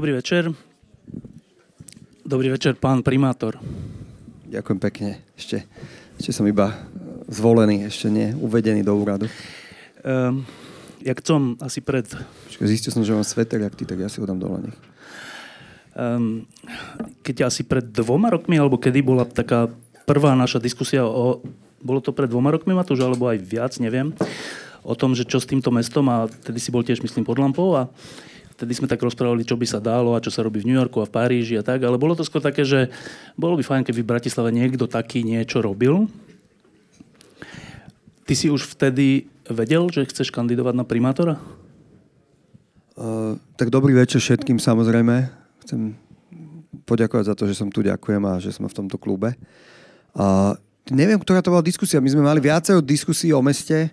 Dobrý večer. Dobrý večer, pán primátor. Ďakujem pekne. Ešte, ešte som iba zvolený, ešte nie uvedený do úradu. Um, jak som asi pred... Počkej, zistil som, že mám sveter, jak ty, tak ja si ho dám dole. Nech. Um, keď asi pred dvoma rokmi, alebo kedy bola taká prvá naša diskusia o... Bolo to pred dvoma rokmi, Matúš, alebo aj viac, neviem. O tom, že čo s týmto mestom a tedy si bol tiež, myslím, pod lampou a vtedy sme tak rozprávali, čo by sa dalo a čo sa robí v New Yorku a v Paríži a tak, ale bolo to skôr také, že bolo by fajn, keby v Bratislave niekto taký niečo robil. Ty si už vtedy vedel, že chceš kandidovať na primátora? Uh, tak dobrý večer všetkým samozrejme. Chcem poďakovať za to, že som tu, ďakujem a že sme v tomto klube. Uh, neviem, ktorá to bola diskusia. My sme mali viacero diskusí o meste.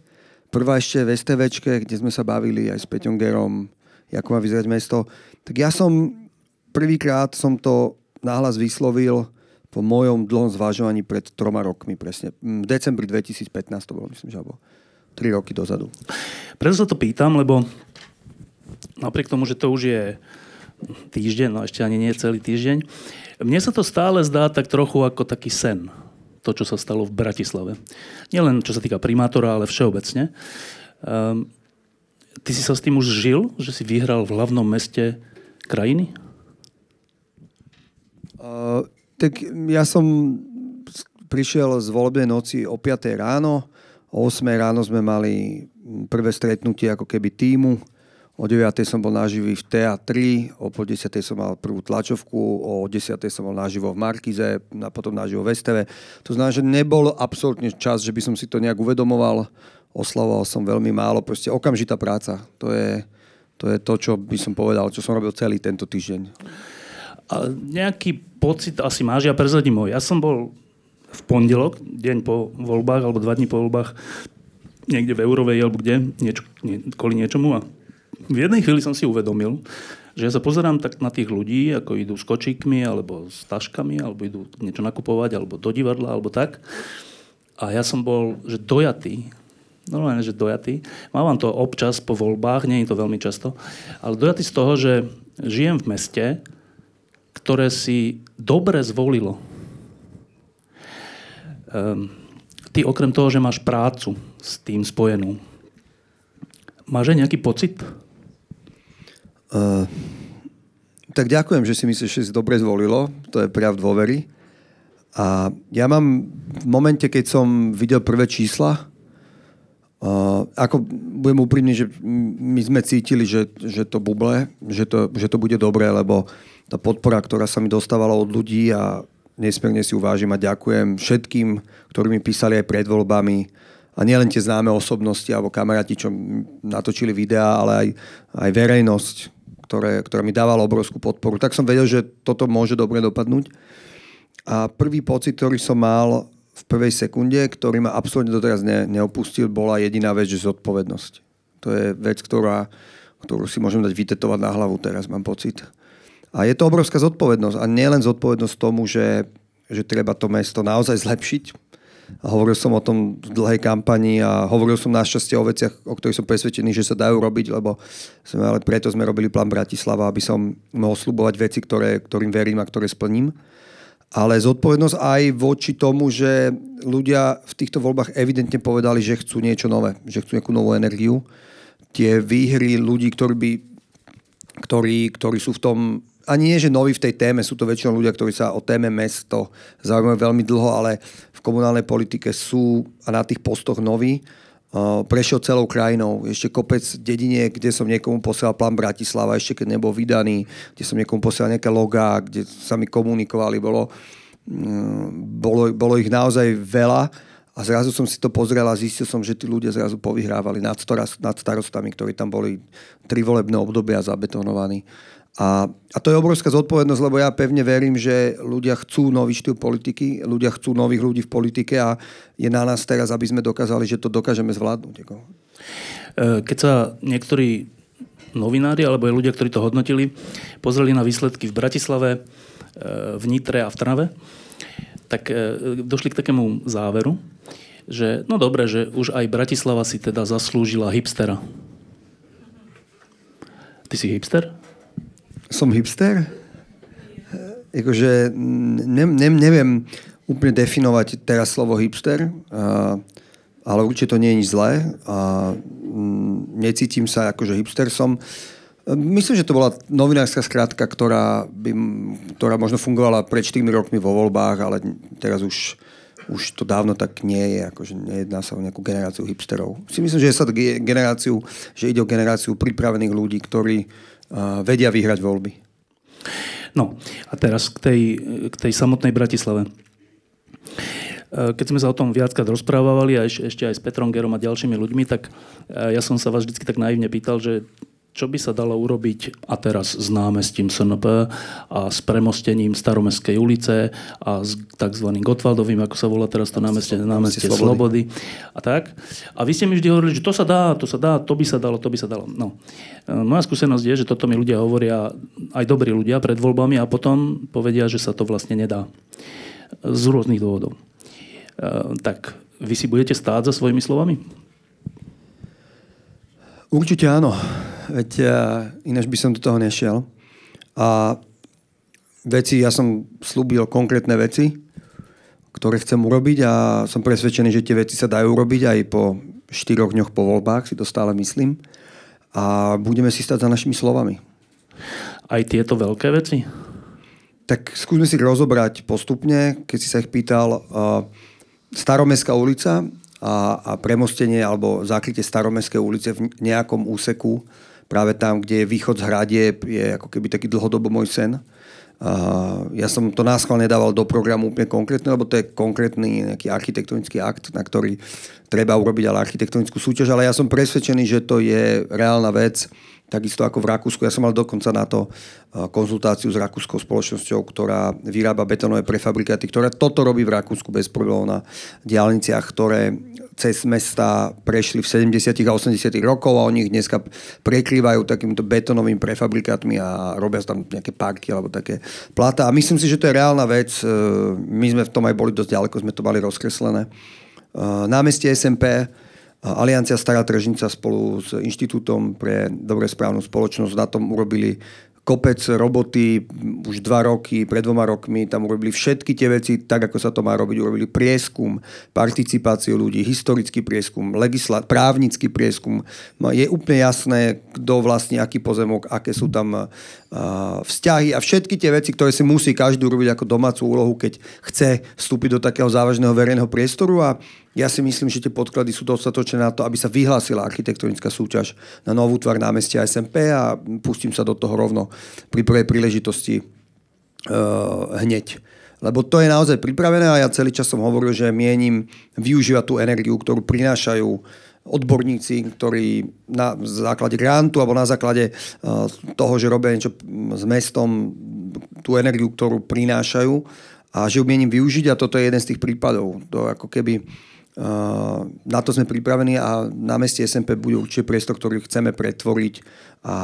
Prvá ešte v STVčke, kde sme sa bavili aj s Peťom Gerom, ako má vyzerať mesto. Tak ja som prvýkrát som to náhlas vyslovil po mojom dlhom zvážovaní pred troma rokmi presne. V decembri 2015 to bolo, myslím, že alebo tri roky dozadu. Preto sa to pýtam, lebo napriek tomu, že to už je týždeň, no ešte ani nie celý týždeň, mne sa to stále zdá tak trochu ako taký sen, to, čo sa stalo v Bratislave. Nielen čo sa týka primátora, ale všeobecne. Um, Ty si sa s tým už žil, že si vyhral v hlavnom meste krajiny? Uh, tak ja som prišiel z volebnej noci o 5 ráno, o 8 ráno sme mali prvé stretnutie ako keby týmu, o 9 som bol naživý v TA3, o pol 10 som mal prvú tlačovku, o 10 som bol naživo v Markize, a potom naživo v STV. To znamená, že nebol absolútne čas, že by som si to nejak uvedomoval oslavoval som veľmi málo, proste okamžitá práca. To je, to je to, čo by som povedal, čo som robil celý tento týždeň. A nejaký pocit asi máš, ja prezradím môj. Ja som bol v pondelok, deň po voľbách, alebo dva dní po voľbách, niekde v Eurovej, alebo kde, niečo, nie, kvôli niečomu. A v jednej chvíli som si uvedomil, že ja sa pozerám tak na tých ľudí, ako idú s kočíkmi, alebo s taškami, alebo idú niečo nakupovať, alebo do divadla, alebo tak. A ja som bol, že dojatý normálne, že dojatý. Mávam to občas po voľbách, nie je to veľmi často, ale dojatý z toho, že žijem v meste, ktoré si dobre zvolilo. Um, ty okrem toho, že máš prácu s tým spojenú, máš aj nejaký pocit? Uh, tak ďakujem, že si myslíš, že si dobre zvolilo. To je prejav dôvery. A ja mám v momente, keď som videl prvé čísla, Uh, ako budem úprimný, že my sme cítili, že, že to buble, že to, že to bude dobré, lebo tá podpora, ktorá sa mi dostávala od ľudí a nesmierne si uvážim a ďakujem všetkým, ktorí mi písali aj pred voľbami a nielen tie známe osobnosti alebo kamaráti, čo natočili videá, ale aj, aj verejnosť, ktoré, ktorá mi dávala obrovskú podporu. Tak som vedel, že toto môže dobre dopadnúť. A prvý pocit, ktorý som mal v prvej sekunde, ktorý ma absolútne doteraz ne, neopustil, bola jediná vec, že zodpovednosť. To je vec, ktorá, ktorú si môžem dať vytetovať na hlavu teraz, mám pocit. A je to obrovská zodpovednosť. A nielen zodpovednosť tomu, že, že treba to mesto naozaj zlepšiť. A hovoril som o tom v dlhej kampani a hovoril som našťastie o veciach, o ktorých som presvedčený, že sa dajú robiť, lebo sme, ale preto sme robili plán Bratislava, aby som mohol slubovať veci, ktoré, ktorým verím a ktoré splním ale zodpovednosť aj voči tomu, že ľudia v týchto voľbách evidentne povedali, že chcú niečo nové, že chcú nejakú novú energiu. Tie výhry ľudí, ktorí, by, ktorí, ktorí sú v tom, ani nie, že noví v tej téme, sú to väčšinou ľudia, ktorí sa o téme mesto zaujímajú veľmi dlho, ale v komunálnej politike sú a na tých postoch noví prešiel celou krajinou. Ešte kopec dediniek, kde som niekomu posielal plán Bratislava, ešte keď nebol vydaný, kde som niekomu posielal nejaké logá, kde sa mi komunikovali. Bolo, mm, bolo, bolo ich naozaj veľa A zrazu som si to pozrel a zistil som, že tí ľudia zrazu povyhrávali nad, nad starostami, ktorí tam boli tri volebné obdobia zabetonovaní. A, a to je obrovská zodpovednosť, lebo ja pevne verím, že ľudia chcú nový štýl politiky, ľudia chcú nových ľudí v politike a je na nás teraz, aby sme dokázali, že to dokážeme zvládnuť. E, keď sa niektorí novinári alebo aj ľudia, ktorí to hodnotili, pozreli na výsledky v Bratislave, e, v Nitre a v Trnave, tak e, došli k takému záveru, že no dobre, že už aj Bratislava si teda zaslúžila hipstera. Ty si hipster? Som hipster? Jakože ne, ne, neviem úplne definovať teraz slovo hipster, a, ale určite to nie je nič zlé. A, m, necítim sa ako, že hipster som. Myslím, že to bola novinárska skratka, ktorá, by, ktorá možno fungovala pred 4 rokmi vo voľbách, ale teraz už, už to dávno tak nie je. Akože nejedná sa o nejakú generáciu hipsterov. Si myslím, že, sa generáciu, že ide o generáciu pripravených ľudí, ktorí vedia vyhrať voľby. No a teraz k tej, k tej samotnej Bratislave. Keď sme sa o tom viackrát rozprávali a ešte aj s Petrom Gerom a ďalšími ľuďmi, tak ja som sa vás vždy tak naivne pýtal, že čo by sa dalo urobiť a teraz s námestím SNP a s premostením Staromestskej ulice a s tzv. Gotwaldovým, ako sa volá teraz to námestie, námestie Slobody. a tak. A vy ste mi vždy hovorili, že to sa dá, to sa dá, to by sa dalo, to by sa dalo. No. E, moja skúsenosť je, že toto mi ľudia hovoria, aj dobrí ľudia pred voľbami a potom povedia, že sa to vlastne nedá. Z rôznych dôvodov. E, tak vy si budete stáť za svojimi slovami? Určite áno veď ja, ináč by som do toho nešiel. A veci, ja som slúbil konkrétne veci, ktoré chcem urobiť a som presvedčený, že tie veci sa dajú urobiť aj po štyroch dňoch po voľbách, si to stále myslím. A budeme si stať za našimi slovami. Aj tieto veľké veci? Tak skúsme si rozobrať postupne, keď si sa ich pýtal. Staromestská ulica a, a premostenie alebo zakrytie Staromestskej ulice v nejakom úseku práve tam, kde je východ z hradieb, je ako keby taký dlhodobo môj sen. Uh, ja som to náschval nedával do programu úplne konkrétne, lebo to je konkrétny nejaký architektonický akt, na ktorý treba urobiť ale architektonickú súťaž, ale ja som presvedčený, že to je reálna vec, takisto ako v Rakúsku. Ja som mal dokonca na to konzultáciu s rakúskou spoločnosťou, ktorá vyrába betonové prefabrikáty, ktorá toto robí v Rakúsku bez problémov na diálniciach, ktoré cez mesta prešli v 70. a 80. rokov a oni ich dneska prekrývajú takýmito betonovými prefabrikátmi a robia tam nejaké parky alebo také plata. A myslím si, že to je reálna vec. E, my sme v tom aj boli dosť ďaleko, sme to mali rozkreslené. E, námestie SMP, Aliancia Stará Tržnica spolu s Inštitútom pre dobre správnu spoločnosť na tom urobili kopec roboty už dva roky, pred dvoma rokmi, tam urobili všetky tie veci tak, ako sa to má robiť. Urobili prieskum, participáciu ľudí, historický prieskum, legislat, právnický prieskum. Je úplne jasné, kto vlastne aký pozemok, aké sú tam vzťahy a všetky tie veci, ktoré si musí každý urobiť ako domácu úlohu, keď chce vstúpiť do takého závažného verejného priestoru a ja si myslím, že tie podklady sú dostatočné na to, aby sa vyhlásila architektonická súťaž na novú tvar námestia SMP a pustím sa do toho rovno pri prvej príležitosti uh, hneď. Lebo to je naozaj pripravené a ja celý čas som hovoril, že mienim využívať tú energiu, ktorú prinášajú odborníci, ktorí na základe grantu alebo na základe uh, toho, že robia niečo s mestom, tú energiu, ktorú prinášajú a že ju mienim využiť a toto je jeden z tých prípadov. To ako keby na to sme pripravení a na meste SMP bude určite priestor, ktorý chceme pretvoriť a,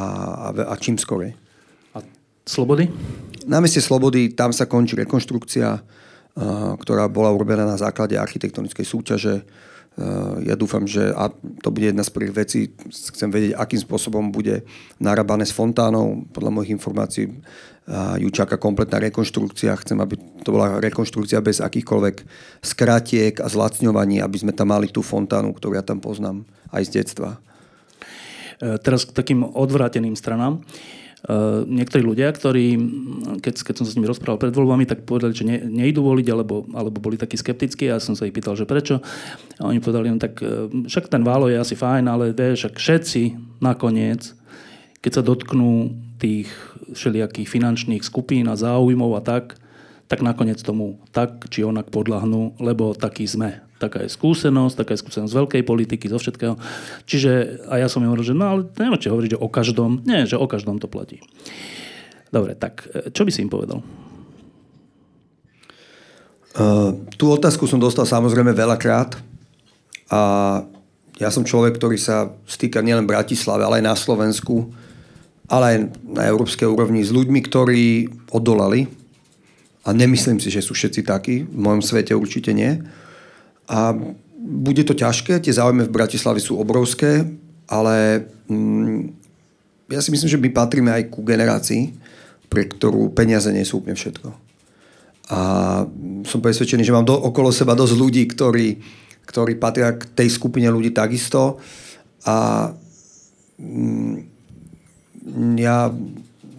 a, a čím skorej. A Slobody? Na meste Slobody tam sa končí rekonštrukcia, ktorá bola urobená na základe architektonickej súťaže. Ja dúfam, že a to bude jedna z prvých vecí. Chcem vedieť, akým spôsobom bude narábané s fontánou. Podľa mojich informácií ju čaká kompletná rekonštrukcia. Chcem, aby to bola rekonštrukcia bez akýchkoľvek skratiek a zlacňovaní, aby sme tam mali tú fontánu, ktorú ja tam poznám aj z detstva. E, teraz k takým odvráteným stranám. Uh, niektorí ľudia, ktorí, keď, keď som sa s nimi rozprával pred voľbami, tak povedali, že ne, nejdú voliť, alebo, alebo boli takí skeptickí. Ja som sa ich pýtal, že prečo. A oni povedali, no tak uh, však ten válo je asi fajn, ale vieš, však všetci nakoniec, keď sa dotknú tých všelijakých finančných skupín a záujmov a tak, tak nakoniec tomu tak či onak podľahnú, lebo takí sme. Taká je skúsenosť, taká je skúsenosť z veľkej politiky, zo všetkého. Čiže, a ja som im hovoril, že no ale nemôžete hovoriť, že o každom. Nie, že o každom to platí. Dobre, tak čo by si im povedal? Uh, tú otázku som dostal samozrejme veľakrát a ja som človek, ktorý sa stýka nielen v Bratislave, ale aj na Slovensku, ale aj na európskej úrovni s ľuďmi, ktorí odolali a nemyslím si, že sú všetci takí, v mojom svete určite nie. A bude to ťažké, tie záujmy v Bratislave sú obrovské, ale mm, ja si myslím, že my patríme aj ku generácii, pre ktorú peniaze nie sú úplne všetko. A som presvedčený, že mám do, okolo seba dosť ľudí, ktorí, ktorí patria k tej skupine ľudí takisto. A mm, ja,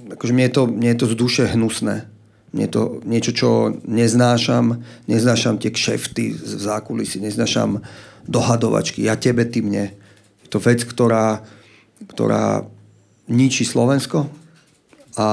akože mne je to, mne je to z duše hnusné. Je to niečo, čo neznášam. Neznášam tie kšefty v zákulisí, neznášam dohadovačky. Ja tebe, ty mne. Je to vec, ktorá, ktorá ničí Slovensko a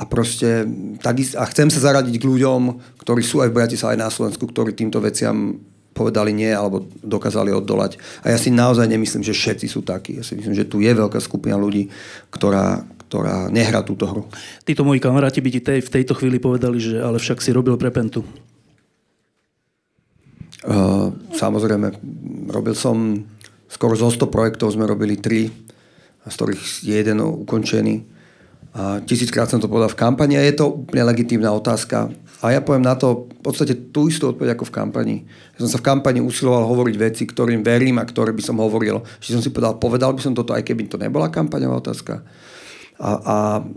a proste takisto, a chcem sa zaradiť k ľuďom, ktorí sú aj v Bratislave aj na Slovensku, ktorí týmto veciam povedali nie alebo dokázali oddolať. A ja si naozaj nemyslím, že všetci sú takí. Ja si myslím, že tu je veľká skupina ľudí, ktorá, ktorá nehrá túto hru. Títo moji kamaráti by ti tej, v tejto chvíli povedali, že ale však si robil pre Pentu. Uh, samozrejme, robil som skoro zo 100 projektov, sme robili 3, z ktorých je jeden ukončený a tisíckrát som to povedal v kampani a je to úplne legitímna otázka. A ja poviem na to v podstate tú istú odpoveď ako v kampani. Ja som sa v kampani usiloval hovoriť veci, ktorým verím a ktoré by som hovoril. Že som si povedal, povedal by som toto, aj keby to nebola kampaňová otázka. A,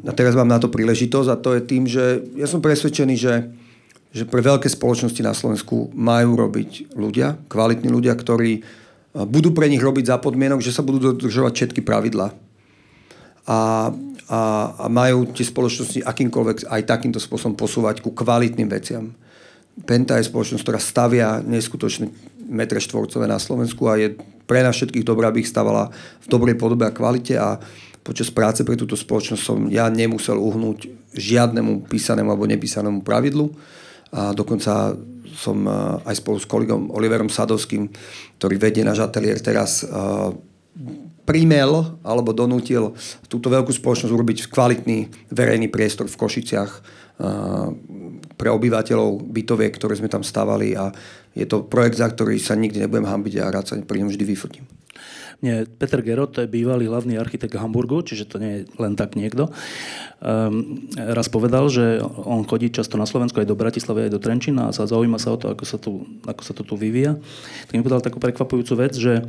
a, teraz mám na to príležitosť a to je tým, že ja som presvedčený, že, že pre veľké spoločnosti na Slovensku majú robiť ľudia, kvalitní ľudia, ktorí budú pre nich robiť za podmienok, že sa budú dodržovať všetky pravidlá. A a, a majú tie spoločnosti akýmkoľvek aj takýmto spôsobom posúvať ku kvalitným veciam. Penta je spoločnosť, ktorá stavia neskutočné metre štvorcové na Slovensku a je pre nás všetkých dobrá, aby ich stavala v dobrej podobe a kvalite a počas práce pre túto spoločnosť som ja nemusel uhnúť žiadnemu písanému alebo nepísanému pravidlu a dokonca som aj spolu s kolegom Oliverom Sadovským, ktorý vedie náš ateliér teraz, primel alebo donútil túto veľkú spoločnosť urobiť kvalitný verejný priestor v Košiciach pre obyvateľov bytoviek, ktoré sme tam stavali a je to projekt, za ktorý sa nikdy nebudem hambiť a rád sa pri ňom vždy vyfotím. Nie, Peter Gerot, to je bývalý hlavný architekt Hamburgu, čiže to nie je len tak niekto. Um, raz povedal, že on chodí často na Slovensku aj do Bratislavy, aj do Trenčína a sa zaujíma sa o to, ako sa, tu, ako sa to tu vyvíja. Tak mi povedal takú prekvapujúcu vec, že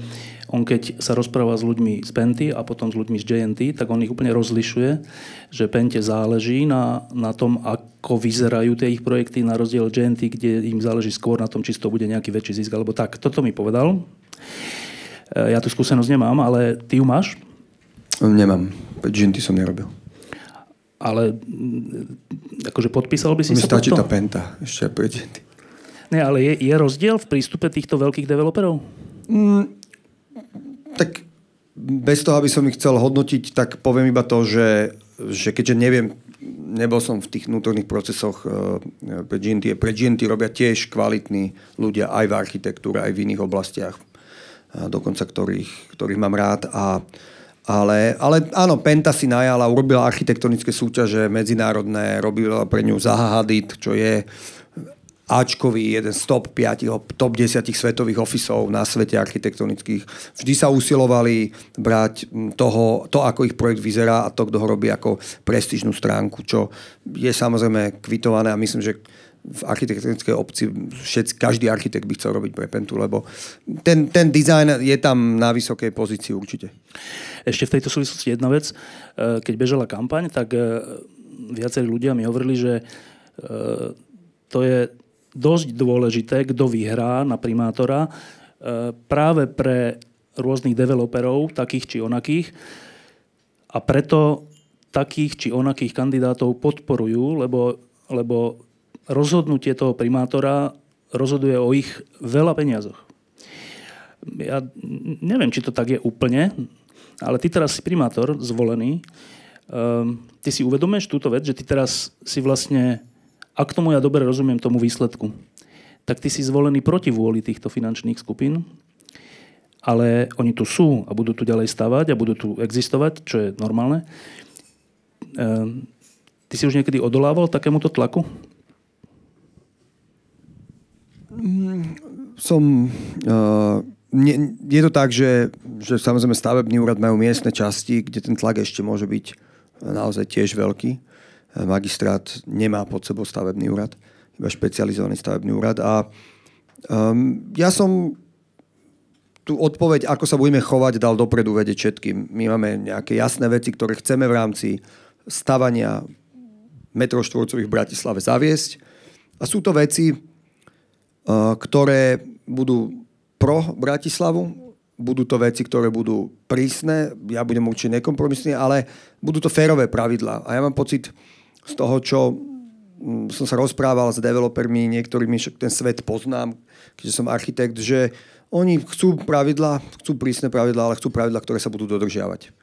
on keď sa rozpráva s ľuďmi z Penty a potom s ľuďmi z JNT, tak on ich úplne rozlišuje, že Pente záleží na, na tom, ako vyzerajú tie ich projekty, na rozdiel JNT, kde im záleží skôr na tom, či to bude nejaký väčší zisk alebo tak. Toto mi povedal. Ja tú skúsenosť nemám, ale ty ju máš? Nemám. Ginty som nerobil. Ale akože podpísal by si Mi sa stačí tá penta ešte pre Ginty. Nie, ale je, je rozdiel v prístupe týchto veľkých developerov? Mm, tak bez toho, aby som ich chcel hodnotiť, tak poviem iba to, že, že keďže neviem, nebol som v tých vnútorných procesoch uh, pre GNT. Pre GNT robia tiež kvalitní ľudia aj v architektúre, aj v iných oblastiach dokonca ktorých, ktorých mám rád. A, ale, ale áno, Penta si najala, urobila architektonické súťaže medzinárodné, robila pre ňu Zaha Hadid, čo je Ačkový, jeden z top 5, top 10 svetových ofisov na svete architektonických. Vždy sa usilovali brať toho, to, ako ich projekt vyzerá a to, kto ho robí ako prestížnú stránku, čo je samozrejme kvitované a myslím, že v architektonickej obci všetci, každý architekt by chcel robiť pre Pentu, lebo ten, ten dizajn je tam na vysokej pozícii určite. Ešte v tejto súvislosti jedna vec. E, keď bežala kampaň, tak e, viacerí ľudia mi hovorili, že e, to je dosť dôležité, kto vyhrá na primátora práve pre rôznych developerov, takých či onakých. A preto takých či onakých kandidátov podporujú, lebo, lebo rozhodnutie toho primátora rozhoduje o ich veľa peniazoch. Ja neviem, či to tak je úplne, ale ty teraz si primátor zvolený. Um, ty si uvedomuješ túto vec, že ty teraz si vlastne, ak tomu ja dobre rozumiem tomu výsledku, tak ty si zvolený proti vôli týchto finančných skupín, ale oni tu sú a budú tu ďalej stavať a budú tu existovať, čo je normálne. Ehm, ty si už niekedy odolával takémuto tlaku? Som... Uh, nie, je to tak, že, že samozrejme stavebný úrad majú miestne časti, kde ten tlak ešte môže byť naozaj tiež veľký. Magistrát nemá pod sebou stavebný úrad, iba špecializovaný stavebný úrad. A um, ja som tú odpoveď, ako sa budeme chovať, dal dopredu vedieť všetkým. My máme nejaké jasné veci, ktoré chceme v rámci stavania metrov štvorcových v Bratislave zaviesť. A sú to veci, ktoré budú pro Bratislavu, budú to veci, ktoré budú prísne, ja budem určite nekompromisný, ale budú to férové pravidlá. A ja mám pocit z toho, čo mm, som sa rozprával s developermi, niektorými ten svet poznám, keďže som architekt, že oni chcú pravidlá, chcú prísne pravidlá, ale chcú pravidlá, ktoré sa budú dodržiavať.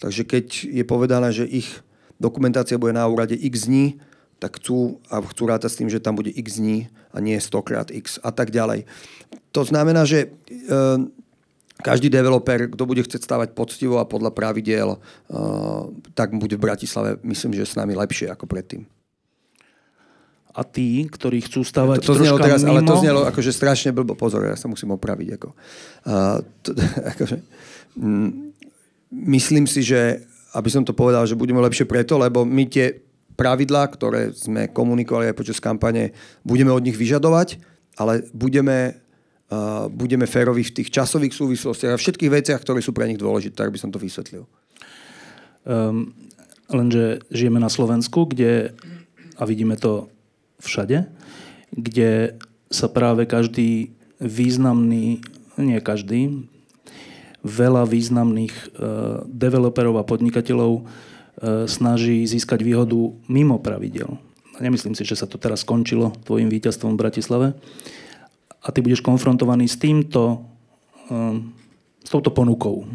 Takže keď je povedané, že ich dokumentácia bude na úrade x dní, tak chcú a chcú rátať s tým, že tam bude x dní a nie 100 krát x a tak ďalej. To znamená, že e, každý developer, kto bude chcieť stavať poctivo a podľa pravidel, e, tak bude v Bratislave, myslím, že s nami lepšie ako predtým. A tí, ktorí chcú stavať to, to znelo teraz, mimo... Ale to znelo akože strašne blbo. Pozor, ja sa musím opraviť. Ako. Uh, to, akože, mm, myslím si, že aby som to povedal, že budeme lepšie preto, lebo my tie pravidlá, ktoré sme komunikovali aj počas kampane, budeme od nich vyžadovať, ale budeme uh, budeme férovi v tých časových súvislostiach a všetkých veciach, ktoré sú pre nich dôležité, tak by som to vysvetlil. Um, lenže žijeme na Slovensku, kde, a vidíme to všade, kde sa práve každý významný, nie každý, veľa významných uh, developerov a podnikateľov snaží získať výhodu mimo pravidel. Nemyslím si, že sa to teraz skončilo tvojim víťazstvom v Bratislave, a ty budeš konfrontovaný s týmto, um, s touto ponukou.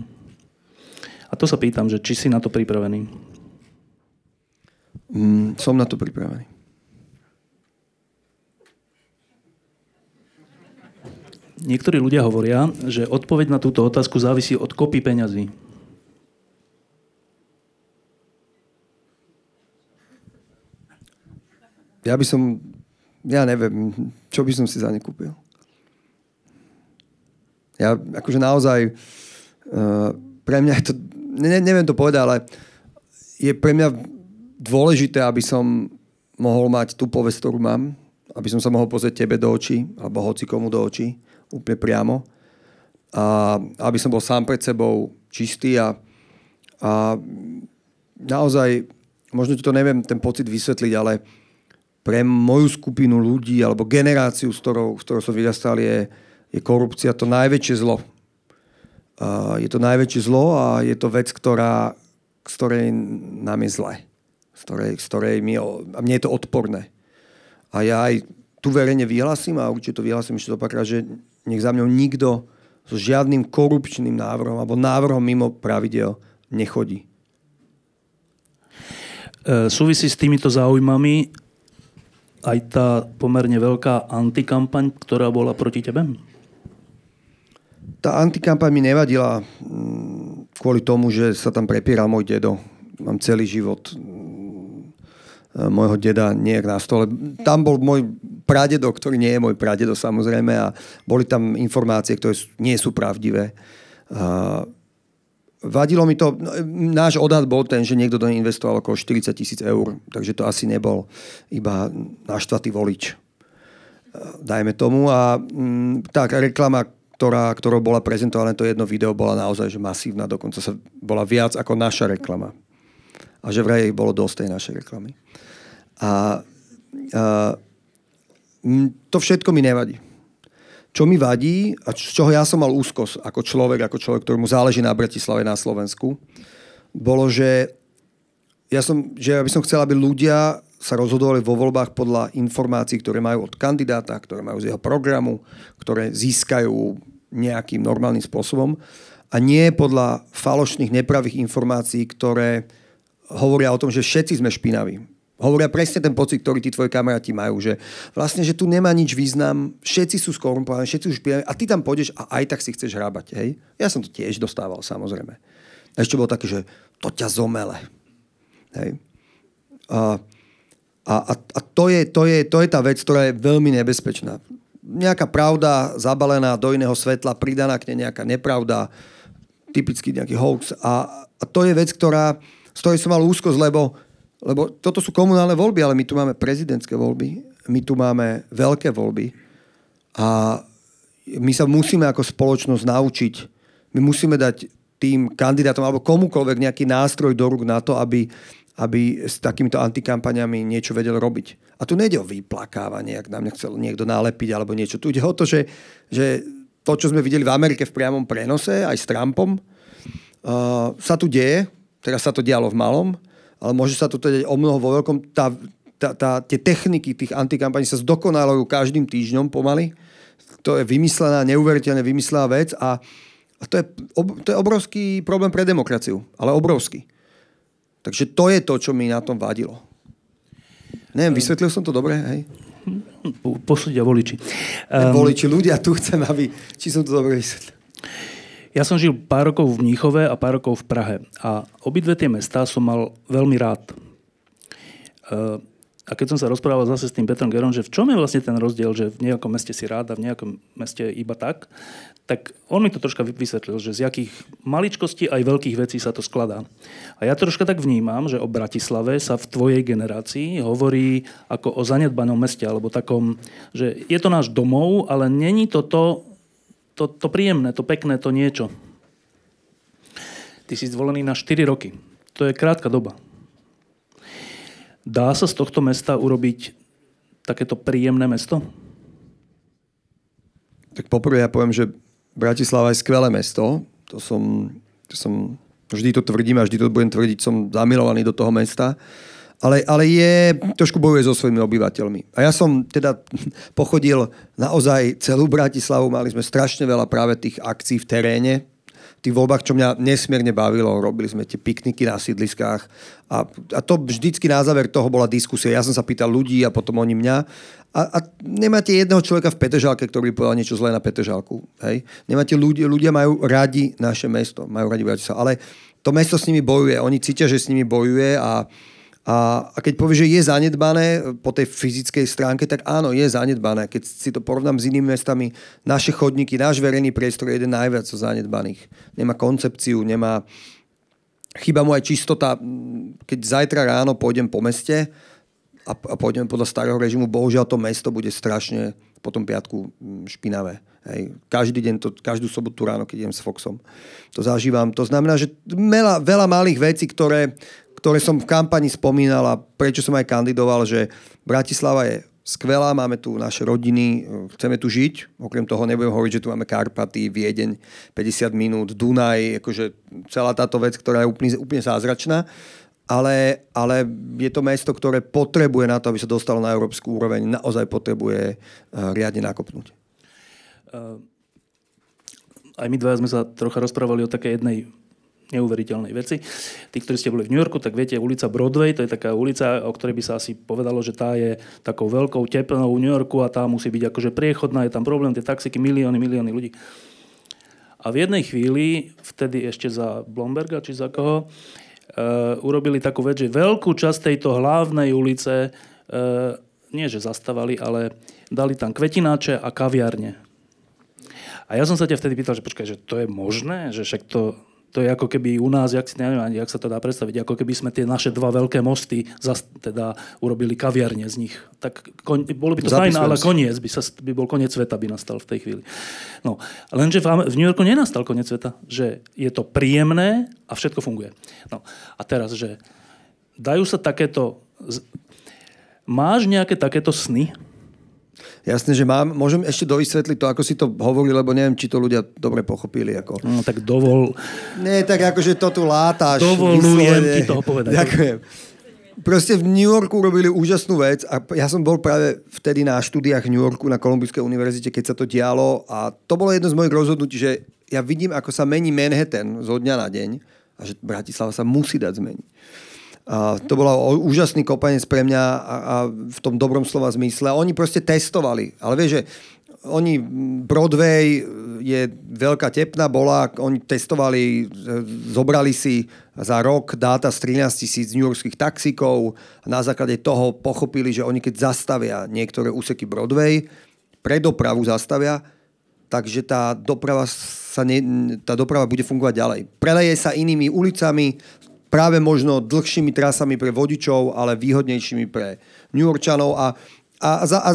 A to sa pýtam, že či si na to pripravený? Mm, som na to pripravený. Niektorí ľudia hovoria, že odpoveď na túto otázku závisí od kopy peňazí. Ja by som, ja neviem, čo by som si za ne kúpil. Ja akože naozaj, uh, pre mňa je to, ne, neviem to povedať, ale je pre mňa dôležité, aby som mohol mať tú povesť, ktorú mám, aby som sa mohol pozrieť tebe do očí, alebo hoci komu do očí, úplne priamo. A aby som bol sám pred sebou čistý a, a naozaj, možno ti to neviem ten pocit vysvetliť, ale pre moju skupinu ľudí alebo generáciu, s ktorou, s ktorou som vyrastal, je, je korupcia to najväčšie zlo. Uh, je to najväčšie zlo a je to vec, ktorá, z ktorej nám je zle. Z ktorej, z ktorej mi, a mne je to odporné. A ja aj tu verejne vyhlasím a určite to vyhlasím ešte opakrát, že nech za mňou nikto so žiadnym korupčným návrhom alebo návrhom mimo pravidel nechodí. E, súvisí s týmito záujmami aj tá pomerne veľká antikampaň, ktorá bola proti tebe? tá antikampaň mi nevadila mm, kvôli tomu, že sa tam prepieral môj dedo. Mám celý život mm, môjho deda nie na stole. Tam bol môj pradedo, ktorý nie je môj pradedo samozrejme a boli tam informácie, ktoré nie sú pravdivé. Vadilo mi to, no, náš odhad bol ten, že niekto do nej investoval okolo 40 tisíc eur, takže to asi nebol iba naštvatý volič. Dajme tomu. A mm, tak reklama ktorá, ktorou bola prezentované to jedno video, bola naozaj že masívna, dokonca sa bola viac ako naša reklama. A že vraj bolo dosť tej našej reklamy. A, a to všetko mi nevadí. Čo mi vadí a z čoho ja som mal úzkosť ako človek, ako človek, ktorému záleží na Bratislave na Slovensku, bolo, že ja som, že ja by som chcel, aby ľudia sa rozhodovali vo voľbách podľa informácií, ktoré majú od kandidáta, ktoré majú z jeho programu, ktoré získajú nejakým normálnym spôsobom a nie podľa falošných, nepravých informácií, ktoré hovoria o tom, že všetci sme špinaví. Hovoria presne ten pocit, ktorý tí tvoji kamaráti majú, že vlastne, že tu nemá nič význam, všetci sú skorumpovaní, všetci už pijeme a ty tam pôjdeš a aj tak si chceš hrábať. Hej? Ja som to tiež dostával, samozrejme. A ešte bolo také, že to ťa zomele. Hej? A, a, a, a to, je, to, je, to je tá vec, ktorá je veľmi nebezpečná. Nejaká pravda zabalená do iného svetla, pridaná k nej nejaká nepravda, typicky nejaký hoax. A, a to je vec, ktorá, z ktorej som mal úzkosť, lebo lebo toto sú komunálne voľby, ale my tu máme prezidentské voľby, my tu máme veľké voľby a my sa musíme ako spoločnosť naučiť, my musíme dať tým kandidátom alebo komukoľvek nejaký nástroj do rúk na to, aby, aby s takýmito antikampaňami niečo vedel robiť. A tu nejde o vyplakávanie, ak nám nechcel niekto nalepiť alebo niečo. Tu ide o to, že, že to, čo sme videli v Amerike v priamom prenose, aj s Trumpom, uh, sa tu deje. Teraz sa to dialo v malom ale môže sa to teda o mnoho vo veľkom. Tá, tá, tá, tie techniky tých antikampaní sa zdokonalujú každým týždňom pomaly. To je vymyslená, neuveriteľne vymyslená vec a, a to, je, ob, to je obrovský problém pre demokraciu, ale obrovský. Takže to je to, čo mi na tom vadilo. Neviem, vysvetlil som to dobre, hej? Posúdia voliči. Um, voliči, ľudia, tu chcem, aby... Či som to dobre vysvetlil. Ja som žil pár rokov v Mníchove a pár rokov v Prahe. A obidve tie mestá som mal veľmi rád. E, a keď som sa rozprával zase s tým Petrom Gerom, že v čom je vlastne ten rozdiel, že v nejakom meste si rád a v nejakom meste iba tak, tak on mi to troška vysvetlil, že z jakých maličkostí aj veľkých vecí sa to skladá. A ja troška tak vnímam, že o Bratislave sa v tvojej generácii hovorí ako o zanedbanom meste, alebo takom, že je to náš domov, ale není to to, to, to príjemné, to pekné, to niečo. Ty si zvolený na 4 roky. To je krátka doba. Dá sa z tohto mesta urobiť takéto príjemné mesto? Tak poprvé ja poviem, že Bratislava je skvelé mesto. To som, to som vždy to tvrdím a vždy to budem tvrdiť. Som zamilovaný do toho mesta ale, ale je, trošku bojuje so svojimi obyvateľmi. A ja som teda pochodil naozaj celú Bratislavu, mali sme strašne veľa práve tých akcií v teréne, v tých voľbách, čo mňa nesmierne bavilo. Robili sme tie pikniky na sídliskách a, a to vždycky na záver toho bola diskusia. Ja som sa pýtal ľudí a potom oni mňa. A, a nemáte jedného človeka v Petržalke, ktorý povedal niečo zlé na Petržalku. Hej? Nemáte ľudí, ľudia majú radi naše mesto, majú radi Bratislavu. Ale to mesto s nimi bojuje. Oni cítia, že s nimi bojuje a a, a keď povie, že je zanedbané po tej fyzickej stránke, tak áno, je zanedbané. Keď si to porovnám s inými mestami, naše chodníky, náš verejný priestor je jeden najviac zanedbaných. Nemá koncepciu, nemá... Chyba mu aj čistota. Keď zajtra ráno pôjdem po meste a, a pôjdem podľa starého režimu, bohužiaľ to mesto bude strašne po tom piatku mm, špinavé. Hej. Každý deň, to, každú sobotu ráno, keď idem s Foxom. To zažívam. To znamená, že veľa, veľa malých vecí, ktoré, ktoré som v kampani spomínal a prečo som aj kandidoval, že Bratislava je skvelá, máme tu naše rodiny, chceme tu žiť. Okrem toho nebudem hovoriť, že tu máme Karpaty, Viedeň, 50 minút, Dunaj, akože celá táto vec, ktorá je úplne, úplne zázračná. Ale, ale je to mesto, ktoré potrebuje na to, aby sa dostalo na európsku úroveň, naozaj potrebuje uh, riadne nakopnúť. Uh, aj my dva sme sa trocha rozprávali o takej jednej neuveriteľnej veci. Tí, ktorí ste boli v New Yorku, tak viete, ulica Broadway, to je taká ulica, o ktorej by sa asi povedalo, že tá je takou veľkou teplnou New Yorku a tá musí byť akože priechodná, je tam problém, tie taxiky, milióny, milióny ľudí. A v jednej chvíli, vtedy ešte za Blomberga, či za koho, uh, urobili takú vec, že veľkú časť tejto hlavnej ulice uh, nie, že zastavali, ale dali tam kvetináče a kaviarne. A ja som sa ťa vtedy pýtal, že počkaj, že to je možné, že však to to je ako keby u nás, jak, si, neviem jak sa to dá predstaviť, ako keby sme tie naše dva veľké mosty zas, teda urobili kaviarne z nich. Tak kon, bolo by to fajn, ale koniec by, sa, by bol koniec sveta by nastal v tej chvíli. No, lenže v, v New Yorku nenastal koniec sveta, že je to príjemné a všetko funguje. No, a teraz, že dajú sa takéto... Máš nejaké takéto sny, Jasné, že mám. Môžem ešte dovysvetliť to, ako si to hovorili, lebo neviem, či to ľudia dobre pochopili. Ako... No tak dovol. Nie, tak akože to tu látáš. Dovolujem ti toho povedať. Ďakujem. Proste v New Yorku robili úžasnú vec a ja som bol práve vtedy na štúdiách v New Yorku na Kolumbijskej univerzite, keď sa to dialo a to bolo jedno z mojich rozhodnutí, že ja vidím, ako sa mení Manhattan zo dňa na deň a že Bratislava sa musí dať zmeniť. A to bola úžasný kopanec pre mňa a, a v tom dobrom slova zmysle. Oni proste testovali. Ale vieš, že oni, Broadway je veľká tepna bola, oni testovali, zobrali si za rok dáta z 13 tisíc newyorských taxikov a na základe toho pochopili, že oni keď zastavia niektoré úseky Broadway, pre dopravu zastavia, takže tá doprava, sa ne, tá doprava bude fungovať ďalej. Preleje sa inými ulicami, práve možno dlhšími trasami pre vodičov, ale výhodnejšími pre New Yorkčanov a a, a, a,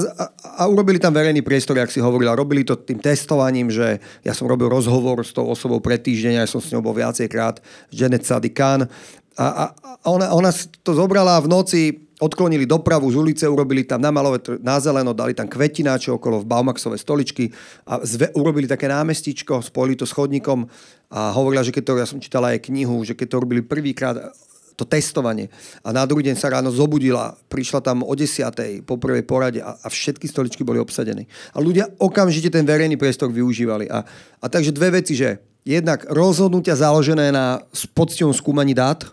a urobili tam verejný priestor, jak si hovorila. Robili to tým testovaním, že ja som robil rozhovor s tou osobou pred týždeň, ja som s ňou bol viacej krát, Janet Sadikan. A, a, a ona, ona to zobrala v noci, odklonili dopravu z ulice, urobili tam na malové, na zeleno, dali tam kvetináče okolo v Baumaxové stoličky a zve, urobili také námestičko, spojili to s chodníkom a hovorila, že keď to, ja som čítala aj knihu, že keď to robili prvýkrát, to testovanie. A na druhý deň sa ráno zobudila, prišla tam o desiatej po prvej porade a, a všetky stoličky boli obsadené. A ľudia okamžite ten verejný priestor využívali. A, a takže dve veci, že jednak rozhodnutia založené na poctivom skúmaní dát,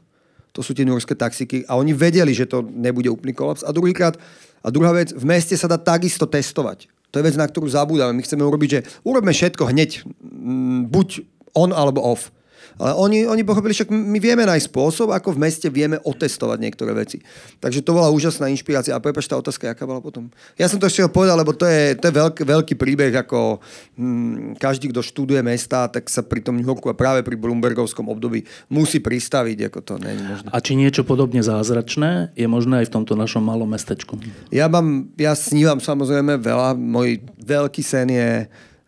to sú tie nurské taxiky a oni vedeli, že to nebude úplný kolaps. A druhýkrát, a druhá vec, v meste sa dá takisto testovať. To je vec, na ktorú zabúdame. My chceme urobiť, že urobme všetko hneď, buď on alebo off. Ale oni, oni pochopili, že my vieme nájsť spôsob, ako v meste vieme otestovať niektoré veci. Takže to bola úžasná inšpirácia. A prepač tá otázka, aká bola potom? Ja som to ešte povedal, lebo to je, to je veľký, veľký príbeh, ako hm, každý, kto študuje mesta, tak sa pri tom New Yorku a práve pri Bloombergovskom období musí pristaviť, ako to nie je možné. A či niečo podobne zázračné je možné aj v tomto našom malom mestečku? Ja, mám, ja snívam samozrejme veľa. Môj veľký sen je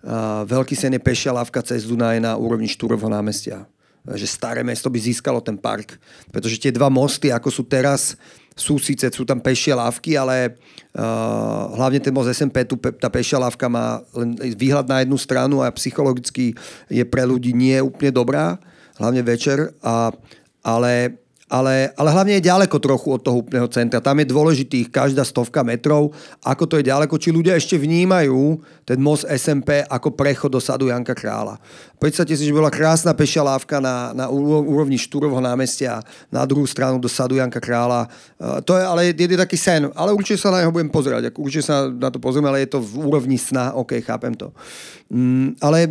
Uh, veľký sen je pešia lávka cez Dunaj na úrovni Štúrovho námestia že staré mesto by získalo ten park. Pretože tie dva mosty, ako sú teraz, sú síce, sú tam pešie lávky, ale uh, hlavne ten most SMP, tu, tá pešia lávka má len výhľad na jednu stranu a psychologicky je pre ľudí nie úplne dobrá, hlavne večer. A, ale ale, ale hlavne je ďaleko trochu od toho úplného centra. Tam je dôležitých každá stovka metrov, ako to je ďaleko, či ľudia ešte vnímajú ten most SMP ako prechod do sadu Janka Krála. Predstavte si, že bola krásna pešia lávka na, na úrovni Štúrovho námestia, na druhú stranu do sadu Janka Krála. Uh, to je ale je, je taký sen, ale určite sa na neho budem pozerať. Určite sa na to pozriem, ale je to v úrovni sna, OK, chápem to. Mm, ale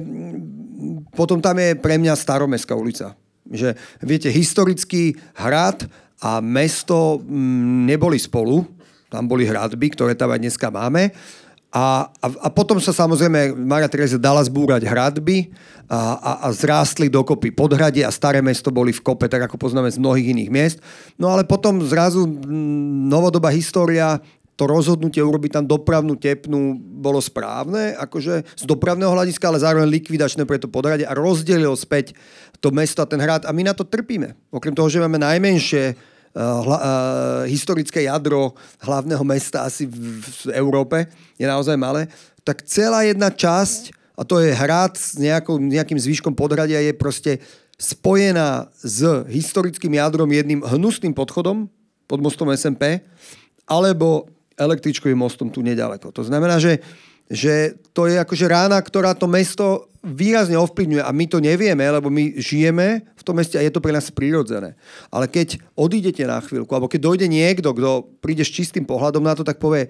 potom tam je pre mňa staromestská ulica že viete, historický hrad a mesto mm, neboli spolu, tam boli hradby, ktoré tam aj dneska máme. A, a, a potom sa samozrejme Maria Teresa dala zbúrať hradby a, a, a zrástli dokopy podhradie a staré mesto boli v kope, tak ako poznáme z mnohých iných miest. No ale potom zrazu mm, novodobá história to rozhodnutie urobiť tam dopravnú tepnu bolo správne, akože z dopravného hľadiska, ale zároveň likvidačné pre to podhradie a rozdelilo späť to mesto a ten hrad. A my na to trpíme. Okrem toho, že máme najmenšie uh, hla, uh, historické jadro hlavného mesta asi v, v Európe, je naozaj malé, tak celá jedna časť, a to je hrad s nejakou, nejakým zvýškom podhradia, je proste spojená s historickým jadrom jedným hnusným podchodom pod mostom SMP, alebo električkovým mostom tu nedaleko. To znamená, že, že to je akože rána, ktorá to mesto výrazne ovplyvňuje a my to nevieme, lebo my žijeme v tom meste a je to pre nás prirodzené. Ale keď odídete na chvíľku, alebo keď dojde niekto, kto príde s čistým pohľadom na to, tak povie,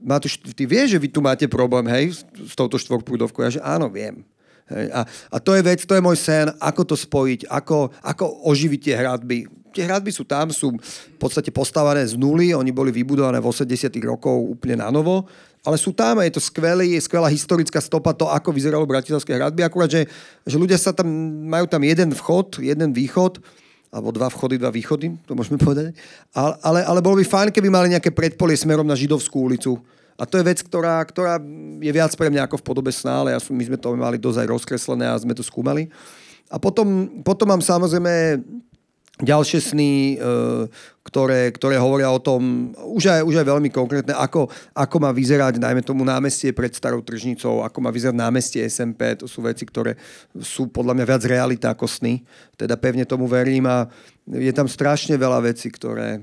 Matúš, ty vieš, že vy tu máte problém, hej, s touto štvorprúdovkou? Ja že áno, viem. Hej, a, a to je vec, to je môj sen, ako to spojiť, ako, ako oživiť tie hradby tie hradby sú tam, sú v podstate postavené z nuly, oni boli vybudované v 80 rokov úplne na novo, ale sú tam a je to skvelý, je skvelá historická stopa to, ako vyzeralo bratislavské hradby, akurát, že, že ľudia sa tam, majú tam jeden vchod, jeden východ, alebo dva vchody, dva východy, to môžeme povedať. Ale, ale, ale bolo by fajn, keby mali nejaké predpolie smerom na Židovskú ulicu. A to je vec, ktorá, ktorá je viac pre mňa ako v podobe sná, ale ja som, my sme to mali dosť aj rozkreslené a sme to skúmali. A potom, potom mám samozrejme ďalšie sny, e, ktoré, ktoré hovoria o tom, už aj, už aj veľmi konkrétne, ako, ako má vyzerať, najmä tomu námestie pred starou tržnicou, ako má vyzerať námestie SMP, to sú veci, ktoré sú podľa mňa viac realita ako sny. Teda pevne tomu verím a je tam strašne veľa vecí, ktoré,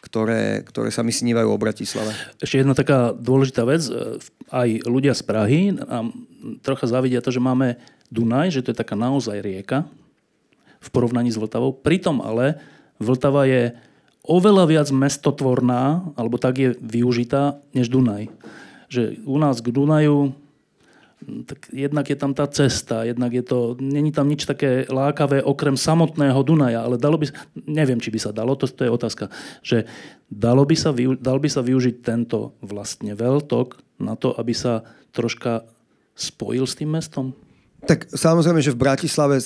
ktoré, ktoré sa mi snívajú o Bratislave. Ešte jedna taká dôležitá vec, e, aj ľudia z Prahy nám trocha zavidia to, že máme Dunaj, že to je taká naozaj rieka, v porovnaní s Vltavou. Pritom ale Vltava je oveľa viac mestotvorná, alebo tak je využitá, než Dunaj. Že u nás k Dunaju tak jednak je tam tá cesta, jednak je to, není tam nič také lákavé okrem samotného Dunaja, ale dalo by, neviem, či by sa dalo, to, to je otázka, že dalo by sa, dal by sa využiť tento vlastne veľtok na to, aby sa troška spojil s tým mestom? Tak samozrejme, že v Bratislave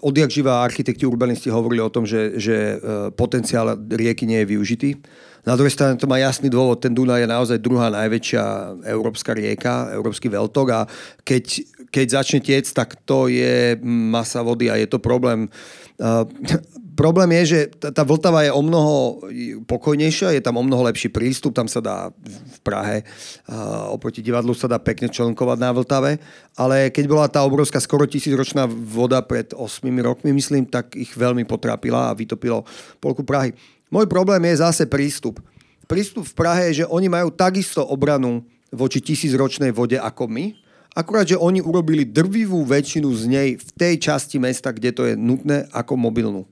odjak živá architekti urbanisti hovorili o tom, že, že e, potenciál rieky nie je využitý. Na druhej strane to má jasný dôvod. Ten Dunaj je naozaj druhá najväčšia európska rieka, európsky veľtok a keď, keď začne tiec, tak to je masa vody a je to problém. Problém je, že tá Vltava je o mnoho pokojnejšia, je tam o mnoho lepší prístup, tam sa dá v Prahe uh, oproti divadlu sa dá pekne členkovať na Vltave, ale keď bola tá obrovská skoro tisícročná voda pred 8 rokmi, myslím, tak ich veľmi potrápila a vytopilo polku Prahy. Môj problém je zase prístup. Prístup v Prahe je, že oni majú takisto obranu voči tisícročnej vode ako my, akurát, že oni urobili drvivú väčšinu z nej v tej časti mesta, kde to je nutné, ako mobilnú.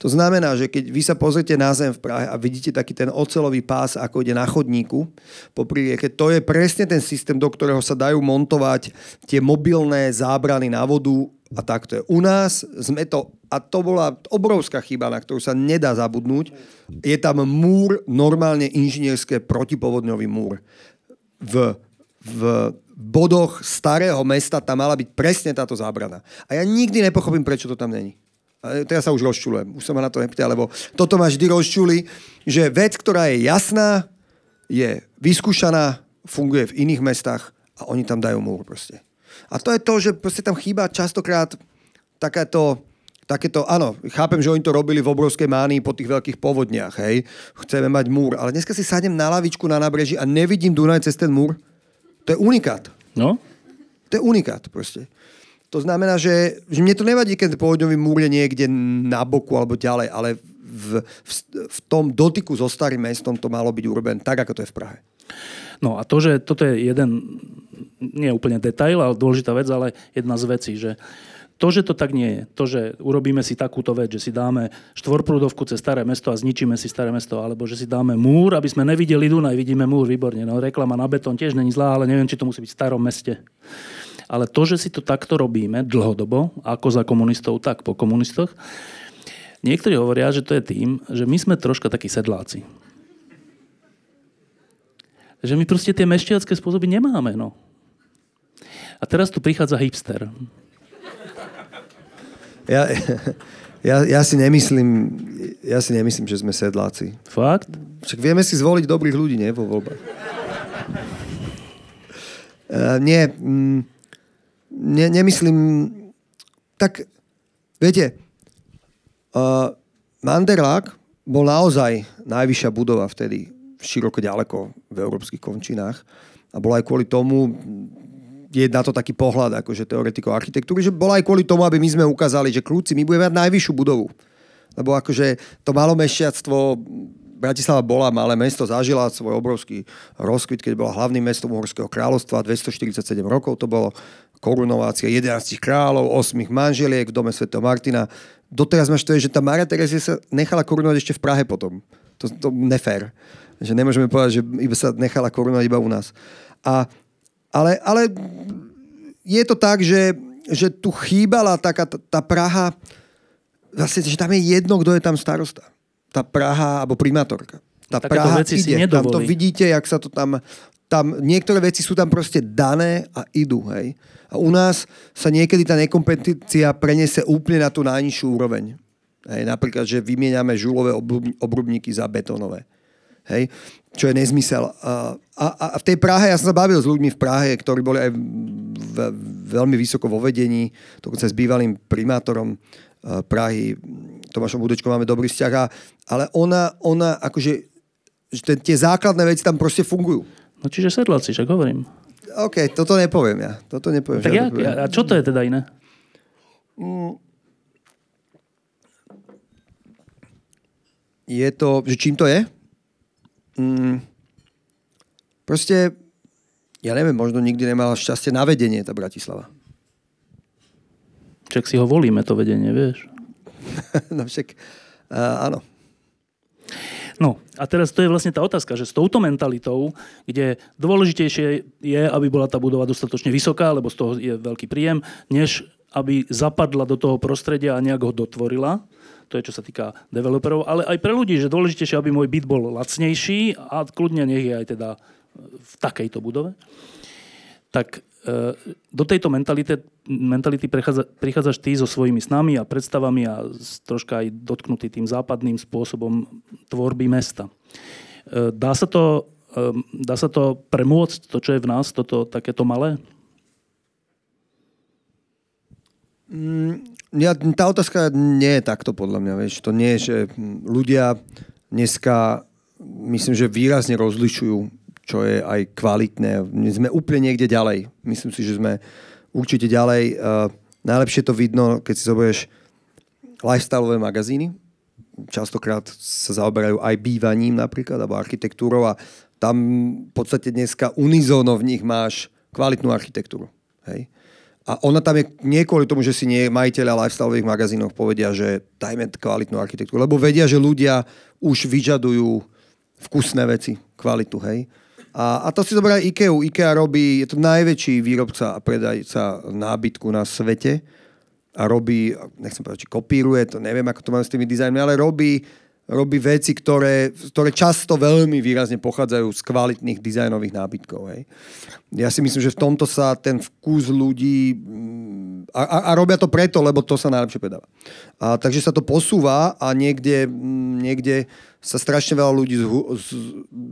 To znamená, že keď vy sa pozrite na zem v Prahe a vidíte taký ten ocelový pás, ako ide na chodníku po rieke, to je presne ten systém, do ktorého sa dajú montovať tie mobilné zábrany na vodu a takto je. U nás sme to, a to bola obrovská chyba, na ktorú sa nedá zabudnúť, je tam múr, normálne inžinierské protipovodňový múr. V, v bodoch starého mesta tam mala byť presne táto zábrana. A ja nikdy nepochopím, prečo to tam není. A teraz sa už rozčulujem, už sa ma na to nepýta, lebo toto ma vždy rozčuli, že vec, ktorá je jasná, je vyskúšaná, funguje v iných mestách a oni tam dajú múr proste. A to je to, že proste tam chýba častokrát takéto takéto, áno, chápem, že oni to robili v obrovskej mánii po tých veľkých povodniach, hej, chceme mať múr, ale dneska si sadnem na lavičku na nábreží a nevidím Dunaj cez ten múr. To je unikát. No? To je unikát proste. To znamená, že, že mne to nevadí, keď povodňový múr je niekde na boku alebo ďalej, ale v, v, v tom dotyku so starým mestom to malo byť urobené tak, ako to je v Prahe. No a to, že toto je jeden, nie úplne detail, ale dôležitá vec, ale jedna z vecí, že to, že to tak nie je, to, že urobíme si takúto vec, že si dáme štvorprúdovku cez staré mesto a zničíme si staré mesto, alebo že si dáme múr, aby sme nevideli Dunaj, vidíme múr, výborne. No reklama na betón tiež není zlá, ale neviem, či to musí byť v starom meste. Ale to, že si to takto robíme dlhodobo, ako za komunistov, tak po komunistoch, niektorí hovoria, že to je tým, že my sme troška takí sedláci že my proste tie mešťacké spôsoby nemáme. No. A teraz tu prichádza hipster. Ja, ja, ja, si nemyslím, ja si nemyslím, že sme sedláci. Fakt? Však vieme si zvoliť dobrých ľudí, nie? Vo voľbách. Uh, nie, mm, ne, nemyslím... Tak, viete, uh, Manderlák bol naozaj najvyššia budova vtedy široko ďaleko v európskych končinách. A bolo aj kvôli tomu, je na to taký pohľad akože teoretikov architektúry, že bolo aj kvôli tomu, aby my sme ukázali, že kľúci, my budeme mať najvyššiu budovu. Lebo akože to malomešťactvo, Bratislava bola malé mesto, zažila svoj obrovský rozkvit, keď bola hlavným mestom Uhorského kráľovstva, 247 rokov to bolo, korunovácia 11 kráľov, 8 manželiek v dome Sv. Martina. Doteraz máš to je, že tá Maria Terezia sa nechala korunovať ešte v Prahe potom. To, to nefér. Že nemôžeme povedať, že iba sa nechala koruna iba u nás. A, ale, ale je to tak, že, že tu chýbala taká tá, tá Praha, vlastne, že tam je jedno, kto je tam starosta. Tá Praha alebo primátorka. Tá Takéto Praha veci ide. Si tam to vidíte, jak sa to tam, tam... Niektoré veci sú tam proste dané a idú. Hej? A u nás sa niekedy tá nekompetencia prenese úplne na tú najnižšiu úroveň. Hej? Napríklad, že vymieňame žulové obrubníky za betónové. Hej? Čo je nezmysel. A, a, v tej Prahe, ja som sa bavil s ľuďmi v Prahe, ktorí boli aj v, veľmi vysoko vo vedení, dokonca s bývalým primátorom Prahy, Tomášom Budečkom máme dobrý vzťah, ale ona, ona akože, že tie základné veci tam proste fungujú. No čiže sedláci, však hovorím. OK, toto nepoviem ja. Toto nepoviem. Tak ja, a čo to je teda iné? Mm. Je to, že čím to je? mm, proste, ja neviem, možno nikdy nemala šťastie na vedenie tá Bratislava. Čak si ho volíme, to vedenie, vieš? no však, uh, áno. No. A teraz to je vlastne tá otázka, že s touto mentalitou, kde dôležitejšie je, aby bola tá budova dostatočne vysoká, lebo z toho je veľký príjem, než aby zapadla do toho prostredia a nejak ho dotvorila, to je čo sa týka developerov, ale aj pre ľudí, že dôležitejšie, aby môj byt bol lacnejší a kľudne nech je aj teda v takejto budove, tak do tejto mentality, mentality prechádza, prichádzaš ty so svojimi snami a predstavami a troška aj dotknutý tým západným spôsobom tvorby mesta. E, dá sa to, e, dá sa to premôcť, to, čo je v nás, toto takéto malé? Mm, ja, tá otázka nie je takto podľa mňa. Vieš. To nie je, že ľudia dneska myslím, že výrazne rozlišujú čo je aj kvalitné. My sme úplne niekde ďalej. Myslím si, že sme určite ďalej. Uh, najlepšie to vidno, keď si zoberieš lifestyleové magazíny. Častokrát sa zaoberajú aj bývaním napríklad, alebo architektúrou a tam v podstate dneska unizóno v nich máš kvalitnú architektúru. Hej? A ona tam je nie kvôli tomu, že si nie majiteľa lifestyleových magazínov povedia, že dajme kvalitnú architektúru, lebo vedia, že ľudia už vyžadujú vkusné veci, kvalitu, hej. A, a to si zoberá IKEA. IKEA robí, je to najväčší výrobca a predajca nábytku na svete a robí, nechcem povedať, či kopíruje, to neviem, ako to má s tými dizajnmi, ale robí, robí veci, ktoré, ktoré často veľmi výrazne pochádzajú z kvalitných dizajnových nábytkov. Hej. Ja si myslím, že v tomto sa ten vkus ľudí... Mm, a, a, a robia to preto, lebo to sa najlepšie predáva. A, takže sa to posúva a niekde, mm, niekde sa strašne veľa ľudí, zhu, z,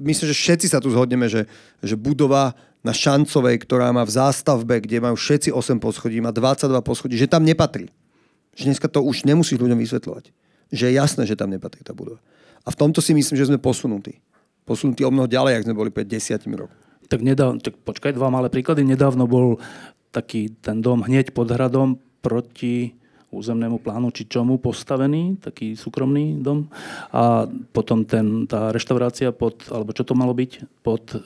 myslím, že všetci sa tu zhodneme, že, že budova na Šancovej, ktorá má v zástavbe, kde majú všetci 8 poschodí, má 22 poschodí, že tam nepatrí. Že dneska to už nemusíš ľuďom vysvetľovať. Že je jasné, že tam nepatrí tá budova. A v tomto si myslím, že sme posunutí. Posunutí o mnoho ďalej, ak sme boli pred desiatimi rokmi. Tak, nedávno, tak počkaj, dva malé príklady. Nedávno bol taký ten dom hneď pod hradom proti územnému plánu či čomu postavený, taký súkromný dom. A potom ten, tá reštaurácia pod, alebo čo to malo byť, pod e,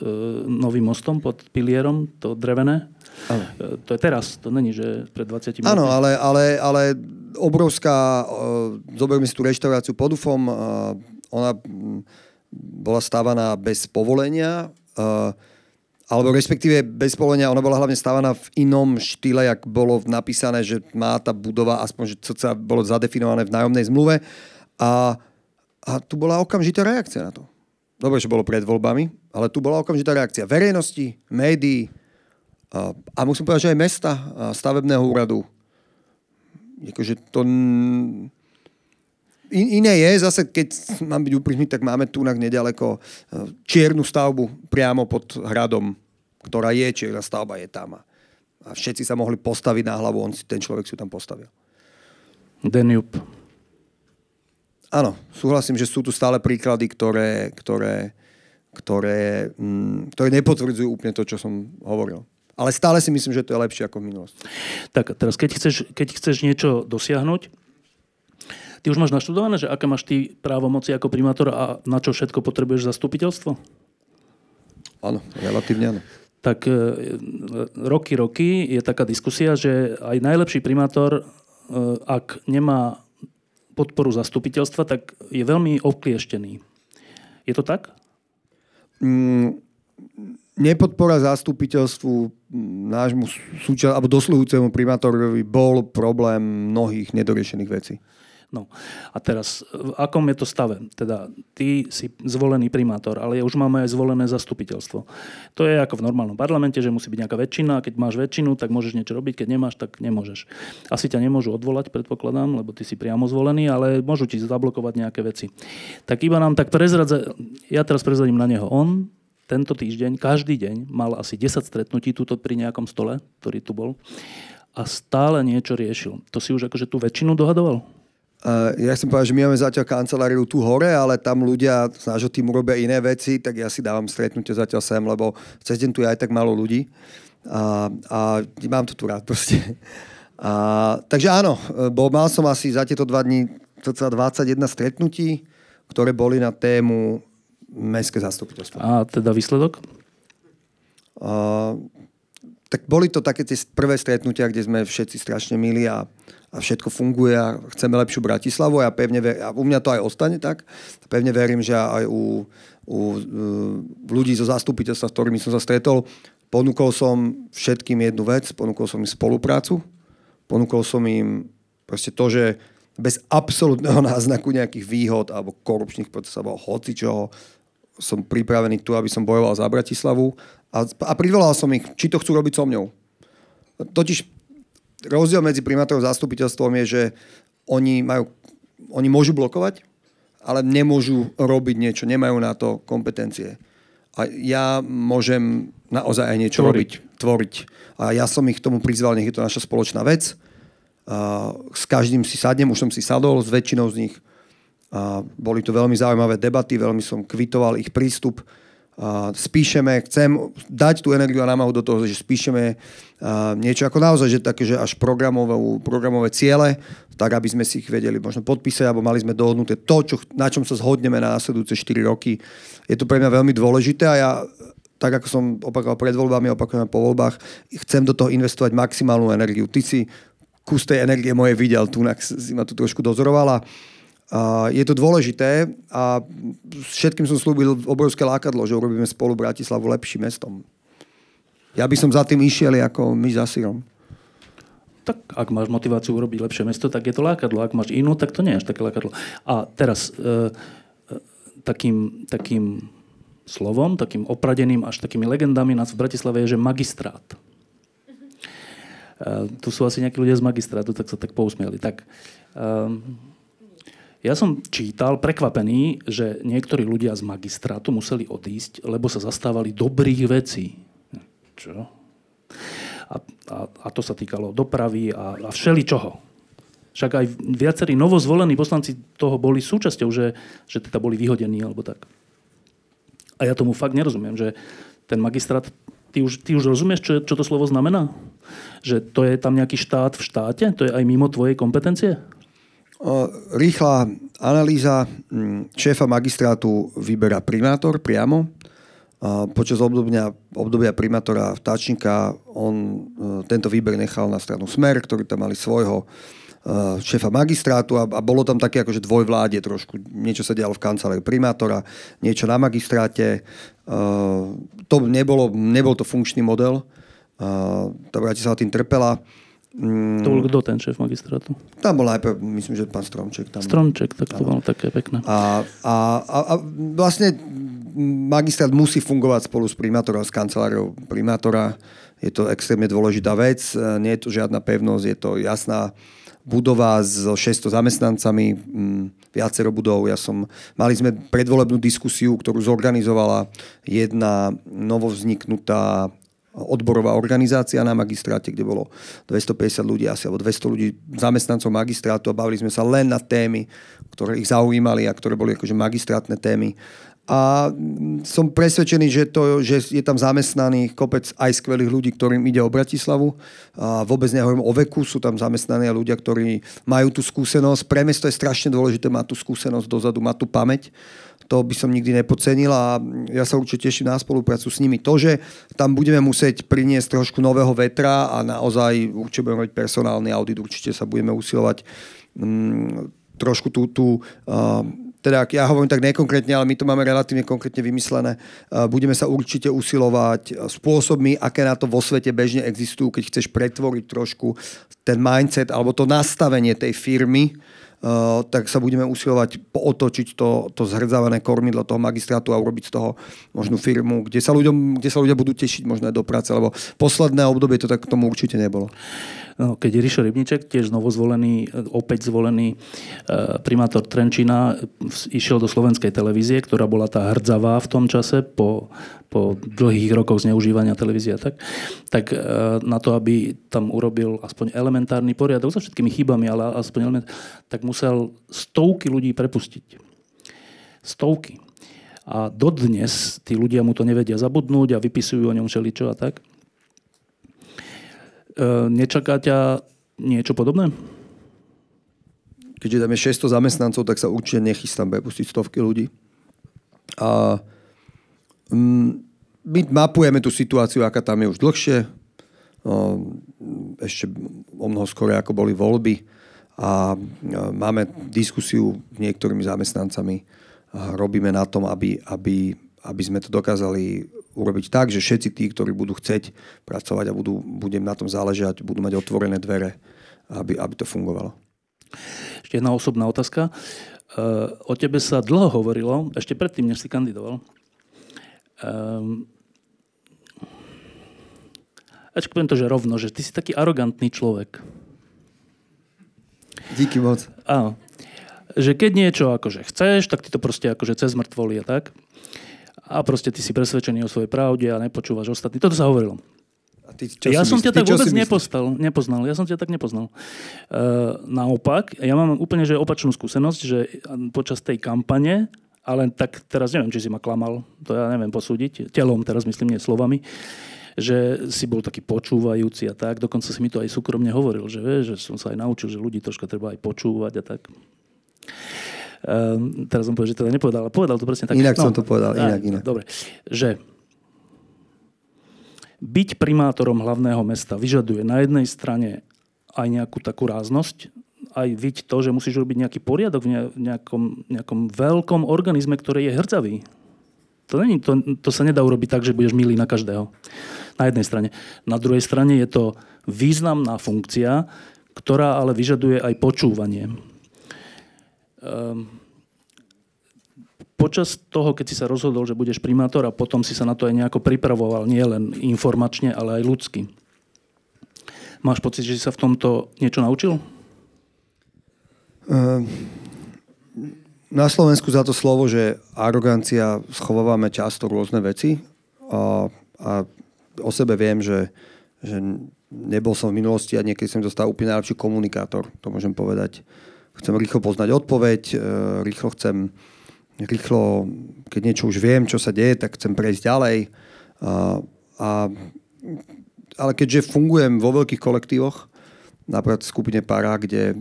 novým mostom, pod pilierom, to drevené. E, to je teraz, to není, že pred 20 Áno, ale, ale, ale obrovská, e, zoberme si tú reštauráciu pod UFom, e, ona bola stávaná bez povolenia, alebo respektíve bez povolenia, ona bola hlavne stávaná v inom štýle, jak bolo napísané, že má tá budova, aspoň, že to sa bolo zadefinované v nájomnej zmluve. A, a tu bola okamžitá reakcia na to. Dobre, že bolo pred voľbami, ale tu bola okamžitá reakcia verejnosti, médií a, a musím povedať, že aj mesta, a stavebného úradu. Jakože to... iné je, zase keď mám byť úprimný, tak máme tu nedaleko čiernu stavbu priamo pod hradom ktorá je, či tá stavba je tam. A všetci sa mohli postaviť na hlavu, on si, ten človek si ju tam postavil. Danube. Áno, súhlasím, že sú tu stále príklady, ktoré, ktoré, ktoré, mm, ktoré nepotvrdzujú úplne to, čo som hovoril. Ale stále si myslím, že to je lepšie ako v minulosti. Tak teraz, keď chceš, keď chceš niečo dosiahnuť, ty už máš naštudované, že aké máš ty právomoci ako primátor a na čo všetko potrebuješ zastupiteľstvo? Áno, relatívne áno tak e, roky, roky je taká diskusia, že aj najlepší primátor, e, ak nemá podporu zastupiteľstva, tak je veľmi obklieštený. Je to tak? Mm, nepodpora zastupiteľstvu nášmu súča- alebo dosluhujúcemu primátorovi bol problém mnohých nedoriešených vecí. No a teraz, v akom je to stave? Teda ty si zvolený primátor, ale už máme aj zvolené zastupiteľstvo. To je ako v normálnom parlamente, že musí byť nejaká väčšina a keď máš väčšinu, tak môžeš niečo robiť, keď nemáš, tak nemôžeš. Asi ťa nemôžu odvolať, predpokladám, lebo ty si priamo zvolený, ale môžu ti zablokovať nejaké veci. Tak iba nám tak prezradza, ja teraz prezradím na neho. On tento týždeň, každý deň mal asi 10 stretnutí túto pri nejakom stole, ktorý tu bol a stále niečo riešil. To si už akože tú väčšinu dohadoval? Uh, ja som povedal, že my máme zatiaľ kanceláriu tu hore, ale tam ľudia z nášho týmu robia iné veci, tak ja si dávam stretnutie zatiaľ sem, lebo cez deň tu je aj tak málo ľudí. A, a mám to tu rád proste. A, takže áno, bol, mal som asi za tieto dva dní 21 stretnutí, ktoré boli na tému mestské zastupiteľstvo. A teda výsledok? A, tak boli to také tie prvé stretnutia, kde sme všetci strašne milí a, a všetko funguje a chceme lepšiu Bratislavu a, ja pevne ver, a u mňa to aj ostane tak. Pevne verím, že aj u, u, u ľudí zo zastupiteľstva, s ktorými som sa stretol, ponúkol som všetkým jednu vec, ponúkol som im spoluprácu, ponúkol som im proste to, že bez absolútneho náznaku nejakých výhod alebo korupčných procesov alebo hoci čoho som pripravený tu, aby som bojoval za Bratislavu a, a privolal som ich, či to chcú robiť so mňou. Totiž rozdiel medzi primátorom a zastupiteľstvom je, že oni, majú, oni môžu blokovať, ale nemôžu robiť niečo, nemajú na to kompetencie. A ja môžem naozaj aj niečo tvoriť. robiť, tvoriť. A ja som ich k tomu prizval, nech je to naša spoločná vec. A s každým si sadnem, už som si sadol, s väčšinou z nich a boli to veľmi zaujímavé debaty, veľmi som kvitoval ich prístup. A spíšeme, chcem dať tú energiu a námahu do toho, že spíšeme niečo ako naozaj, že také, že až programové, programové ciele, tak aby sme si ich vedeli možno podpísať, alebo mali sme dohodnuté to, čo, na čom sa zhodneme na následujúce 4 roky. Je to pre mňa veľmi dôležité a ja tak ako som opakoval pred voľbami, opakujem po voľbách, chcem do toho investovať maximálnu energiu. Ty si kus tej energie moje videl, tu si ma tu trošku dozorovala je to dôležité a všetkým som slúbil obrovské lákadlo, že urobíme spolu Bratislavu lepším mestom. Ja by som za tým išiel ako my za sírom. Tak ak máš motiváciu urobiť lepšie mesto, tak je to lákadlo. Ak máš inú, tak to nie je až také lákadlo. A teraz e, e, takým, takým slovom, takým opradeným až takými legendami nás v Bratislave je, že magistrát. E, tu sú asi nejakí ľudia z magistrátu, tak sa tak pousmieli. Tak, e, ja som čítal, prekvapený, že niektorí ľudia z magistrátu museli odísť, lebo sa zastávali dobrých vecí. Čo? A, a, a to sa týkalo dopravy a, a všeličoho. Však aj viacerí novozvolení poslanci toho boli súčasťou, že, že teda boli vyhodení alebo tak. A ja tomu fakt nerozumiem, že ten magistrát, ty už, ty už rozumieš, čo, čo to slovo znamená? Že to je tam nejaký štát v štáte? To je aj mimo tvojej kompetencie? Rýchla analýza mm, šéfa magistrátu vyberá primátor priamo. Počas obdobia, obdobia primátora Vtáčnika on e, tento výber nechal na stranu Smer, ktorí tam mali svojho e, šéfa magistrátu a, a bolo tam také akože dvojvládie trošku. Niečo sa dialo v kancelárii primátora, niečo na magistráte. Uh, to nebolo, nebol to funkčný model. Tá Bratislava tým trpela. Mm. To bol kto ten šéf magistrátu? Tam bol najprv, myslím, že pán Stromček. Tam Stromček, tak to bolo také pekné. A, a, a, a vlastne magistrát musí fungovať spolu s primátorom, s kanceláriou primátora. Je to extrémne dôležitá vec. Nie je to žiadna pevnosť, je to jasná budova so 600 zamestnancami, mm, viacero budov. Ja som, mali sme predvolebnú diskusiu, ktorú zorganizovala jedna novovzniknutá odborová organizácia na magistráte, kde bolo 250 ľudí asi, alebo 200 ľudí zamestnancov magistrátu a bavili sme sa len na témy, ktoré ich zaujímali a ktoré boli akože magistrátne témy. A som presvedčený, že, to, že je tam zamestnaný kopec aj skvelých ľudí, ktorým ide o Bratislavu. A vôbec nehovorím o veku, sú tam zamestnaní ľudia, ktorí majú tú skúsenosť. Pre mesto je strašne dôležité mať tú skúsenosť dozadu, mať tú pamäť to by som nikdy nepocenil a ja sa určite teším na spoluprácu s nimi. To, že tam budeme musieť priniesť trošku nového vetra a naozaj určite budeme mať personálny audit, určite sa budeme usilovať mm, trošku tú, tú uh, teda ja hovorím tak nekonkrétne, ale my to máme relatívne konkrétne vymyslené. Budeme sa určite usilovať spôsobmi, aké na to vo svete bežne existujú, keď chceš pretvoriť trošku ten mindset alebo to nastavenie tej firmy, tak sa budeme usilovať otočiť to, to zhrdzávané kormidlo toho magistrátu a urobiť z toho možnú firmu, kde sa, ľuďom, kde sa ľudia budú tešiť možno aj do práce, lebo posledné obdobie to tak tomu určite nebolo. No, keď Rišo Rybniček, tiež zvolený, opäť zvolený e, primátor Trenčina, išiel do slovenskej televízie, ktorá bola tá hrdzavá v tom čase po, po dlhých rokoch zneužívania televízie, tak, tak e, na to, aby tam urobil aspoň elementárny poriadok so všetkými chybami, ale aspoň element, tak musel stovky ľudí prepustiť. Stovky. A dodnes tí ľudia mu to nevedia zabudnúť a vypisujú o ňom všeličo a tak. E, nečaká ťa niečo podobné? Keďže tam je 600 zamestnancov, tak sa určite nechystám prepustiť stovky ľudí. A mm, my mapujeme tú situáciu, aká tam je už dlhšie. ešte o mnoho skôr, ako boli voľby a máme diskusiu s niektorými zamestnancami a robíme na tom, aby, aby, aby sme to dokázali urobiť tak, že všetci tí, ktorí budú chceť pracovať a budú, budem na tom záležať, budú mať otvorené dvere, aby, aby to fungovalo. Ešte jedna osobná otázka. O tebe sa dlho hovorilo, ešte predtým, než si kandidoval. Um, Ačko poviem to, že rovno, že ty si taký arogantný človek. Díky moc. Áno. Že keď niečo akože chceš, tak ty to proste akože cez mŕtvolie, tak? A proste ty si presvedčený o svojej pravde a nepočúvaš ostatní. Toto sa hovorilo. A ty, čo ja som mysl... ťa tak vôbec nepostal, nepoznal. Ja som ťa tak nepoznal. Uh, naopak, ja mám úplne že opačnú skúsenosť, že počas tej kampane, ale tak teraz neviem, či si ma klamal, to ja neviem posúdiť, telom teraz myslím, nie slovami, že si bol taký počúvajúci a tak. Dokonca si mi to aj súkromne hovoril, že, vie, že som sa aj naučil, že ľudí troška treba aj počúvať a tak. Um, teraz som povedal, že teda nepovedal, ale povedal to presne tak. Inak no, som to povedal, inak, aj, inak. Dobre, že byť primátorom hlavného mesta vyžaduje na jednej strane aj nejakú takú ráznosť, aj viť to, že musíš robiť nejaký poriadok v nejakom, nejakom veľkom organizme, ktorý je hrdzavý. To, není, to, to sa nedá urobiť tak, že budeš milý na každého. Na jednej strane. Na druhej strane je to významná funkcia, ktorá ale vyžaduje aj počúvanie. Um, počas toho, keď si sa rozhodol, že budeš primátor a potom si sa na to aj nejako pripravoval, nie len informačne, ale aj ľudsky. Máš pocit, že si sa v tomto niečo naučil? Um, na Slovensku za to slovo, že arogancia schovávame často rôzne veci a, a o sebe viem, že, že nebol som v minulosti a niekedy som dostal úplne najlepší komunikátor, to môžem povedať. Chcem rýchlo poznať odpoveď, e, rýchlo chcem, rýchlo, keď niečo už viem, čo sa deje, tak chcem prejsť ďalej. A, a, ale keďže fungujem vo veľkých kolektívoch, napríklad v skupine Para, kde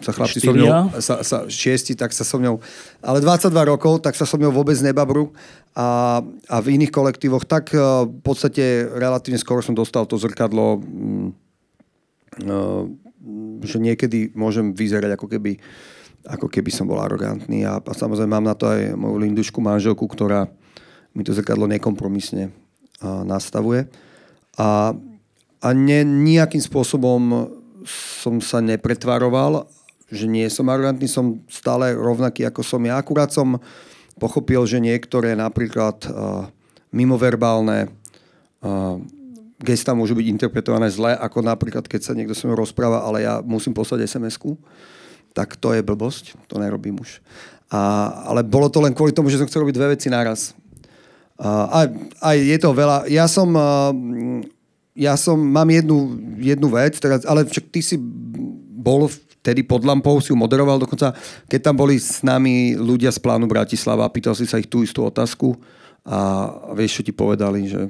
sa chlapci so mňou, sa, sa, šiesti, tak sa so mňou, ale 22 rokov, tak sa so mňou vôbec nebabru a, a v iných kolektívoch, tak uh, v podstate relatívne skoro som dostal to zrkadlo, uh, že niekedy môžem vyzerať ako keby, ako keby som bol arogantný a, a samozrejme mám na to aj moju lindušku manželku, ktorá mi to zrkadlo nekompromisne uh, nastavuje. A, a ne, nejakým spôsobom som sa nepretvaroval že nie som arrogantný, som stále rovnaký ako som ja. Akurát som pochopil, že niektoré napríklad uh, mimoverbálne uh, gesta môžu byť interpretované zle, ako napríklad, keď sa niekto so mnou rozpráva, ale ja musím poslať SMS-ku, tak to je blbosť, to nerobím už. A, ale bolo to len kvôli tomu, že som chcel robiť dve veci naraz. A, aj je to veľa. Ja som, ja som, mám jednu, jednu vec, teraz, ale však ty si bol vtedy pod lampou si ju moderoval dokonca, keď tam boli s nami ľudia z plánu Bratislava a pýtal si sa ich tú istú otázku a vieš, čo ti povedali, že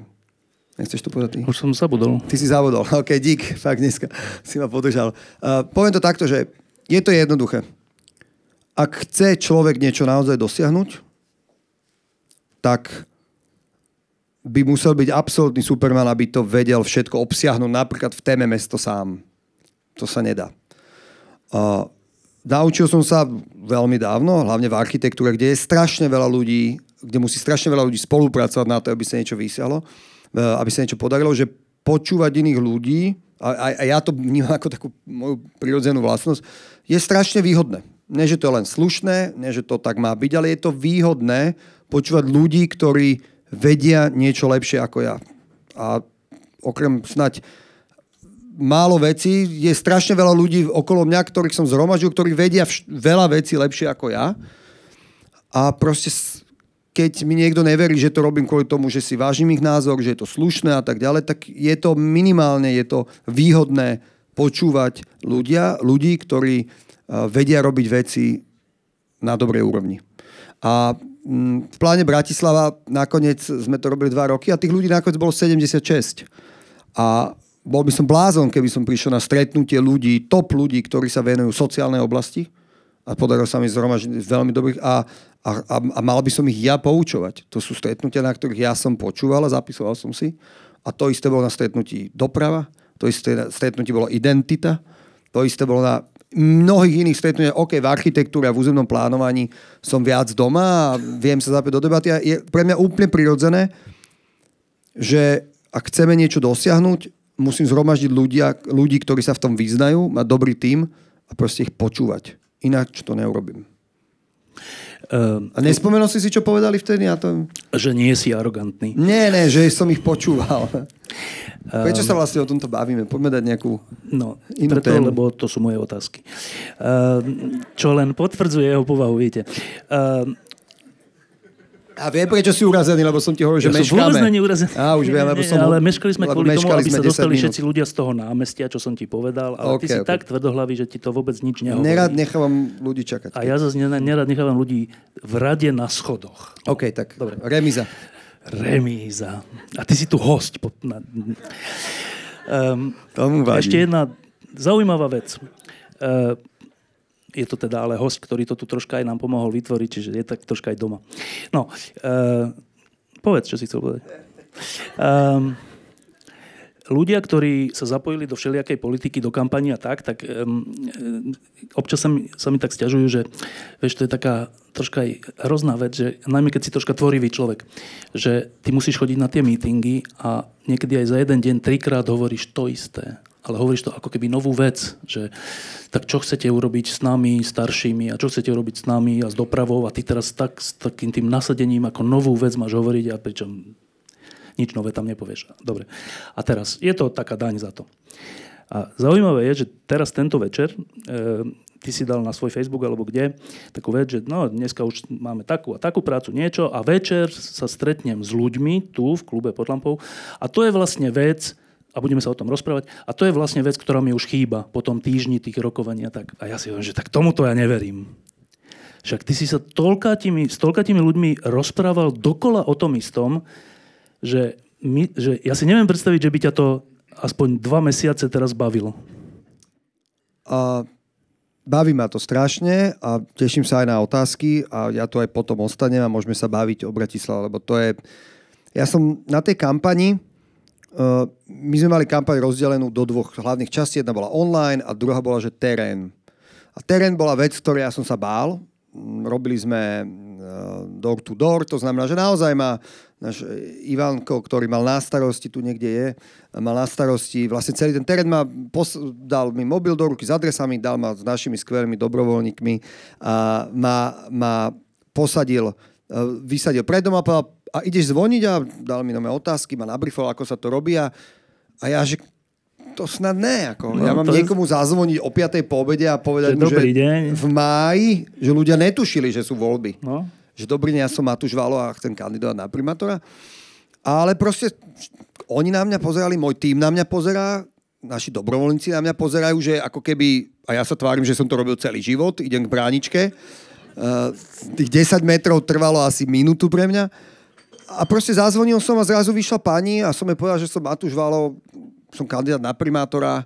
Nechceš to povedať ty? Už som zabudol. Ty si zabudol. OK, dík. Fakt dneska si ma podržal. Uh, poviem to takto, že je to jednoduché. Ak chce človek niečo naozaj dosiahnuť, tak by musel byť absolútny superman, aby to vedel všetko obsiahnuť napríklad v téme mesto sám. To sa nedá. Uh, naučil som sa veľmi dávno, hlavne v architektúre, kde je strašne veľa ľudí, kde musí strašne veľa ľudí spolupracovať na to, aby sa niečo vysialo, uh, aby sa niečo podarilo, že počúvať iných ľudí, a, a, a ja to vnímam ako takú moju prirodzenú vlastnosť, je strašne výhodné. Nie, že to je len slušné, nie, že to tak má byť, ale je to výhodné počúvať ľudí, ktorí vedia niečo lepšie ako ja. A okrem snať málo vecí. Je strašne veľa ľudí okolo mňa, ktorých som zhromažil, ktorí vedia vš- veľa vecí lepšie ako ja. A proste keď mi niekto neverí, že to robím kvôli tomu, že si vážim ich názor, že je to slušné a tak ďalej, tak je to minimálne, je to výhodné počúvať ľudia, ľudí, ktorí vedia robiť veci na dobrej úrovni. A v pláne Bratislava nakoniec sme to robili dva roky a tých ľudí nakoniec bolo 76. A bol by som blázon, keby som prišiel na stretnutie ľudí, top ľudí, ktorí sa venujú sociálnej oblasti a podarilo sa mi zhromažiť veľmi dobrých a, a, a, a mal by som ich ja poučovať. To sú stretnutia, na ktorých ja som počúval a zapisoval som si A to isté bolo na stretnutí doprava, to isté stretnutí bolo identita, to isté bolo na mnohých iných stretnutiach. OK, v architektúre a v územnom plánovaní som viac doma a viem sa zapäť do debaty. A je pre mňa úplne prirodzené, že ak chceme niečo dosiahnuť, musím zhromaždiť ľudia, ľudí, ktorí sa v tom vyznajú, mať dobrý tým a proste ich počúvať. Ináč to neurobím. Uh, a nespomenul si si, čo povedali vtedy? Ja to... Že nie si arogantný. Nie, nie, že som ich počúval. Um, Prečo sa vlastne o tomto bavíme? Poďme dať nejakú No, inú preto, tému. lebo to sú moje otázky. Uh, čo len potvrdzuje jeho povahu, viete. Uh, a viem, prečo si urazený, lebo som ti hovoril, že ja meškáme. Som vôbec urazený. Á, už viem, lebo som... Ale meškali sme kvôli tomu, aby sa dostali minút. všetci ľudia z toho námestia, čo som ti povedal. Ale okay, ty si okay. tak tvrdohlavý, že ti to vôbec nič nehovorí. Nerad nechávam ľudí čakať. A ja zase nerad nechávam ľudí v rade na schodoch. OK, tak Dobre. remíza. Remíza. A ty si tu host. Um, Tomu vadí. Ešte jedna zaujímavá vec. Uh, je to teda ale host, ktorý to tu troška aj nám pomohol vytvoriť, čiže je tak troška aj doma. No, uh, povedz, čo si chcel povedať. Um, ľudia, ktorí sa zapojili do všelijakej politiky, do kampani a tak, tak um, občas sa mi, sa mi tak stiažujú, že vieš, to je taká troška aj hrozná vec, že najmä keď si troška tvorivý človek, že ty musíš chodiť na tie mítingy a niekedy aj za jeden deň trikrát hovoríš to isté ale hovoríš to ako keby novú vec, že tak čo chcete urobiť s nami, staršími a čo chcete urobiť s nami a s dopravou a ty teraz tak, s takým tým nasadením ako novú vec máš hovoriť a pričom nič nové tam nepovieš. Dobre. A teraz, je to taká daň za to. A zaujímavé je, že teraz tento večer, e, ty si dal na svoj Facebook alebo kde, takú vec, že no, dneska už máme takú a takú prácu, niečo a večer sa stretnem s ľuďmi tu v klube pod lampou a to je vlastne vec, a budeme sa o tom rozprávať. A to je vlastne vec, ktorá mi už chýba po tom týždni tých rokovaní a tak. A ja si hovorím, že tak tomuto ja neverím. Však ty si sa toľkátimi, s toľkátimi ľuďmi rozprával dokola o tom istom, že, my, že ja si neviem predstaviť, že by ťa to aspoň dva mesiace teraz bavilo. A baví ma to strašne a teším sa aj na otázky a ja tu aj potom ostanem a môžeme sa baviť o Bratislave, lebo to je... Ja som na tej kampani, my sme mali kampaň rozdelenú do dvoch hlavných častí. Jedna bola online a druhá bola, že terén. A terén bola vec, ktorej ja som sa bál. Mm, robili sme uh, door to door, to znamená, že naozaj má náš Ivanko, ktorý mal na starosti, tu niekde je, mal na starosti, vlastne celý ten terén ma pos- dal mi mobil do ruky s adresami, dal ma s našimi skvelými dobrovoľníkmi a ma, ma posadil, vysadil pred doma, povedal, a ideš zvoniť a dal mi nové otázky, ma nabrifoval, ako sa to robí a, a ja, že to snad ne. Ako. No, ja mám niekomu je... zazvoniť o 5. po obede a povedať že mu, že deň. v máji, že ľudia netušili, že sú voľby. No. Že dobrý deň, ja som Matúš Valo a chcem kandidovať na primátora. Ale proste oni na mňa pozerali, môj tým na mňa pozerá, naši dobrovoľníci na mňa pozerajú, že ako keby, a ja sa tvárim, že som to robil celý život, idem k bráničke, uh, tých 10 metrov trvalo asi minútu pre mňa a proste zazvonil som a zrazu vyšla pani a som jej povedal, že som Matúš Valo, som kandidát na primátora.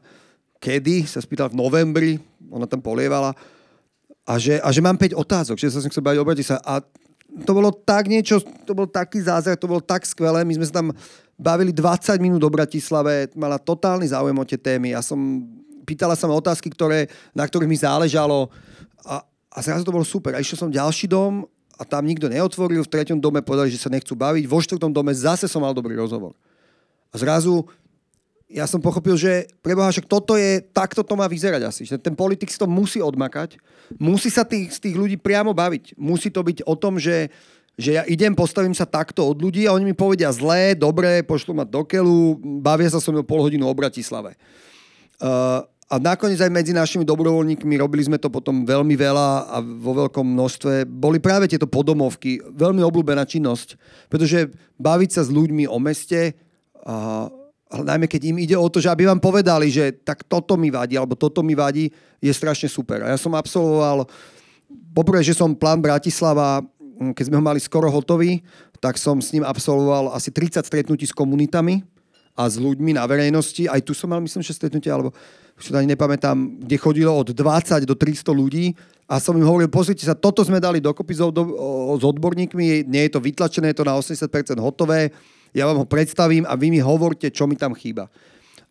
Kedy? Sa spýtal v novembri, ona tam polievala. A že, a že mám 5 otázok, že sa som chcel baviť o sa. A to bolo tak niečo, to bol taký zázrak, to bolo tak skvelé. My sme sa tam bavili 20 minút do Bratislave, mala totálny záujem o tie témy. Ja som, pýtala sa ma otázky, ktoré, na ktorých mi záležalo. A, a zrazu to bolo super. A išiel som ďalší dom a tam nikto neotvoril, v treťom dome povedali, že sa nechcú baviť, vo štvrtom dome zase som mal dobrý rozhovor. A zrazu ja som pochopil, že preboha, že toto je, takto to má vyzerať asi. Že ten politik si to musí odmakať, musí sa tých, z tých ľudí priamo baviť. Musí to byť o tom, že, že ja idem, postavím sa takto od ľudí a oni mi povedia zlé, dobré, pošlu ma do keľu, bavia sa so mnou pol hodinu o Bratislave. Uh, a nakoniec aj medzi našimi dobrovoľníkmi robili sme to potom veľmi veľa a vo veľkom množstve. Boli práve tieto podomovky, veľmi obľúbená činnosť, pretože baviť sa s ľuďmi o meste, a, ale najmä keď im ide o to, že aby vám povedali, že tak toto mi vadí, alebo toto mi vadí, je strašne super. A ja som absolvoval, poprvé, že som plán Bratislava, keď sme ho mali skoro hotový, tak som s ním absolvoval asi 30 stretnutí s komunitami a s ľuďmi na verejnosti. Aj tu som mal, myslím, že stretnutie, alebo už ani nepamätám, kde chodilo od 20 do 300 ľudí a som im hovoril, pozrite sa, toto sme dali dokopy s, s odborníkmi, nie je to vytlačené, je to na 80% hotové, ja vám ho predstavím a vy mi hovorte, čo mi tam chýba.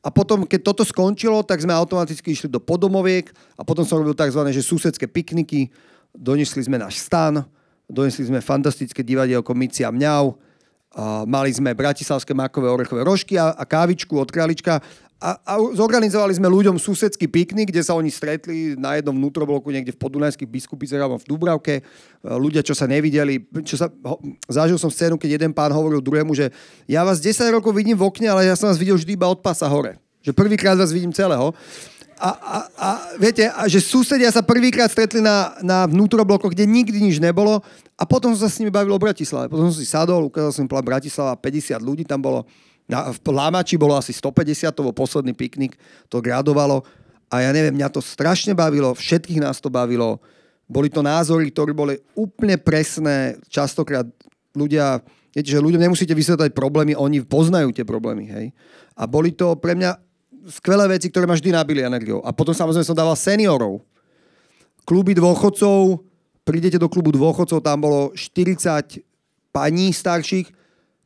A potom, keď toto skončilo, tak sme automaticky išli do podomoviek a potom som robil tzv. Že susedské pikniky, donesli sme náš stan, donesli sme fantastické divadielko Mici a Mňau, mali sme bratislavské makové orechové rožky a, a kávičku od králička a, a zorganizovali sme ľuďom susedský piknik, kde sa oni stretli na jednom vnútrobloku niekde v podunajských biskupiciach alebo v Dubravke. E, ľudia, čo sa nevideli. Čo sa, ho, zažil som scénu, keď jeden pán hovoril druhému, že ja vás 10 rokov vidím v okne, ale ja som vás videl vždy iba od pasa hore. Že prvýkrát vás vidím celého. A, a, a viete, a že susedia sa prvýkrát stretli na, na vnútroblokoch, kde nikdy nič nebolo a potom som sa s nimi bavil o Bratislave. Potom som si sadol, ukázal som plán Bratislava, 50 ľudí tam bolo na, v Lámači bolo asi 150, to bol posledný piknik, to gradovalo. A ja neviem, mňa to strašne bavilo, všetkých nás to bavilo. Boli to názory, ktoré boli úplne presné. Častokrát ľudia, viete, že ľuďom nemusíte vysvetľať problémy, oni poznajú tie problémy. Hej? A boli to pre mňa skvelé veci, ktoré ma vždy nabili energiou. A potom samozrejme som dával seniorov. Kluby dôchodcov, prídete do klubu dôchodcov, tam bolo 40 paní starších,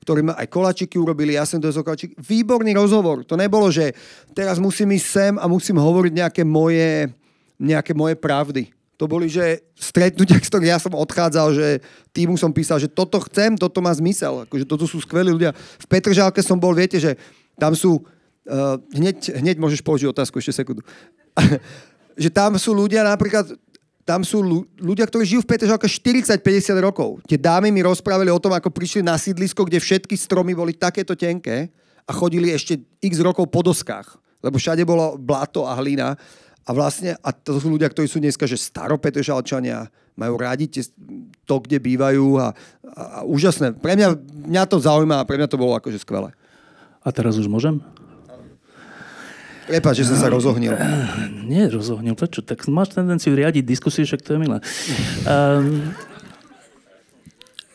ktorí ma aj kolačiky urobili, ja som to kolačík. Výborný rozhovor. To nebolo, že teraz musím ísť sem a musím hovoriť nejaké moje, nejaké moje pravdy. To boli, že stretnutia, z ktorých ja som odchádzal, že týmu som písal, že toto chcem, toto má zmysel. Akože toto sú skvelí ľudia. V Petržálke som bol, viete, že tam sú... Uh, hneď, hneď môžeš položiť otázku, ešte sekundu. že tam sú ľudia napríklad, tam sú ľudia, ktorí žijú v Petržalke 40-50 rokov. Tie dámy mi rozprávali o tom, ako prišli na sídlisko, kde všetky stromy boli takéto tenké a chodili ešte x rokov po doskách. Lebo všade bolo blato a hlina. A vlastne, a to sú ľudia, ktorí sú dneska, že staropetržalčania, majú rádi to, kde bývajú a, a, a úžasné. Pre mňa, mňa to zaujíma a pre mňa to bolo akože skvelé. A teraz už môžem? Prepač, že som sa rozohnil. Nie, rozohnil, prečo? Tak máš tendenciu riadiť diskusiu, však to je milé. Um,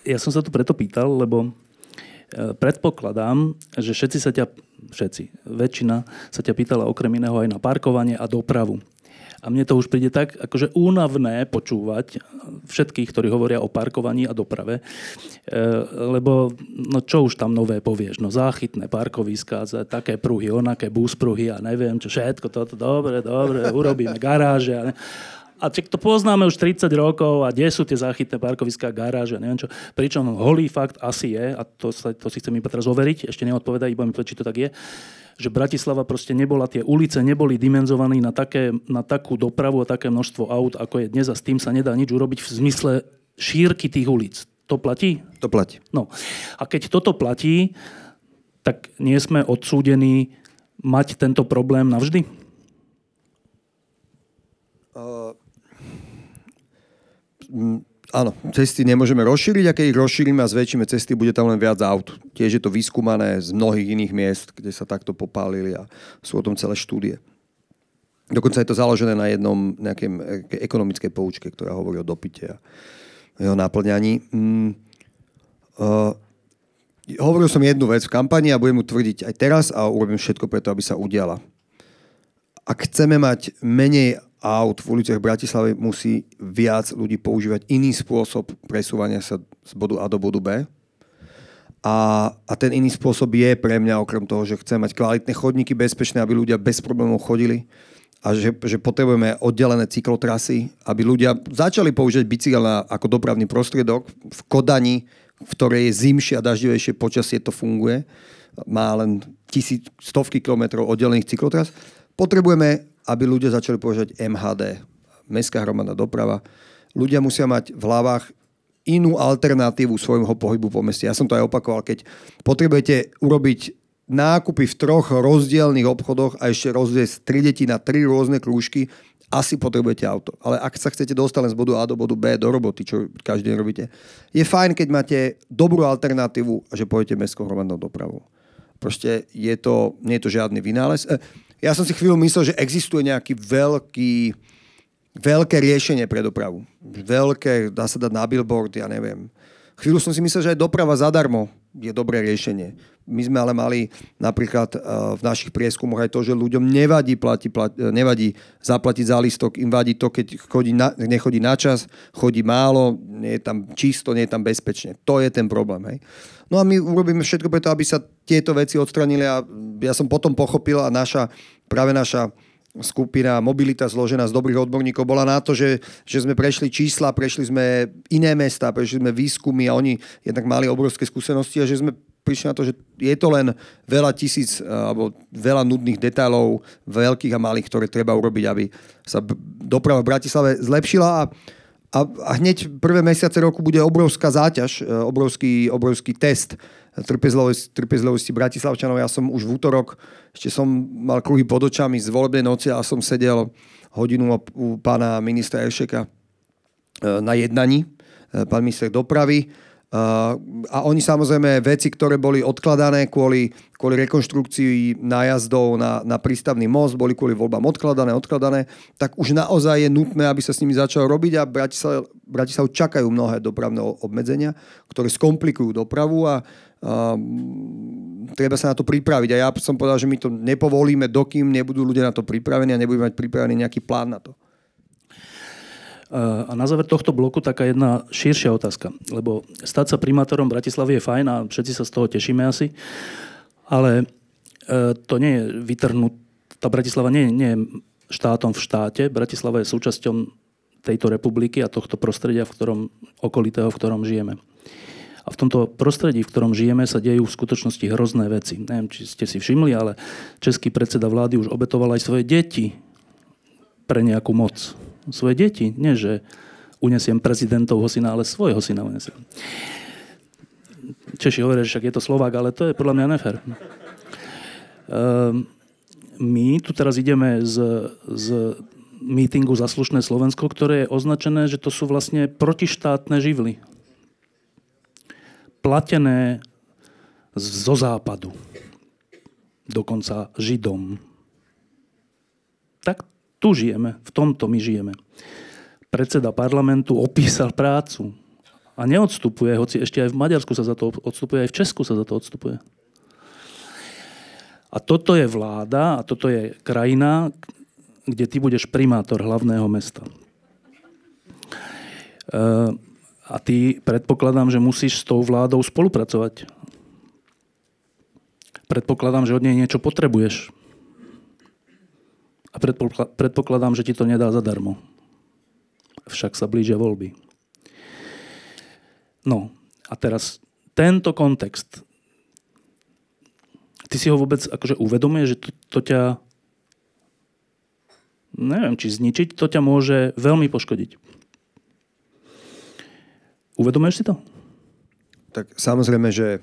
ja som sa tu preto pýtal, lebo e, predpokladám, že všetci sa ťa, všetci, väčšina sa ťa pýtala okrem iného aj na parkovanie a dopravu. A mne to už príde tak akože únavné počúvať všetkých, ktorí hovoria o parkovaní a doprave. E, lebo no čo už tam nové povieš? No záchytné parkoviska, také pruhy, onaké buspruhy a neviem čo, všetko toto, dobre, dobre, urobíme garáže. A, ne. a čak to poznáme už 30 rokov a kde sú tie záchytné parkoviská, garáže, neviem čo. Pričom holý fakt asi je, a to, sa, to si chcem iba teraz overiť, ešte neodpovedať, iba mi povedať, či to tak je, že Bratislava proste nebola, tie ulice neboli dimenzované na, také, na takú dopravu a také množstvo aut, ako je dnes a s tým sa nedá nič urobiť v zmysle šírky tých ulic. To platí? To platí. No. A keď toto platí, tak nie sme odsúdení mať tento problém navždy? Uh, Áno, cesty nemôžeme rozšíriť a keď ich rozšírime a zväčšíme cesty, bude tam len viac aut. Tiež je to vyskúmané z mnohých iných miest, kde sa takto popálili a sú o tom celé štúdie. Dokonca je to založené na jednom nejakej ekonomickej poučke, ktorá hovorí o dopite a jeho náplňaní. Mm, uh, hovoril som jednu vec v kampani a budem mu tvrdiť aj teraz a urobím všetko preto, aby sa udiala. Ak chceme mať menej aut v uliciach Bratislavy musí viac ľudí používať iný spôsob presúvania sa z bodu A do bodu B. A, a ten iný spôsob je pre mňa, okrem toho, že chcem mať kvalitné chodníky, bezpečné, aby ľudia bez problémov chodili a že, že potrebujeme oddelené cyklotrasy, aby ľudia začali používať bicykel ako dopravný prostriedok. V Kodani, v ktorej je zimšie a daždivejšie počasie, to funguje. Má len tisíc, stovky kilometrov oddelených cyklotras. Potrebujeme aby ľudia začali používať MHD, mestská hromadná doprava. Ľudia musia mať v hlavách inú alternatívu svojho pohybu po meste. Ja som to aj opakoval, keď potrebujete urobiť nákupy v troch rozdielných obchodoch a ešte rozviesť tri deti na tri rôzne krúžky, asi potrebujete auto. Ale ak sa chcete dostať len z bodu A do bodu B do roboty, čo každý deň robíte, je fajn, keď máte dobrú alternatívu a že pôjdete mestskou hromadnou dopravou. Proste je to, nie je to žiadny vynález. Ja som si chvíľu myslel, že existuje nejaký veľký, veľké riešenie pre dopravu. Veľké, dá sa dať na billboard, ja neviem. chvíľu som si myslel, že aj doprava zadarmo je dobré riešenie. My sme ale mali napríklad uh, v našich prieskumoch aj to, že ľuďom nevadí, plati, plati, nevadí zaplatiť za listok, im vadí to, keď chodí na, nechodí na čas, chodí málo, nie je tam čisto, nie je tam bezpečne. To je ten problém. Hej. No a my urobíme všetko preto, aby sa tieto veci odstranili a ja som potom pochopil a naša, práve naša skupina Mobilita zložená z dobrých odborníkov bola na to, že, že sme prešli čísla, prešli sme iné mesta, prešli sme výskumy a oni jednak mali obrovské skúsenosti a že sme prišli na to, že je to len veľa tisíc alebo veľa nudných detailov, veľkých a malých, ktoré treba urobiť, aby sa doprava v Bratislave zlepšila a, a, a hneď prvé mesiace roku bude obrovská záťaž, e, obrovský, obrovský test trpezlivosti, trpezlivosti Bratislavčanov. Ja som už v útorok, ešte som mal kruhy pod očami z volebnej noci a som sedel hodinu u pána ministra Ešeka e, na jednaní, e, pán minister dopravy a oni samozrejme veci, ktoré boli odkladané kvôli, kvôli rekonštrukcii nájazdov na, na prístavný most, boli kvôli voľbám odkladané, odkladané, tak už naozaj je nutné, aby sa s nimi začalo robiť a Bratislav, Bratislav čakajú mnohé dopravné obmedzenia, ktoré skomplikujú dopravu a treba sa na to pripraviť. A ja som povedal, že my to nepovolíme, dokým nebudú ľudia na to pripravení a nebudú mať pripravený nejaký plán na to. A na záver tohto bloku taká jedna širšia otázka, lebo stať sa primátorom Bratislavy je fajn a všetci sa z toho tešíme asi, ale e, to nie je vytrhnúť, tá Bratislava nie, nie je štátom v štáte, Bratislava je súčasťou tejto republiky a tohto prostredia, v ktorom, okolitého, v ktorom žijeme. A v tomto prostredí, v ktorom žijeme, sa dejú v skutočnosti hrozné veci. Neviem, či ste si všimli, ale český predseda vlády už obetoval aj svoje deti pre nejakú moc svoje deti. Nie, že unesiem prezidentovho syna, ale svojho syna unesiem. Češi hovoria, že však je to Slovák, ale to je podľa mňa nefér. Um, my tu teraz ideme z, z mítingu Zaslušné Slovensko, ktoré je označené, že to sú vlastne protištátne živly. Platené zo západu. Dokonca Židom. Tak tu žijeme, v tomto my žijeme. Predseda parlamentu opísal prácu a neodstupuje, hoci ešte aj v Maďarsku sa za to odstupuje, aj v Česku sa za to odstupuje. A toto je vláda a toto je krajina, kde ty budeš primátor hlavného mesta. E, a ty predpokladám, že musíš s tou vládou spolupracovať. Predpokladám, že od nej niečo potrebuješ. A predpokladám, že ti to nedá zadarmo. Však sa blížia voľby. No a teraz tento kontext. Ty si ho vôbec akože uvedomuješ, že to, to ťa neviem, či zničiť, to ťa môže veľmi poškodiť. Uvedomuješ si to? Tak samozrejme, že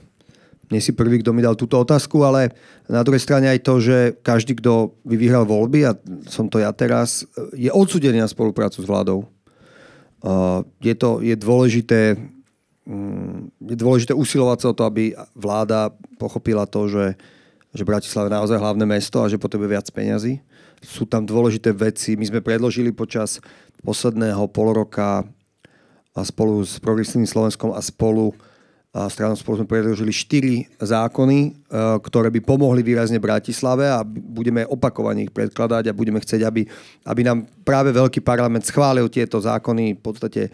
nie si prvý, kto mi dal túto otázku, ale na druhej strane aj to, že každý, kto by vyhral voľby, a som to ja teraz, je odsudený na spoluprácu s vládou. Je to je dôležité, mm, je dôležité usilovať sa o to, aby vláda pochopila to, že, že Bratislava je naozaj hlavné mesto a že potrebuje viac peňazí. Sú tam dôležité veci. My sme predložili počas posledného pol roka a spolu s Progresívnym Slovenskom a spolu a stranou spolu sme predložili štyri zákony, e, ktoré by pomohli výrazne Bratislave a budeme opakovane ich predkladať a budeme chcieť, aby, aby nám práve veľký parlament schválil tieto zákony v podstate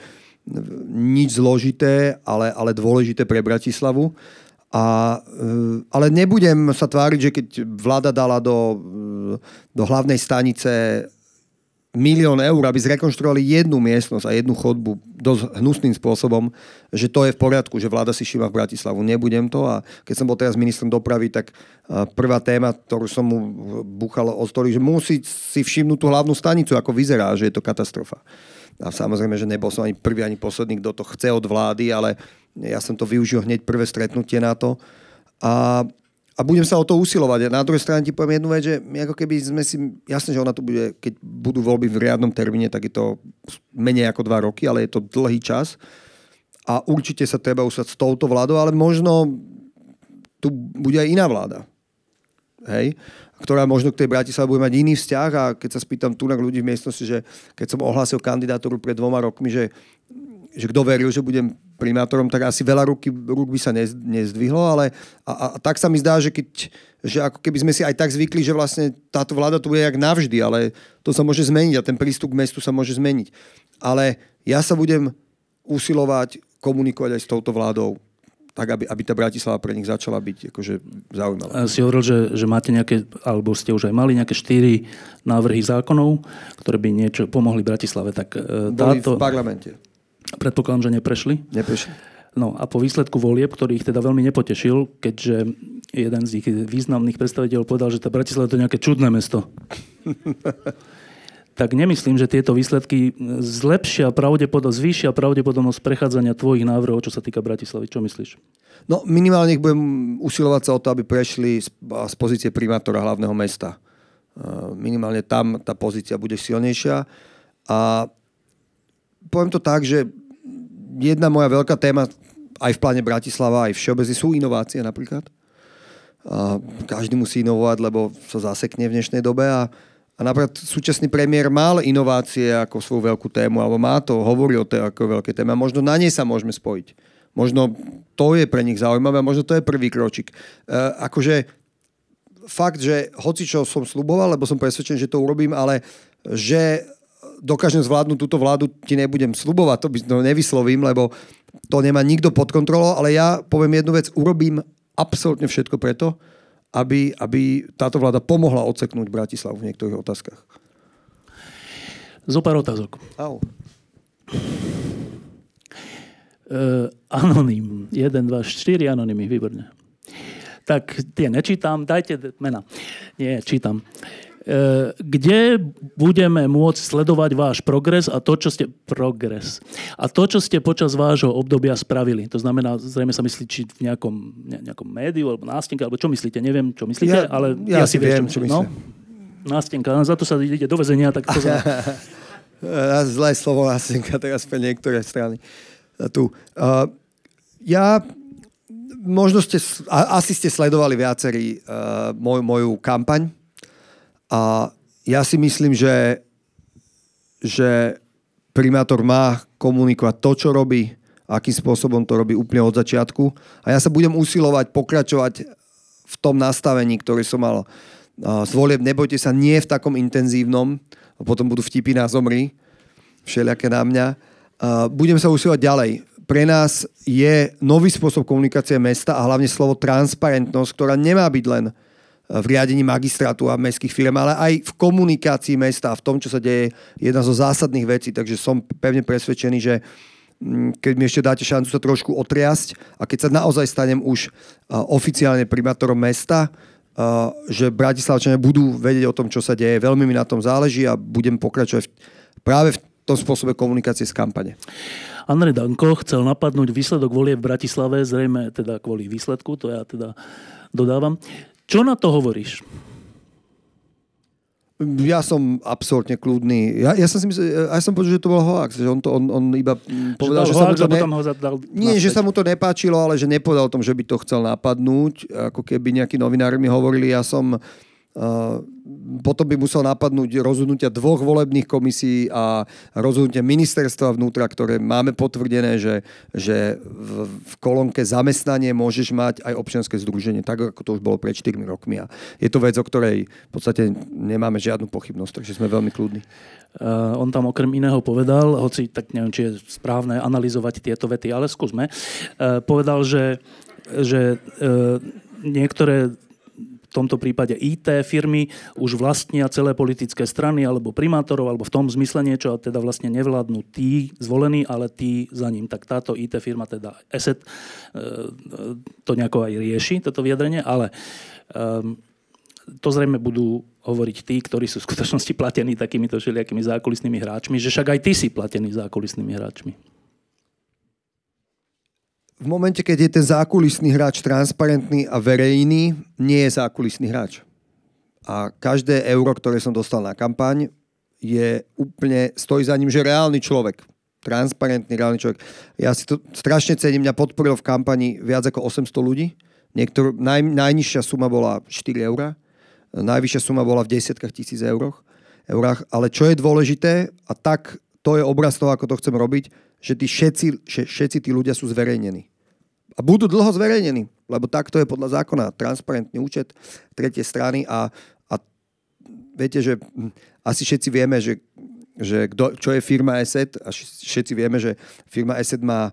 nič zložité, ale, ale dôležité pre Bratislavu. A, e, ale nebudem sa tváriť, že keď vláda dala do, do hlavnej stanice milión eur, aby zrekonštruovali jednu miestnosť a jednu chodbu dosť hnusným spôsobom, že to je v poriadku, že vláda si šíma v Bratislavu. Nebudem to a keď som bol teraz ministrom dopravy, tak prvá téma, ktorú som mu buchal o stoli, že musí si všimnúť tú hlavnú stanicu, ako vyzerá, že je to katastrofa. A samozrejme, že nebol som ani prvý, ani posledný, kto to chce od vlády, ale ja som to využil hneď prvé stretnutie na to. A a budem sa o to usilovať. Na druhej strane ti poviem jednu vec, že my ako keby sme si, jasné, že ona to bude, keď budú voľby v riadnom termíne, tak je to menej ako dva roky, ale je to dlhý čas. A určite sa treba usať s touto vládou, ale možno tu bude aj iná vláda. Hej? ktorá možno k tej Bratislave bude mať iný vzťah a keď sa spýtam tu na ľudí v miestnosti, že keď som ohlásil kandidatúru pred dvoma rokmi, že, že kto veril, že budem primátorom, tak asi veľa rúk, rúk by sa nezdvihlo, ale a, a, tak sa mi zdá, že keď že ako keby sme si aj tak zvykli, že vlastne táto vláda tu je jak navždy, ale to sa môže zmeniť a ten prístup k mestu sa môže zmeniť. Ale ja sa budem usilovať komunikovať aj s touto vládou tak aby, aby tá Bratislava pre nich začala byť akože zaujímavá. Si hovoril, že, že máte nejaké, alebo ste už aj mali nejaké štyri návrhy zákonov, ktoré by niečo pomohli Bratislave. Tak e, táto... Boli v parlamente. Predpokladám, že neprešli. Neprešli. No a po výsledku volieb, ktorý ich teda veľmi nepotešil, keďže jeden z ich významných predstaviteľov povedal, že tá Bratislava je to nejaké čudné mesto. tak nemyslím, že tieto výsledky zlepšia pravdepodobnosť, zvýšia pravdepodobnosť prechádzania tvojich návrhov, čo sa týka Bratislavy. Čo myslíš? No minimálne ich budem usilovať sa o to, aby prešli z, z pozície primátora hlavného mesta. Minimálne tam tá pozícia bude silnejšia. A poviem to tak, že jedna moja veľká téma aj v pláne Bratislava, aj všeobecne sú inovácie napríklad. A každý musí inovovať, lebo sa zasekne v dnešnej dobe a a napríklad súčasný premiér mal inovácie ako svoju veľkú tému, alebo má to, hovorí o tej ako veľké téme a možno na nej sa môžeme spojiť. Možno to je pre nich zaujímavé možno to je prvý kročik. E, akože fakt, že hoci čo som sluboval, lebo som presvedčený, že to urobím, ale že dokážem zvládnuť túto vládu, ti nebudem slubovať, to by to nevyslovím, lebo to nemá nikto pod kontrolou, ale ja poviem jednu vec, urobím absolútne všetko preto, aby, aby táto vláda pomohla odseknúť Bratislavu v niektorých otázkach? Zo pár otázok. Au. Uh, anonym. 1, 2, 4 anonymy, výborne. Tak tie nečítam, dajte mena. Nie, čítam. E, kde budeme môcť sledovať váš progres a to, čo ste progres. A to, čo ste počas vášho obdobia spravili. To znamená, zrejme sa myslí, či v nejakom, ne, nejakom médiu alebo nástenke, alebo čo myslíte, neviem, čo myslíte, ja, ale ja, ja si viem, čo, čo myslím. No, nástenka, za to sa ide do väzenia, tak to. Zlé slovo nástenka teraz pre niektoré strany. Tu. Uh, ja možno ste, asi ste sledovali viacerí uh, moj, moju kampaň a ja si myslím, že, že primátor má komunikovať to, čo robí, akým spôsobom to robí úplne od začiatku. A ja sa budem usilovať pokračovať v tom nastavení, ktoré som mal z volieb. Nebojte sa, nie v takom intenzívnom, a potom budú vtipy na zomri, všelijaké na mňa. Budem sa usilovať ďalej. Pre nás je nový spôsob komunikácie mesta a hlavne slovo transparentnosť, ktorá nemá byť len v riadení magistrátu a mestských firm, ale aj v komunikácii mesta a v tom, čo sa deje, jedna zo zásadných vecí. Takže som pevne presvedčený, že mm, keď mi ešte dáte šancu sa trošku otriasť a keď sa naozaj stanem už oficiálne primátorom mesta, že Bratislavčania budú vedieť o tom, čo sa deje. Veľmi mi na tom záleží a budem pokračovať práve v tom spôsobe komunikácie z kampane. Andrej Danko chcel napadnúť výsledok volie v Bratislave, zrejme teda kvôli výsledku, to ja teda dodávam. Čo na to hovoríš? Ja som absolútne kľudný. Ja, ja som si myslel, ja som počul, že to bol hoax, že on, to, on, on iba povedal, že, že sa mu to ne... ho zadal Nie, že sa mu to nepáčilo, ale že nepovedal o tom, že by to chcel napadnúť. Ako keby nejakí novinári mi hovorili, ja som potom by musel napadnúť rozhodnutia dvoch volebných komisí a rozhodnutia ministerstva vnútra, ktoré máme potvrdené, že, že v, v kolónke zamestnanie môžeš mať aj občianske združenie, tak ako to už bolo pred 4 rokmi. A je to vec, o ktorej v podstate nemáme žiadnu pochybnosť, takže sme veľmi kľudní. Uh, on tam okrem iného povedal, hoci tak neviem, či je správne analyzovať tieto vety, ale skúsme, uh, povedal, že, že uh, niektoré tomto prípade IT firmy už vlastnia celé politické strany alebo primátorov, alebo v tom zmysle niečo, a teda vlastne nevládnu tí zvolení, ale tí za ním. Tak táto IT firma, teda ESET, e, to nejako aj rieši, toto vyjadrenie, ale um, to zrejme budú hovoriť tí, ktorí sú v skutočnosti platení takýmito všelijakými zákulisnými hráčmi, že však aj ty si platený zákulisnými hráčmi v momente, keď je ten zákulisný hráč transparentný a verejný, nie je zákulisný hráč. A každé euro, ktoré som dostal na kampaň, je úplne, stojí za ním, že reálny človek. Transparentný, reálny človek. Ja si to strašne cením, mňa podporil v kampani viac ako 800 ľudí. Niektor, naj, najnižšia suma bola 4 eur, najvyššia suma bola v desiatkách tisíc euroch, eurách. Ale čo je dôležité, a tak to je obraz toho, ako to chcem robiť, že tí všetci, všetci tí ľudia sú zverejnení. A budú dlho zverejnení, lebo takto je podľa zákona transparentný účet tretie strany a, a viete, že hm, asi všetci vieme, že, že kdo, čo je firma ESET a všetci vieme, že firma ESET má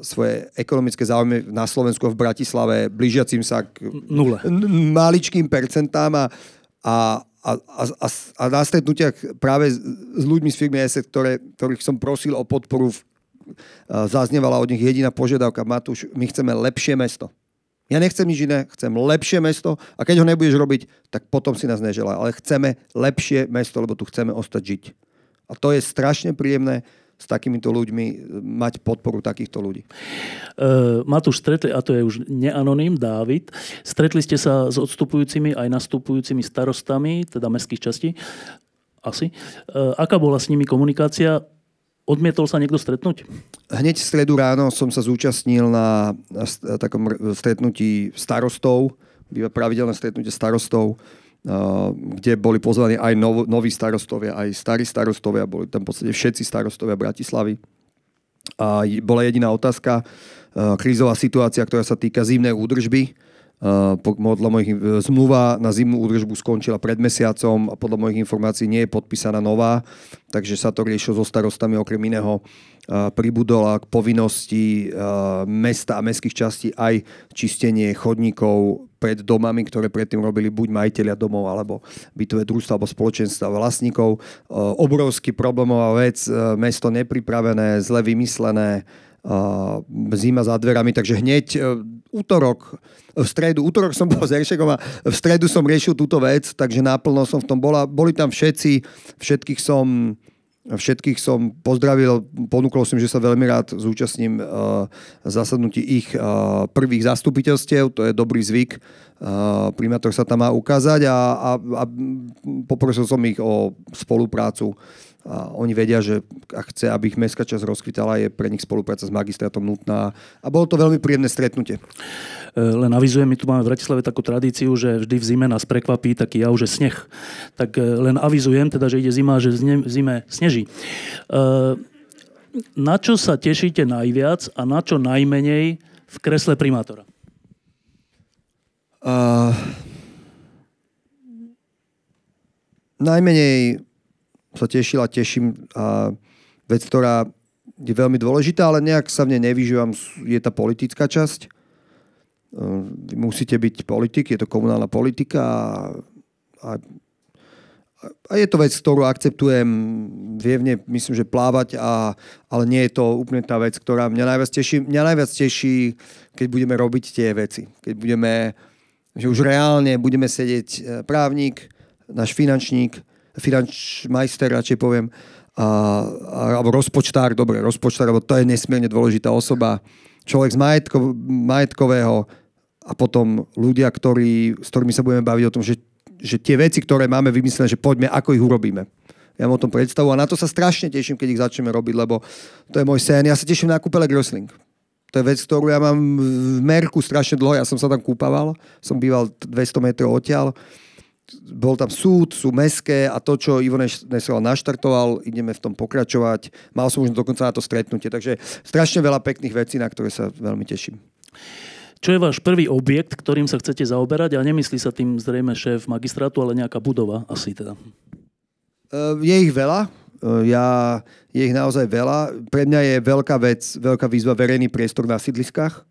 svoje ekonomické záujmy na Slovensku v Bratislave blížiacim sa k Nule. maličkým percentám a, a, a, a, a na stretnutiach práve s, s ľuďmi z firmy ESET, ktoré, ktorých som prosil o podporu, zaznievala od nich jediná požiadavka, Matúš, my chceme lepšie mesto. Ja nechcem nič iné, chcem lepšie mesto a keď ho nebudeš robiť, tak potom si nás neželá. Ale chceme lepšie mesto, lebo tu chceme ostať žiť. A to je strašne príjemné s takýmito ľuďmi, e, mať podporu takýchto ľudí. Uh, Matúš, stretli, a to je už neanonym, Dávid, stretli ste sa s odstupujúcimi aj nastupujúcimi starostami, teda mestských častí, asi. Uh, aká bola s nimi komunikácia? Odmietol sa niekto stretnúť? Hneď v stredu ráno som sa zúčastnil na, na takom stretnutí starostov, býva pravidelné stretnutie starostov kde boli pozvaní aj nov, noví starostovia, aj starí starostovia, boli tam v podstate všetci starostovia Bratislavy. A bola jediná otázka, krízová situácia, ktorá sa týka zimnej údržby. Podľa mojich zmluva na zimnú údržbu skončila pred mesiacom a podľa mojich informácií nie je podpísaná nová, takže sa to riešilo so starostami okrem iného pribudol k povinnosti mesta a mestských častí aj čistenie chodníkov pred domami, ktoré predtým robili buď majiteľia domov, alebo bytové družstva, alebo spoločenstva vlastníkov. Obrovský problémová vec, mesto nepripravené, zle vymyslené, zima za dverami, takže hneď útorok, v stredu, útorok som bol s Eršekom a v stredu som riešil túto vec, takže náplno som v tom bola. Boli tam všetci, všetkých som Všetkých som pozdravil, ponúkol som, že sa veľmi rád zúčastním uh, zasadnutí ich uh, prvých zastupiteľstiev, to je dobrý zvyk. Uh, primátor sa tam má ukázať a, a, a poprosil som ich o spoluprácu. A oni vedia, že ak chce, aby ich mestská časť rozkvitala, je pre nich spolupráca s magistrátom nutná. A bolo to veľmi príjemné stretnutie. E, len avizujem, my tu máme v Bratislave takú tradíciu, že vždy v zime nás prekvapí taký jav, že sneh. Tak e, len avizujem, teda, že ide zima, že v zime sneží. E, na čo sa tešíte najviac a na čo najmenej v kresle primátora? Uh, najmenej sa tešila, teším a vec, ktorá je veľmi dôležitá, ale nejak sa v nej nevyžívam, je tá politická časť musíte byť politik, je to komunálna politika a, a, a je to vec, ktorú akceptujem, vie v nej, myslím, že plávať, a, ale nie je to úplne tá vec, ktorá mňa najviac teší. Mňa najviac teší, keď budeme robiť tie veci. Keď budeme, že už reálne budeme sedieť e, právnik, náš finančník, finanč majster, radšej poviem, a, a, alebo rozpočtár, dobre, rozpočtár, lebo to je nesmierne dôležitá osoba, človek z majetko, majetkového a potom ľudia, ktorí, s ktorými sa budeme baviť o tom, že, že tie veci, ktoré máme vymyslené, že poďme, ako ich urobíme. Ja mám o tom predstavu a na to sa strašne teším, keď ich začneme robiť, lebo to je môj sen. Ja sa teším na kúpele Grosling. To je vec, ktorú ja mám v Merku strašne dlho. Ja som sa tam kúpaval. Som býval 200 metrov odtiaľ bol tam súd, sú meské a to, čo Ivo Nesel naštartoval, ideme v tom pokračovať. Mal som už dokonca na to stretnutie, takže strašne veľa pekných vecí, na ktoré sa veľmi teším. Čo je váš prvý objekt, ktorým sa chcete zaoberať? A nemyslí sa tým zrejme šéf magistrátu, ale nejaká budova asi teda. E, je ich veľa. E, ja, je ich naozaj veľa. Pre mňa je veľká vec, veľká výzva verejný priestor na sídliskách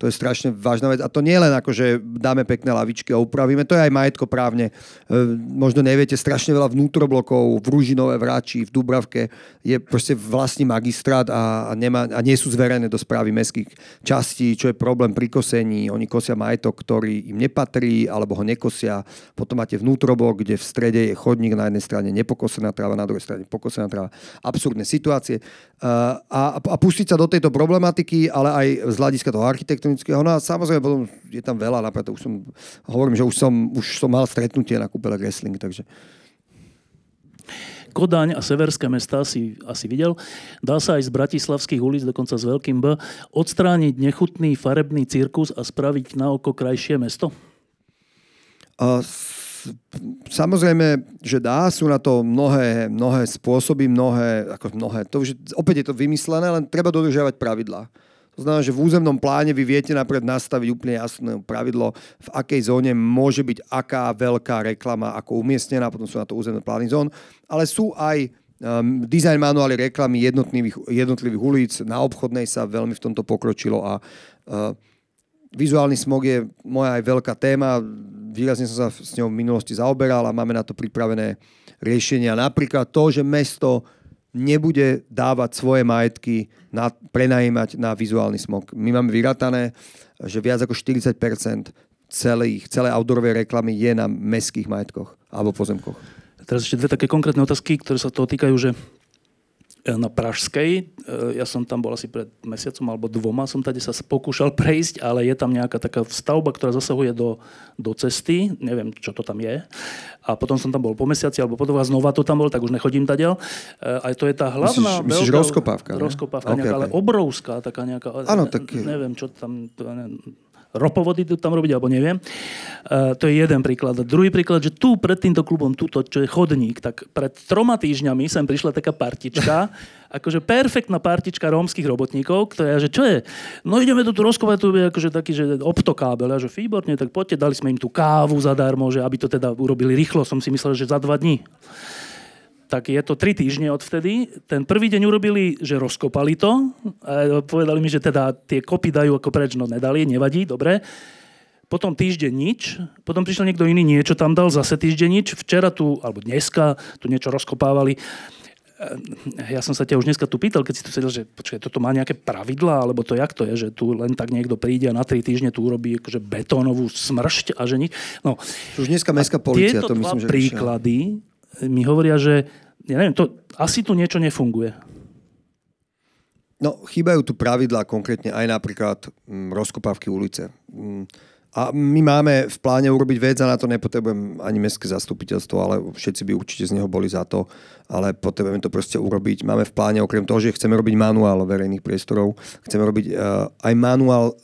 to je strašne vážna vec. A to nie len ako, že dáme pekné lavičky a upravíme, to je aj majetko právne. E, možno neviete, strašne veľa vnútroblokov v Ružinové, v Ráči, v Dubravke je proste vlastný magistrát a, a, nemá, a nie sú zverené do správy mestských častí, čo je problém pri kosení. Oni kosia majetok, ktorý im nepatrí, alebo ho nekosia. Potom máte vnútroblok, kde v strede je chodník, na jednej strane nepokosená tráva, na druhej strane pokosená tráva. Absurdné situácie. E, a, a pustiť sa do tejto problematiky, ale aj z hľadiska toho architektu elektronického. No a samozrejme potom je tam veľa, napríklad už som, hovorím, že už som, už som mal stretnutie na kúpele wrestling, takže... Kodaň a severské mesta si asi videl. Dá sa aj z bratislavských ulic, dokonca s veľkým B, odstrániť nechutný farebný cirkus a spraviť na oko krajšie mesto? Uh, samozrejme, že dá, sú na to mnohé, mnohé spôsoby, mnohé, ako mnohé, to už, opäť je to vymyslené, len treba dodržiavať pravidlá. To znamená, že v územnom pláne vy viete napríklad nastaviť úplne jasné pravidlo, v akej zóne môže byť aká veľká reklama ako umiestnená, potom sú na to územné plány zón, ale sú aj design manuály reklamy jednotlivých, jednotlivých ulic. Na obchodnej sa veľmi v tomto pokročilo a uh, vizuálny smog je moja aj veľká téma. Výrazne som sa s ňou v minulosti zaoberal a máme na to pripravené riešenia. Napríklad to, že mesto nebude dávať svoje majetky na, prenajímať na vizuálny smog. My máme vyratané, že viac ako 40% celých, celé outdoorovej reklamy je na mestských majetkoch alebo pozemkoch. Teraz ešte dve také konkrétne otázky, ktoré sa toho týkajú, že na Pražskej. E, ja som tam bol asi pred mesiacom alebo dvoma, som tady sa pokúšal prejsť, ale je tam nejaká taká stavba, ktorá zasahuje do, do cesty. Neviem, čo to tam je. A potom som tam bol po mesiaci alebo po dva znova to tam bol, tak už nechodím tadiaaľ. Aj to je tá hlavná... Myslíš, myslíš rozkopávka? Rozkopávka, okay, nejaká, okay. ale obrovská, taká nejaká... Áno, tak... Neviem, čo tam... To, neviem, ropovody tu tam robiť, alebo neviem. Uh, to je jeden príklad. A druhý príklad, že tu pred týmto klubom, tuto, čo je chodník, tak pred troma týždňami sem prišla taká partička, akože perfektná partička rómskych robotníkov, ktorá, že čo je? No ideme tu rozkovať, tu je akože taký, že optokábel, a že výborne, tak poďte, dali sme im tú kávu zadarmo, že aby to teda urobili rýchlo, som si myslel, že za dva dní tak je to tri týždne odvtedy. Ten prvý deň urobili, že rozkopali to. A povedali mi, že teda tie kopy dajú ako preč, no nedali, nevadí, dobre. Potom týždeň nič, potom prišiel niekto iný, niečo tam dal, zase týždeň nič. Včera tu, alebo dneska, tu niečo rozkopávali. Ja som sa ťa už dneska tu pýtal, keď si tu sedel, že počkaj, toto má nejaké pravidlá, alebo to jak to je, že tu len tak niekto príde a na tri týždne tu urobí akože betónovú smršť a že nič. No, už dneska mestská policia, to myslím, že príklady mi hovoria, že ja neviem, to, asi tu niečo nefunguje. No, chýbajú tu pravidlá, konkrétne aj napríklad mm, rozkopávky ulice. Mm, a my máme v pláne urobiť vec a na to nepotrebujem ani mestské zastupiteľstvo, ale všetci by určite z neho boli za to, ale potrebujeme to proste urobiť. Máme v pláne okrem toho, že chceme robiť manuál verejných priestorov, chceme robiť uh, aj manuál,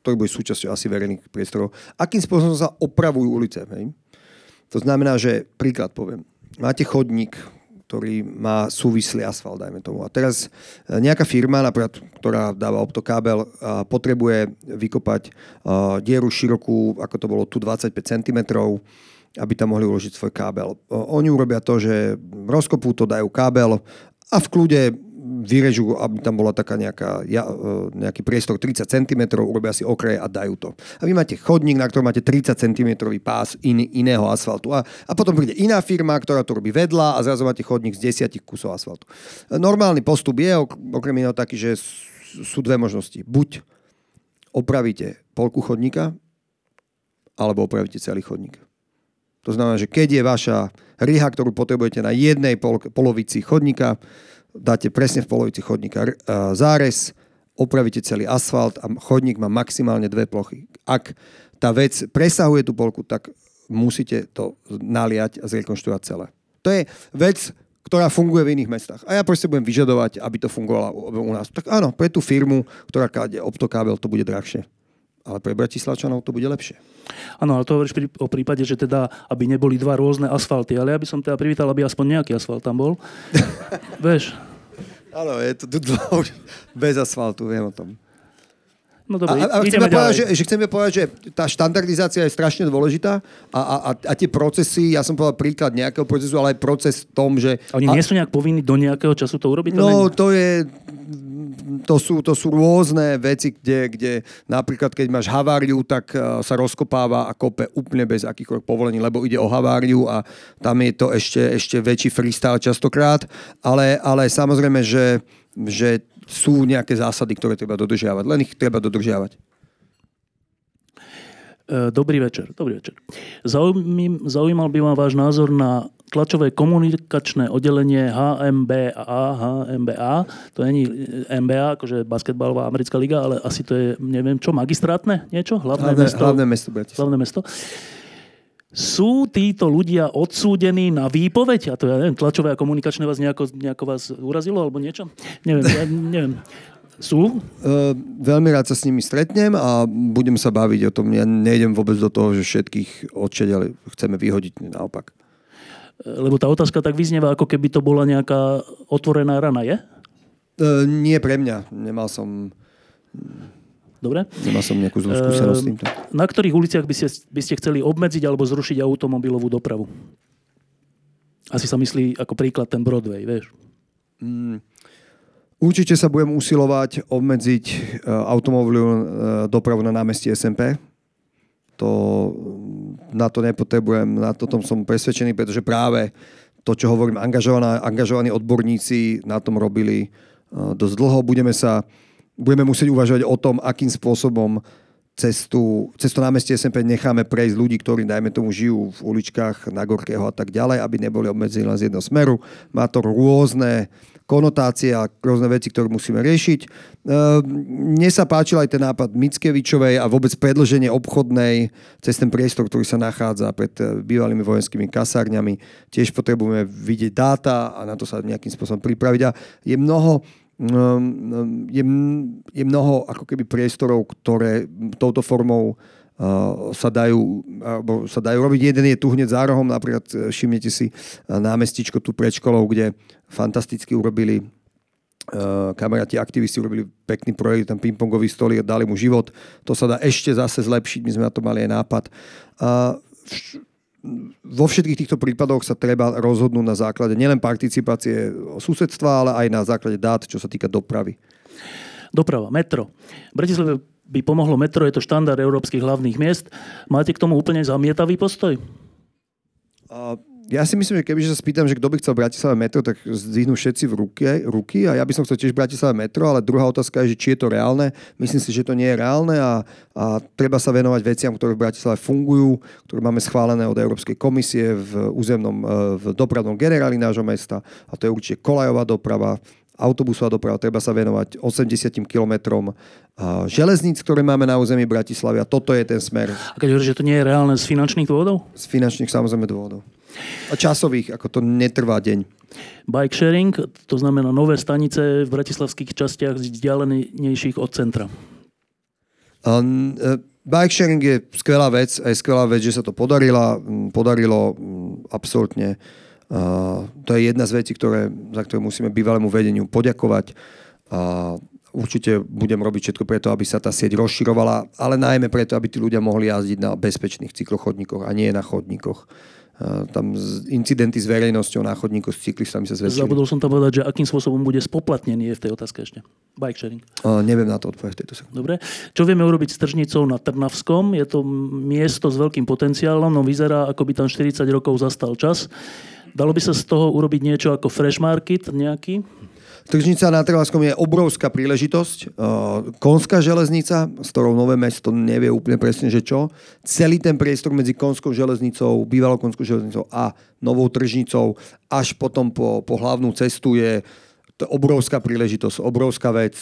ktorý bude súčasťou asi verejných priestorov, akým spôsobom sa opravujú ulice. Hej? To znamená, že príklad poviem. Máte chodník, ktorý má súvislý asfalt, dajme tomu. A teraz e, nejaká firma, napríklad, ktorá dáva optokábel, potrebuje vykopať dieru širokú, ako to bolo tu 25 cm, aby tam mohli uložiť svoj kábel. Oni urobia to, že rozkopú to, dajú kábel a v kľude vyrežú, aby tam bola taká nejaká, ja, e, nejaký priestor 30 cm, urobia si okraje a dajú to. A vy máte chodník, na ktorom máte 30 cm pás in, iného asfaltu. A, a potom príde iná firma, ktorá to robí vedľa a zrazu máte chodník z 10 kusov asfaltu. Normálny postup je okrem iného taký, že sú dve možnosti. Buď opravíte polku chodníka, alebo opravíte celý chodník. To znamená, že keď je vaša riha, ktorú potrebujete na jednej pol- polovici chodníka, dáte presne v polovici chodníka zárez, opravíte celý asfalt a chodník má maximálne dve plochy. Ak tá vec presahuje tú polku, tak musíte to naliať a zrekonštruovať celé. To je vec, ktorá funguje v iných mestách. A ja proste budem vyžadovať, aby to fungovalo u nás. Tak áno, pre tú firmu, ktorá káde optokábel, to bude drahšie. Ale pre Bratislavčanov to bude lepšie. Áno, ale to hovoríš o prípade, že teda, aby neboli dva rôzne asfalty, ale ja by som teda privítal, aby aspoň nejaký asfalt tam bol. Vieš? Áno, je to bez asfaltu, viem o tom. No dobre, a, a, chceme povedať, že, že chceme povedať, že tá štandardizácia je strašne dôležitá a, a, a, a tie procesy, ja som povedal príklad nejakého procesu, ale aj proces v tom, že... A oni nie sú nejak povinní do nejakého času to urobiť? No, to je to sú, to sú rôzne veci, kde, kde napríklad keď máš haváriu, tak uh, sa rozkopáva a kope úplne bez akýchkoľvek povolení, lebo ide o haváriu a tam je to ešte, ešte väčší freestyle častokrát, ale, ale samozrejme, že, že sú nejaké zásady, ktoré treba dodržiavať, len ich treba dodržiavať. E, dobrý večer. Dobrý večer. Zaujímal by ma váš názor na tlačové komunikačné oddelenie HMBA, HMBA, to není MBA, akože basketbalová americká liga, ale asi to je, neviem čo, magistrátne niečo? Hlavné, hlavné mesto? Hlavné mesto, Hlavné mesto. Sú títo ľudia odsúdení na výpoveď? A to ja neviem, tlačové a komunikačné vás nejako, nejako vás urazilo alebo niečo? Neviem, ja neviem. Sú? Uh, veľmi rád sa s nimi stretnem a budem sa baviť o tom. Ja nejdem vôbec do toho, že všetkých odčeť, chceme vyhodiť naopak. Lebo tá otázka tak vyznieva, ako keby to bola nejaká otvorená rana, je? Uh, nie pre mňa. Nemal som... Dobre. Nemal som nejakú zlú skúsenosť s týmto. Na ktorých uliciach by ste, by ste chceli obmedziť alebo zrušiť automobilovú dopravu? Asi sa myslí ako príklad ten Broadway, vieš? Mm, Určite sa budem usilovať obmedziť e, automobilovú e, dopravu na námestí SMP. To, na to nepotrebujem, na to tom som presvedčený, pretože práve to, čo hovorím, angažovaní odborníci na tom robili e, dosť dlho. Budeme sa budeme musieť uvažovať o tom, akým spôsobom cestu, cestu námestie SMP necháme prejsť ľudí, ktorí, dajme tomu, žijú v uličkách na Gorkého a tak ďalej, aby neboli obmedzení len z jedného smeru. Má to rôzne konotácie a rôzne veci, ktoré musíme riešiť. Ehm, mne sa páčil aj ten nápad Mickevičovej a vôbec predlženie obchodnej cez ten priestor, ktorý sa nachádza pred eh, bývalými vojenskými kasárňami. Tiež potrebujeme vidieť dáta a na to sa nejakým spôsobom pripraviť. A je mnoho ehm, je, je mnoho ako keby priestorov, ktoré touto formou sa dajú, alebo sa dajú robiť. Jeden je tu hneď za rohom, napríklad e, všimnete si e, námestičko tu pred školou, kde fantasticky urobili uh, kamaráti, aktivisti urobili pekný projekt, ten pingpongový stolík a dali mu život. To sa dá ešte zase zlepšiť, my sme na to mali aj nápad. Uh, vo všetkých týchto prípadoch sa treba rozhodnúť na základe nielen participácie susedstva, ale aj na základe dát, čo sa týka dopravy. Doprava, metro. Bratislave by pomohlo metro, je to štandard európskych hlavných miest. Máte k tomu úplne zamietavý postoj? Uh, ja si myslím, že keby sa spýtam, že kto by chcel Bratislava metro, tak zdvihnú všetci v ruky, ruky a ja by som chcel tiež Bratislava metro, ale druhá otázka je, že či je to reálne. Myslím si, že to nie je reálne a, a treba sa venovať veciam, ktoré v Bratislave fungujú, ktoré máme schválené od Európskej komisie v územnom, e, v dopravnom generáli nášho mesta a to je určite kolajová doprava, autobusová doprava, treba sa venovať 80 kilometrom železníc, ktoré máme na území Bratislavy a toto je ten smer. A keď hovoríš, že to nie je reálne z finančných dôvodov? Z finančných samozrejme dôvodov. A časových, ako to netrvá deň. Bike sharing, to znamená nové stanice v bratislavských častiach vzdialenejších od centra. Um, bike sharing je skvelá vec a je skvelá vec, že sa to podarilo. Podarilo absolútne to je jedna z vecí, ktoré, za ktoré musíme bývalému vedeniu poďakovať. Určite budem robiť všetko preto, aby sa tá sieť rozširovala, ale najmä preto, aby tí ľudia mohli jazdiť na bezpečných cyklochodníkoch a nie na chodníkoch. Uh, tam incidenty s verejnosťou na chodníkoch s cyklistami sa zväčšili. Zabudol som tam povedať, že akým spôsobom bude spoplatnený je v tej otázke ešte. Bike sharing. Uh, neviem na to odpovedať v tejto sekunde. Dobre. Čo vieme urobiť s tržnicou na Trnavskom? Je to miesto s veľkým potenciálom, no vyzerá, ako by tam 40 rokov zastal čas. Dalo by sa z toho urobiť niečo ako fresh market nejaký? Tržnica na Trvaskom je obrovská príležitosť. Konská železnica, s ktorou Nové mesto nevie úplne presne, že čo. Celý ten priestor medzi Konskou železnicou, bývalou Konskou železnicou a Novou tržnicou až potom po, po hlavnú cestu je to obrovská príležitosť, obrovská vec.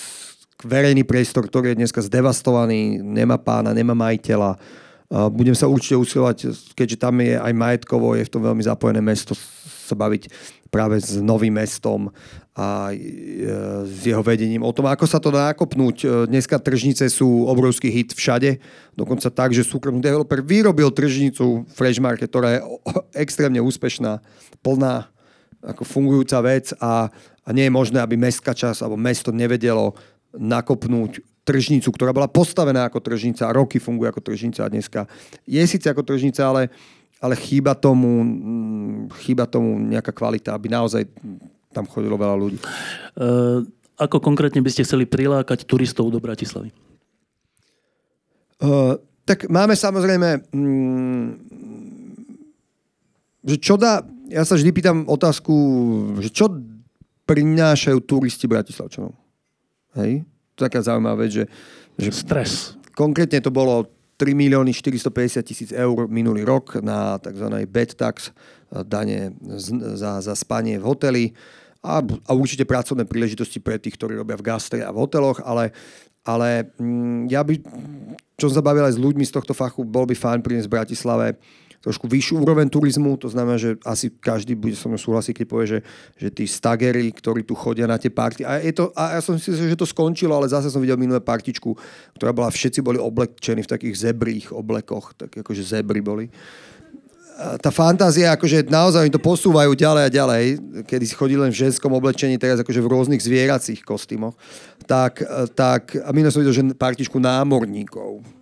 Verejný priestor, ktorý je dneska zdevastovaný, nemá pána, nemá majiteľa budem sa určite usilovať, keďže tam je aj majetkovo, je v tom veľmi zapojené mesto, sa baviť práve s novým mestom a e, s jeho vedením o tom, ako sa to dá nakopnúť. E, dneska tržnice sú obrovský hit všade, dokonca tak, že súkromný developer vyrobil tržnicu Fresh Market, ktorá je extrémne úspešná, plná, ako fungujúca vec a, a nie je možné, aby mestská časť alebo mesto nevedelo nakopnúť tržnicu, ktorá bola postavená ako tržnica a roky funguje ako tržnica a dneska je síce ako tržnica, ale, ale chýba, tomu, mm, chýba tomu nejaká kvalita, aby naozaj tam chodilo veľa ľudí. Uh, ako konkrétne by ste chceli prilákať turistov do Bratislavy? Uh, tak máme samozrejme, mm, že čo dá, ja sa vždy pýtam otázku, že čo prinášajú turisti Bratislavčanom? Hej? taká zaujímavá vec, že, že Stres. Konkrétne to bolo 3 milióny 450 tisíc eur minulý rok na tzv. bed tax, dane za, za spanie v hoteli a, a určite pracovné príležitosti pre tých, ktorí robia v gastre a v hoteloch, ale, ale mm, ja by, čo som sa aj s ľuďmi z tohto fachu, bol by fajn priniesť v Bratislave trošku vyššiu úroveň turizmu, to znamená, že asi každý bude so mnou súhlasiť, keď povie, že, že tí stagery, ktorí tu chodia na tie party, a, je to, a ja som si myslel, že to skončilo, ale zase som videl minulé partičku, ktorá bola, všetci boli oblečení v takých zebrých oblekoch, tak akože zebry boli tá fantázia, akože naozaj im to posúvajú ďalej a ďalej, kedy si chodili len v ženskom oblečení, teraz akože v rôznych zvieracích kostýmoch, tak, tak a minus som videl, že partičku námorníkov.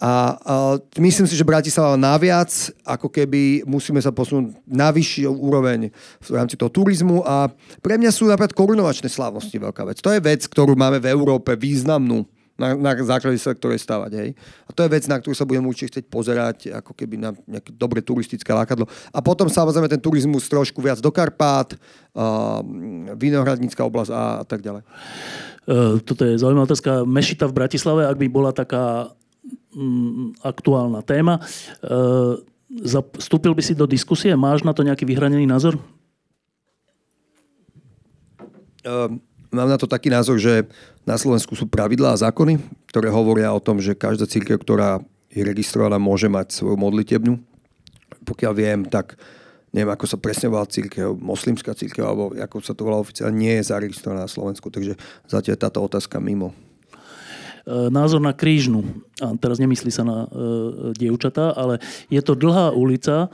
A, a myslím si, že Bratislava naviac, ako keby musíme sa posunúť na vyšší úroveň v rámci toho turizmu a pre mňa sú napríklad korunovačné slávnosti veľká vec. To je vec, ktorú máme v Európe významnú na, na základe sa ktorej stavať. Hej. A to je vec, na ktorú sa budem určite chcieť pozerať, ako keby na nejaké dobre turistické lákadlo. A potom samozrejme ten turizmus trošku viac do Karpát, uh, Vinohradnícka oblasť a, a tak ďalej. Uh, toto je zaujímavá otázka. Mešita v Bratislave, ak by bola taká aktuálna téma, uh, vstúpil by si do diskusie? Máš na to nejaký vyhranený názor? Uh, mám na to taký názor, že na Slovensku sú pravidlá a zákony, ktoré hovoria o tom, že každá církev, ktorá je registrovaná, môže mať svoju modlitebňu. Pokiaľ viem, tak neviem, ako sa presne volá církev, moslimská církev, alebo ako sa to volá oficiálne, nie je zaregistrovaná na Slovensku, takže zatiaľ táto otázka mimo. E, názor na krížnu. A teraz nemyslí sa na e, dievčatá, ale je to dlhá ulica,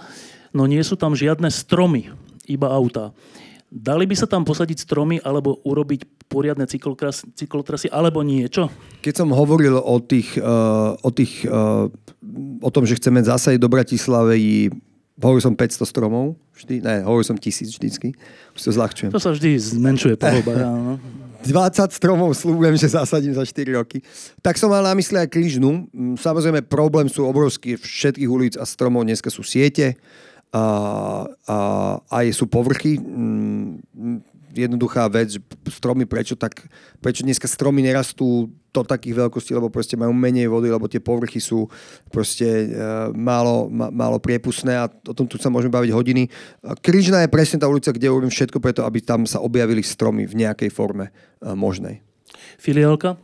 no nie sú tam žiadne stromy, iba auta. Dali by sa tam posadiť stromy alebo urobiť poriadne cyklotrasy alebo niečo? Keď som hovoril o, tých, uh, o, tých, o tom, že chceme zasadiť do Bratislavy Hovoril som 500 stromov, vždy, ne, hovoril som tisíc vždycky. Už to zľahčujem. To sa vždy zmenšuje pohoba. áno. 20 stromov slúbujem, že zasadím za 4 roky. Tak som mal na mysli aj križnú. Mm, samozrejme, problém sú obrovský. Všetkých ulic a stromov dneska sú siete a, a aj sú povrchy. Mm, jednoduchá vec, stromy, prečo, tak, prečo dneska stromy nerastú do takých veľkostí, lebo proste majú menej vody, lebo tie povrchy sú proste uh, málo, ma, málo priepustné a o tom tu sa môžeme baviť hodiny. Križná je presne tá ulica, kde urobím všetko preto, aby tam sa objavili stromy v nejakej forme uh, možnej. Filiálka?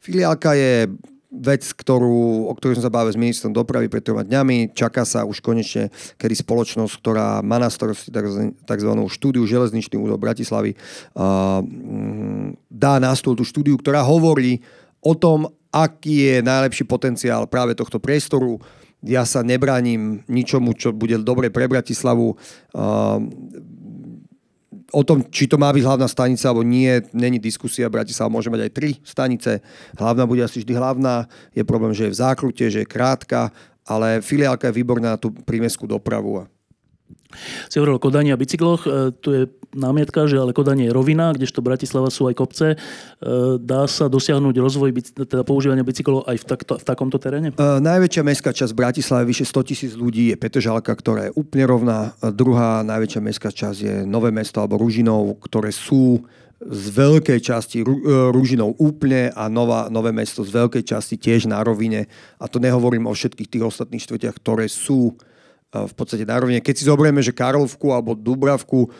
Filiálka je vec, ktorú, o ktorej som sa bavil s ministrom dopravy pred troma dňami. Čaká sa už konečne, kedy spoločnosť, ktorá má na starosti tzv. štúdiu železničný úzol Bratislavy, dá na stôl tú štúdiu, ktorá hovorí o tom, aký je najlepší potenciál práve tohto priestoru. Ja sa nebránim ničomu, čo bude dobre pre Bratislavu o tom, či to má byť hlavná stanica alebo nie, není diskusia. Bratislava môže mať aj tri stanice. Hlavná bude asi vždy hlavná. Je problém, že je v zákrute, že je krátka, ale filiálka je výborná na tú prímeskú dopravu. Si hovoril o kodaní a bicykloch. E, tu je námietka, že ale kodanie je rovina, kdežto Bratislava sú aj kopce. E, dá sa dosiahnuť rozvoj, teda používania bicyklov aj v, takto, v takomto teréne? Uh, najväčšia mestská časť Bratislava, vyše 100 tisíc ľudí, je Petržalka, ktorá je úplne rovná. Druhá najväčšia mestská časť je Nové mesto alebo Ružinov, ktoré sú z veľkej časti Ružinov úplne a nová, Nové mesto z veľkej časti tiež na rovine. A to nehovorím o všetkých tých ostatných štvrtiach, ktoré sú v podstate na rovine. Keď si zoberieme, že Karlovku alebo Dubravku,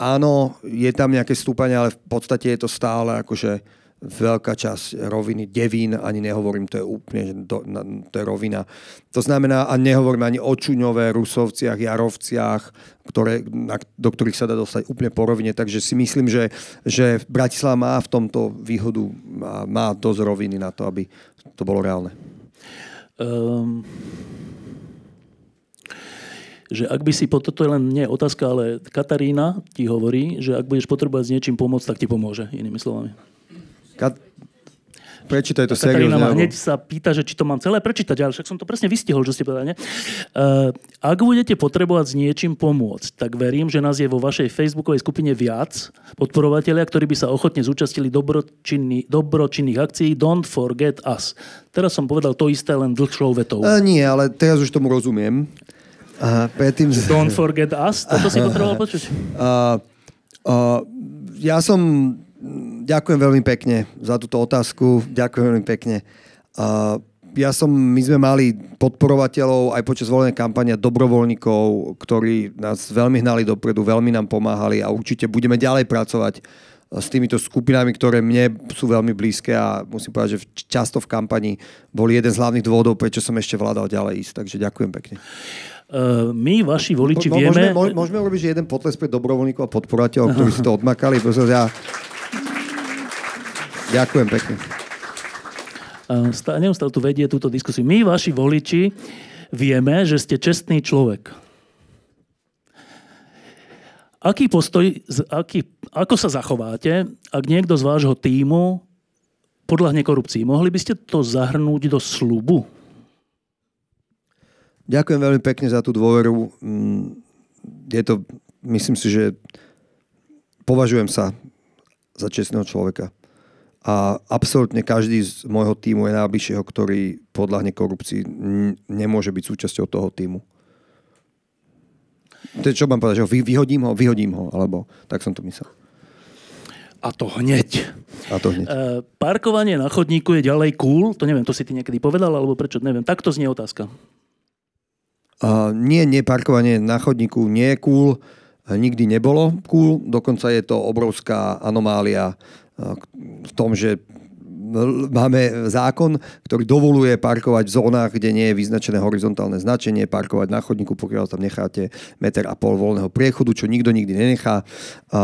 áno, je tam nejaké stúpanie, ale v podstate je to stále akože veľká časť roviny, Devín, ani nehovorím, to je úplne, že na, to je rovina. To znamená, a nehovorím ani o Čuňové, Rusovciach, Jarovciach, ktoré, na, do ktorých sa dá dostať úplne po rovine, takže si myslím, že, že Bratislava má v tomto výhodu, má, má dosť roviny na to, aby to bolo reálne. Um, že ak by si, po, toto je len nie otázka, ale Katarína ti hovorí, že ak budeš potrebovať s niečím pomôcť, tak ti pomôže, inými slovami. Kat- Prečítaj to seriózne. ma hneď sa pýta, že či to mám celé prečítať, ale však som to presne vystihol, že ste povedali. Uh, ak budete potrebovať s niečím pomôcť, tak verím, že nás je vo vašej facebookovej skupine viac podporovateľia, ktorí by sa ochotne zúčastnili dobročinný, dobročinných akcií Don't Forget Us. Teraz som povedal to isté, len dlhšou vetou. Uh, nie, ale teraz už tomu rozumiem. Aha, predtým... Don't forget us? Toto si potreboval počuť? Uh, uh, ja som... Ďakujem veľmi pekne za túto otázku. Ďakujem veľmi pekne. Uh, ja som, my sme mali podporovateľov aj počas volenej kampane dobrovoľníkov, ktorí nás veľmi hnali dopredu, veľmi nám pomáhali a určite budeme ďalej pracovať s týmito skupinami, ktoré mne sú veľmi blízke a musím povedať, že často v kampani bol jeden z hlavných dôvodov, prečo som ešte vládal ďalej ísť. Takže ďakujem pekne. My, vaši voliči, Mo- vieme... Môžeme, môžeme urobiť, že jeden potles pre dobrovoľníkov a podporateľov, ktorí si to odmakali. pretože Ja... Ďakujem pekne. Stá- Neustále tu vedie túto diskusiu. My, vaši voliči, vieme, že ste čestný človek. Aký postoj, aký, ako sa zachováte, ak niekto z vášho týmu podľahne korupcii? Mohli by ste to zahrnúť do slubu? Ďakujem veľmi pekne za tú dôveru. Mm, Je to, myslím si, že považujem sa za čestného človeka. A absolútne každý z môjho týmu je najbližšieho, ktorý podľahne korupcii nemôže byť súčasťou toho týmu. To čo mám povedať, že ho vy, vyhodím ho, vyhodím ho, alebo tak som to myslel. A to hneď. A to hneď. Uh, parkovanie na chodníku je ďalej cool? To neviem, to si ty niekedy povedal, alebo prečo, neviem. Takto znie otázka. Nie, nie, parkovanie na chodníku nie je cool, nikdy nebolo cool, dokonca je to obrovská anomália v tom, že máme zákon, ktorý dovoluje parkovať v zónach, kde nie je vyznačené horizontálne značenie, parkovať na chodníku, pokiaľ tam necháte meter a pol voľného priechodu, čo nikto nikdy nenechá. A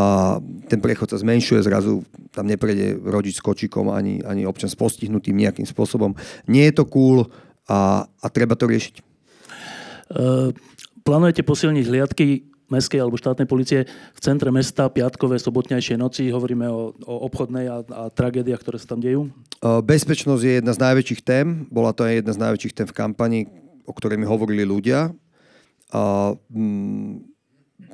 ten priechod sa zmenšuje, zrazu tam neprejde rodič s kočikom ani, ani občan s postihnutým nejakým spôsobom. Nie je to cool a, a treba to riešiť. Uh, plánujete posilniť hliadky mestskej alebo štátnej policie v centre mesta piatkové, sobotnejšie noci? Hovoríme o, o obchodnej a, a tragédiách, ktoré sa tam dejú. Uh, Bezpečnosť je jedna z najväčších tém. Bola to aj jedna z najväčších tém v kampani, o ktorej mi hovorili ľudia. A, mm,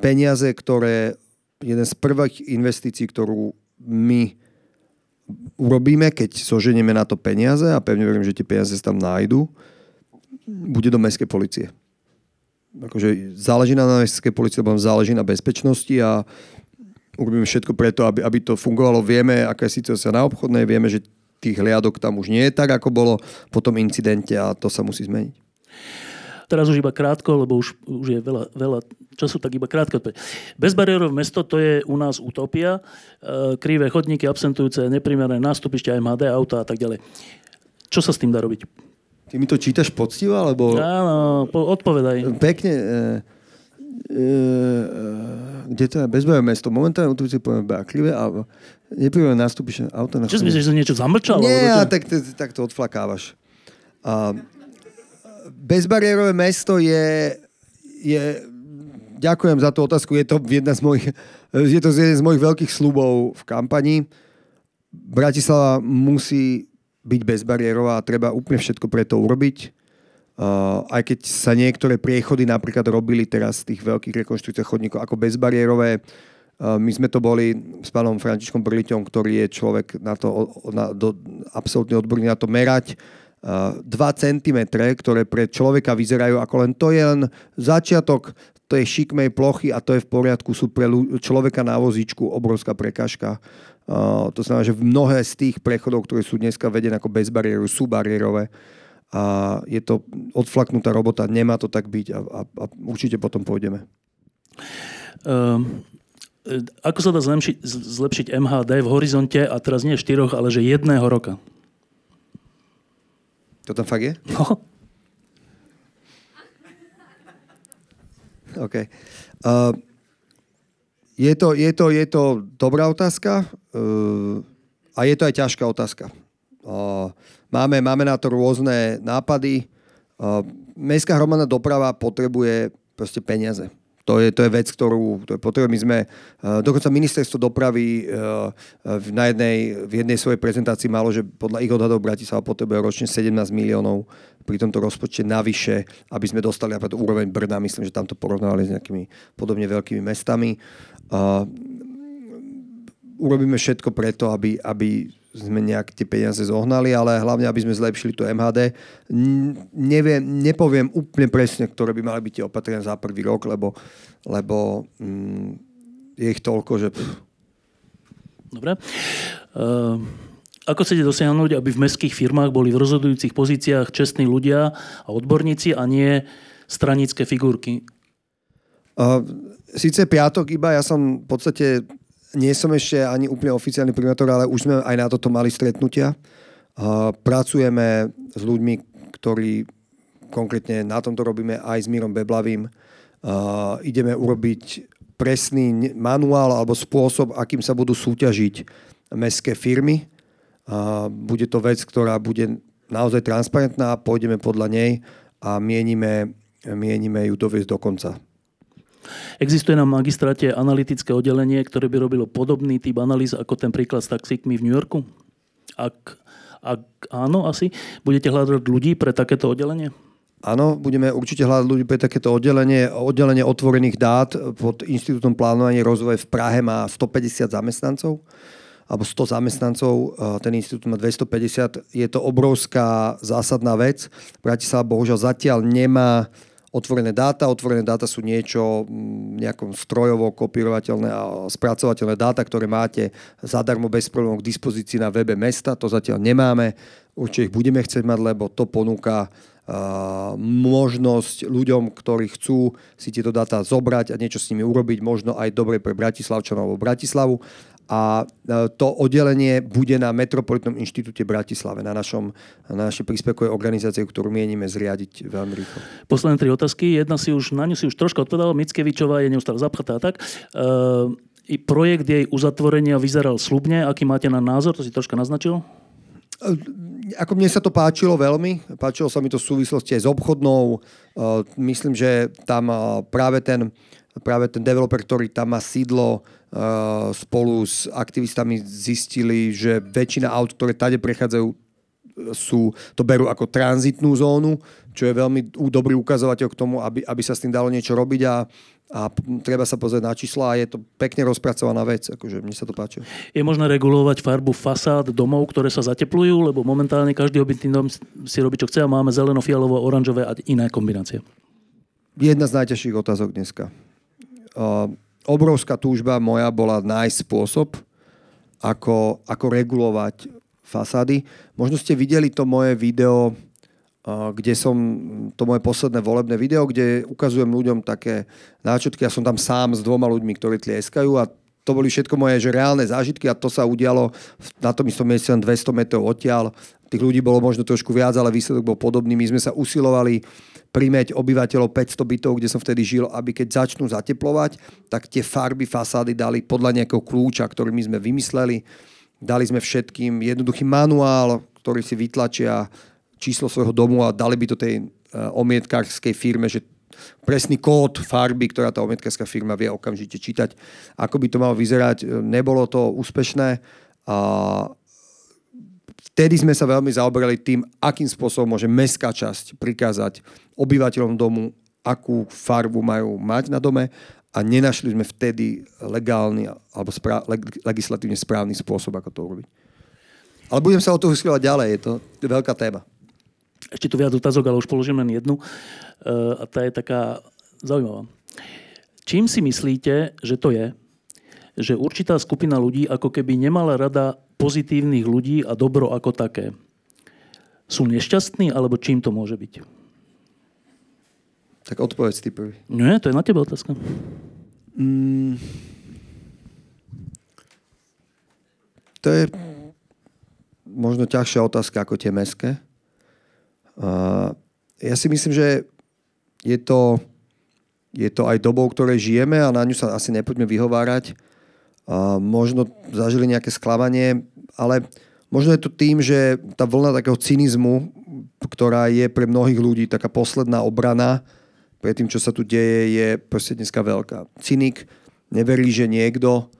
peniaze, ktoré... Jeden z prvých investícií, ktorú my urobíme, keď zoženieme na to peniaze a pevne verím, že tie peniaze sa tam nájdu, bude do mestskej policie. Akože záleží na mestskej policie, lebo záleží na bezpečnosti a urobíme všetko preto, aby, aby to fungovalo. Vieme, aká je situácia na obchodnej, vieme, že tých hliadok tam už nie je tak, ako bolo po tom incidente a to sa musí zmeniť. Teraz už iba krátko, lebo už, už je veľa, veľa času, tak iba krátko. Bezbariérové mesto to je u nás utopia. E, krivé chodníky, absentujúce, neprimerané nástupište, MHD, auta a tak ďalej. Čo sa s tým dá robiť? Ty mi to čítaš poctivo, alebo... Áno, po, odpovedaj. Pekne... E, e, kde to je? Bezbojové mesto. Momentálne utopíci poviem Baklive a nepríjemné nástupište auto na Čo si myslíš, že niečo zamlčal? Nie, čo? tak, tak to odflakávaš. A bezbariérové mesto je, je... Ďakujem za tú otázku. Je to jedna z mojich, je to jeden z mojich veľkých slubov v kampani. Bratislava musí byť bezbariérová a treba úplne všetko pre to urobiť. Uh, aj keď sa niektoré priechody napríklad robili teraz z tých veľkých rekonštrukcií chodníkov ako bezbariérové, uh, my sme to boli s pánom Františkom Brliťom, ktorý je človek na to, na, do, absolútne odborný na to merať. Uh, 2 cm, ktoré pre človeka vyzerajú ako len to je len začiatok tej šikmej plochy a to je v poriadku, sú pre človeka na vozíčku obrovská prekážka. Uh, to znamená, že mnohé z tých prechodov, ktoré sú dneska vedené ako bezbariérové, sú bariérové a je to odflaknutá robota, nemá to tak byť a, a, a určite potom pôjdeme. Um, ako sa dá zlepšiť, zlepšiť MHD v horizonte, a teraz nie štyroch, ale že jedného roka? To tam fakt je? No, OK. Uh, je, to, je, to, je to dobrá otázka a je to aj ťažká otázka. Máme, máme na to rôzne nápady. Mestská hromadná doprava potrebuje proste peniaze. To je, to je vec, ktorú to je potrebujeme. My sme, uh, dokonca ministerstvo dopravy v, na jednej, v jednej svojej prezentácii malo, že podľa ich odhadov Bratislava potrebuje ročne 17 miliónov pri tomto rozpočte navyše, aby sme dostali napríklad úroveň Brna. Myslím, že tam to porovnávali s nejakými podobne veľkými mestami. Urobíme všetko preto, aby, aby sme nejak tie peniaze zohnali, ale hlavne, aby sme zlepšili to MHD. Neviem, nepoviem úplne presne, ktoré by mali byť tie opatrenia za prvý rok, lebo, lebo mm, je ich toľko, že... Pff, dobre. Uh, ako chcete dosiahnuť, aby v mestských firmách boli v rozhodujúcich pozíciách čestní ľudia a odborníci a nie stranické figurky? Uh, Sice piatok iba, ja som v podstate, nie som ešte ani úplne oficiálny primátor, ale už sme aj na toto mali stretnutia. Pracujeme s ľuďmi, ktorí konkrétne na tomto robíme aj s Mírom Beblavým. Ideme urobiť presný manuál alebo spôsob, akým sa budú súťažiť mestské firmy. Bude to vec, ktorá bude naozaj transparentná, pôjdeme podľa nej a mienime, mienime ju doviesť do konca. Existuje na magistráte analytické oddelenie, ktoré by robilo podobný typ analýz ako ten príklad s taxikmi v New Yorku? Ak, ak áno, asi. Budete hľadať ľudí pre takéto oddelenie? Áno, budeme určite hľadať ľudí pre takéto oddelenie. Oddelenie otvorených dát pod Inštitútom plánovania rozvoje v Prahe má 150 zamestnancov alebo 100 zamestnancov, ten inštitút má 250. Je to obrovská zásadná vec. Bratislava bohužiaľ zatiaľ nemá otvorené dáta. Otvorené dáta sú niečo mm, nejakom strojovo kopírovateľné a spracovateľné dáta, ktoré máte zadarmo bez problémov k dispozícii na webe mesta. To zatiaľ nemáme. Určite ich budeme chcieť mať, lebo to ponúka uh, možnosť ľuďom, ktorí chcú si tieto dáta zobrať a niečo s nimi urobiť, možno aj dobre pre Bratislavčanov alebo Bratislavu a e, to oddelenie bude na Metropolitnom inštitúte Bratislave, na, našom, na našej príspevkovej organizácie, ktorú mienime zriadiť veľmi rýchlo. Posledné tri otázky. Jedna si už, na ňu si už troška odpovedal. Mickevičová je neustále zapchatá tak. Uh, i projekt jej uzatvorenia vyzeral slubne. Aký máte na názor? To si troška naznačil. E, ako mne sa to páčilo veľmi. Páčilo sa mi to v súvislosti aj s obchodnou. Myslím, že tam práve ten, práve ten developer, ktorý tam má sídlo, spolu s aktivistami zistili, že väčšina aut, ktoré tade prechádzajú, sú, to berú ako tranzitnú zónu, čo je veľmi dobrý ukazovateľ k tomu, aby, aby sa s tým dalo niečo robiť a, a treba sa pozrieť na čísla a je to pekne rozpracovaná vec, akože mne sa to páči. Je možné regulovať farbu fasád domov, ktoré sa zateplujú, lebo momentálne každý obytný dom si robí, čo chce a máme zeleno, fialovo, oranžové a iné kombinácie. Jedna z najťažších otázok dneska. Uh, obrovská túžba moja bola nájsť spôsob, ako, ako regulovať fasády. Možno ste videli to moje video, kde som, to moje posledné volebné video, kde ukazujem ľuďom také náčutky. Ja som tam sám s dvoma ľuďmi, ktorí tlieskajú a to boli všetko moje že reálne zážitky a to sa udialo na tom istom mieste len 200 metrov odtiaľ. Tých ľudí bolo možno trošku viac, ale výsledok bol podobný. My sme sa usilovali primeť obyvateľov 500 bytov, kde som vtedy žil, aby keď začnú zateplovať, tak tie farby fasády dali podľa nejakého kľúča, ktorý my sme vymysleli. Dali sme všetkým jednoduchý manuál, ktorý si vytlačia číslo svojho domu a dali by to tej uh, omietkárskej firme, že presný kód farby, ktorá tá omietkárska firma vie okamžite čítať. Ako by to malo vyzerať, nebolo to úspešné. A vtedy sme sa veľmi zaoberali tým, akým spôsobom môže mestská časť prikázať obyvateľom domu, akú farbu majú mať na dome a nenašli sme vtedy legálny alebo spra- leg- legislatívne správny spôsob, ako to urobiť. Ale budem sa o to usilovať ďalej, je to veľká téma. Ešte tu viac otázok, ale už položím len jednu. Uh, a tá je taká zaujímavá. Čím si myslíte, že to je, že určitá skupina ľudí ako keby nemala rada pozitívnych ľudí a dobro ako také. Sú nešťastní, alebo čím to môže byť? Tak odpovedz ty prvý. Nie, to je na teba otázka. Mm, to je možno ťažšia otázka ako tie meské. Uh, ja si myslím, že je to, je to aj dobou, ktorej žijeme a na ňu sa asi nepoďme vyhovárať možno zažili nejaké sklamanie, ale možno je to tým, že tá vlna takého cynizmu, ktorá je pre mnohých ľudí taká posledná obrana pre tým, čo sa tu deje, je proste dneska veľká. Cynik neverí, že niekto,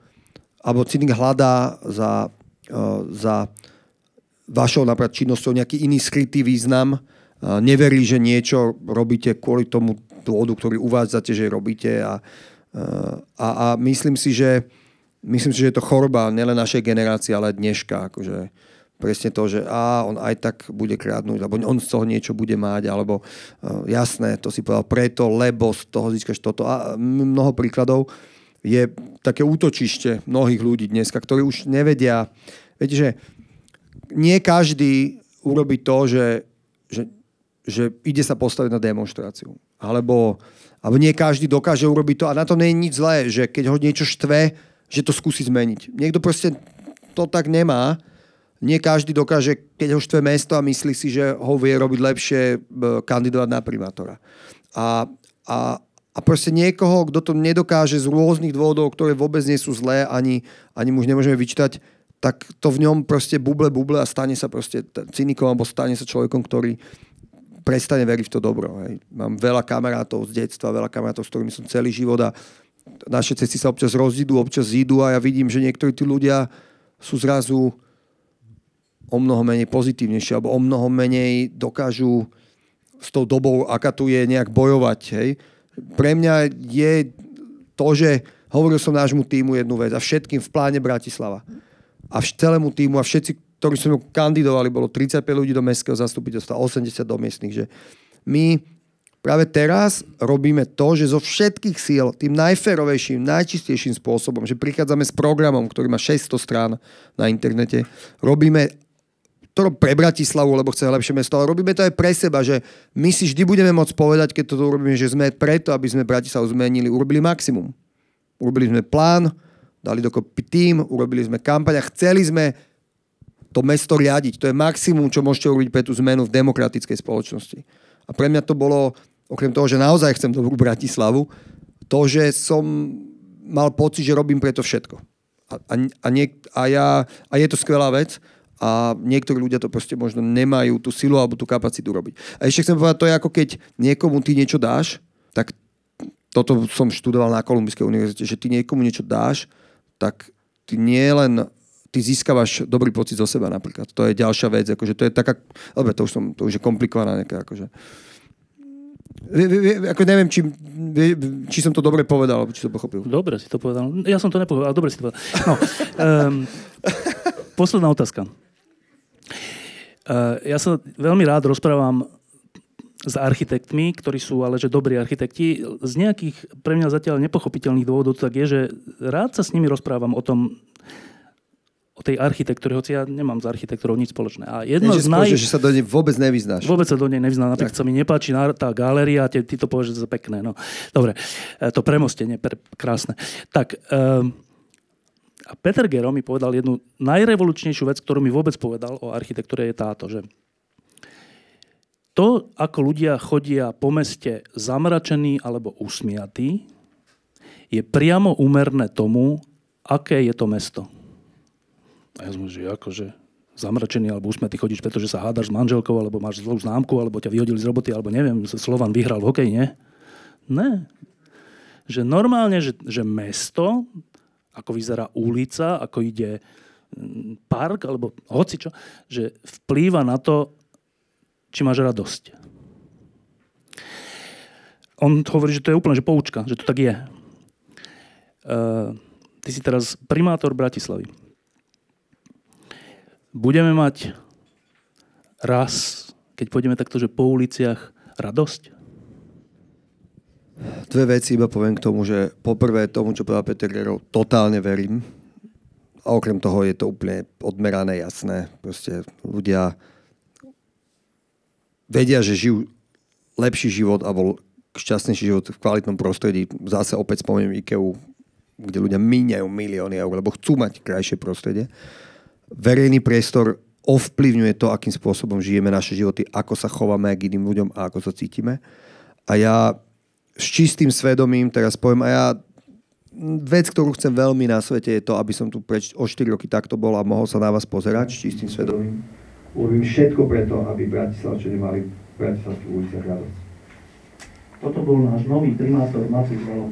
alebo cynik hľadá za, za vašou napríklad činnosťou nejaký iný skrytý význam, neverí, že niečo robíte kvôli tomu dôvodu, ktorý uvádzate, že robíte a, a, a myslím si, že myslím si, že je to choroba nielen našej generácie, ale dneška. Akože presne to, že a on aj tak bude krádnuť, alebo on z toho niečo bude mať, alebo uh, jasné, to si povedal preto, lebo z toho získaš toto. A mnoho príkladov je také útočište mnohých ľudí dneska, ktorí už nevedia. Viete, že nie každý urobí to, že, že, že ide sa postaviť na demonstráciu. Alebo, alebo nie každý dokáže urobiť to. A na to nie je nič zlé, že keď ho niečo štve, že to skúsi zmeniť. Niekto proste to tak nemá. Nie každý dokáže, keď ho štve mesto a myslí si, že ho vie robiť lepšie, kandidovať na primátora. A, a, a proste niekoho, kto to nedokáže z rôznych dôvodov, ktoré vôbec nie sú zlé, ani, ani mu už nemôžeme vyčítať, tak to v ňom proste buble, buble a stane sa proste cynikom alebo stane sa človekom, ktorý prestane veriť v to dobro. Hej. Mám veľa kamarátov z detstva, veľa kamarátov, s ktorými som celý život a naše cesty sa občas rozdidú, občas zídu a ja vidím, že niektorí tí ľudia sú zrazu o mnoho menej pozitívnejšie alebo o mnoho menej dokážu s tou dobou, aká tu je, nejak bojovať. Hej. Pre mňa je to, že hovoril som nášmu týmu jednu vec a všetkým v pláne Bratislava a celému týmu a všetci, ktorí sme kandidovali, bolo 35 ľudí do mestského zastupiteľstva, 80 do miestnych, že my práve teraz robíme to, že zo všetkých síl, tým najférovejším, najčistejším spôsobom, že prichádzame s programom, ktorý má 600 strán na internete, robíme to pre Bratislavu, lebo chce lepšie mesto, ale robíme to aj pre seba, že my si vždy budeme môcť povedať, keď to urobíme, že sme preto, aby sme Bratislavu zmenili, urobili maximum. Urobili sme plán, dali dokopy tým, urobili sme kampaň a chceli sme to mesto riadiť. To je maximum, čo môžete urobiť pre tú zmenu v demokratickej spoločnosti. A pre mňa to bolo, okrem toho, že naozaj chcem dobrú Bratislavu, to, že som mal pocit, že robím preto všetko. A, a, a, nie, a, ja, a je to skvelá vec a niektorí ľudia to proste možno nemajú tú silu alebo tú kapacitu robiť. A ešte chcem povedať, to je ako keď niekomu ty niečo dáš, tak toto som študoval na Kolumbijskej univerzite, že ty niekomu niečo dáš, tak ty nie len ty získavaš dobrý pocit zo seba napríklad. To je ďalšia vec, akože to je taká, dobre, to už, som, to už je komplikovaná nejaká, akože. Ako neviem, či, či som to dobre povedal, alebo či to pochopil. Dobre si to povedal. Ja som to nepovedal, ale dobre si to povedal. No, um, posledná otázka. Ja sa veľmi rád rozprávam s architektmi, ktorí sú ale že dobrí architekti. Z nejakých pre mňa zatiaľ nepochopiteľných dôvodov tak je, že rád sa s nimi rozprávam o tom, o tej architektúre, hoci ja nemám s architektúrou nič spoločné. A jedno z naj... že sa do nej vôbec nevyznáš. Vôbec sa do nej nevyznám. Napríklad tak. sa mi nepáči tá galéria, ty, ty to to je pekné. No. Dobre, e, to premostenie, pre, krásne. Tak, um, a Peter Gero mi povedal jednu najrevolučnejšiu vec, ktorú mi vôbec povedal o architektúre, je táto, že to, ako ľudia chodia po meste zamračení alebo usmiatí, je priamo úmerné tomu, aké je to mesto. A ja som že akože zamračený alebo usmiatý chodíš, pretože sa hádaš s manželkou, alebo máš zlú známku, alebo ťa vyhodili z roboty, alebo neviem, Slovan vyhral hokej, nie? Ne. Že normálne, že, že mesto ako vyzerá ulica, ako ide mm, park, alebo hoci čo, že vplýva na to, či máš radosť. On hovorí, že to je úplne že poučka, že to tak je. Uh, ty si teraz primátor Bratislavy. Budeme mať raz, keď pôjdeme takto, že po uliciach, radosť? Dve veci iba poviem k tomu, že poprvé tomu, čo povedal Peter Gerov, totálne verím. A okrem toho je to úplne odmerané, jasné. Proste ľudia vedia, že žijú lepší život alebo šťastnejší život v kvalitnom prostredí. Zase opäť spomeniem IKEA, kde ľudia míňajú milióny eur, lebo chcú mať krajšie prostredie. Verejný priestor ovplyvňuje to, akým spôsobom žijeme naše životy, ako sa chováme k iným ľuďom a ako sa cítime. A ja s čistým svedomím teraz poviem, a ja vec, ktorú chcem veľmi na svete, je to, aby som tu preč o 4 roky takto bol a mohol sa na vás pozerať s čistým svedomím. Urobím všetko preto, aby Bratislavčania mali v Bratislavských uliciach radosť. Toto bol náš nový primátor Matúš Valon.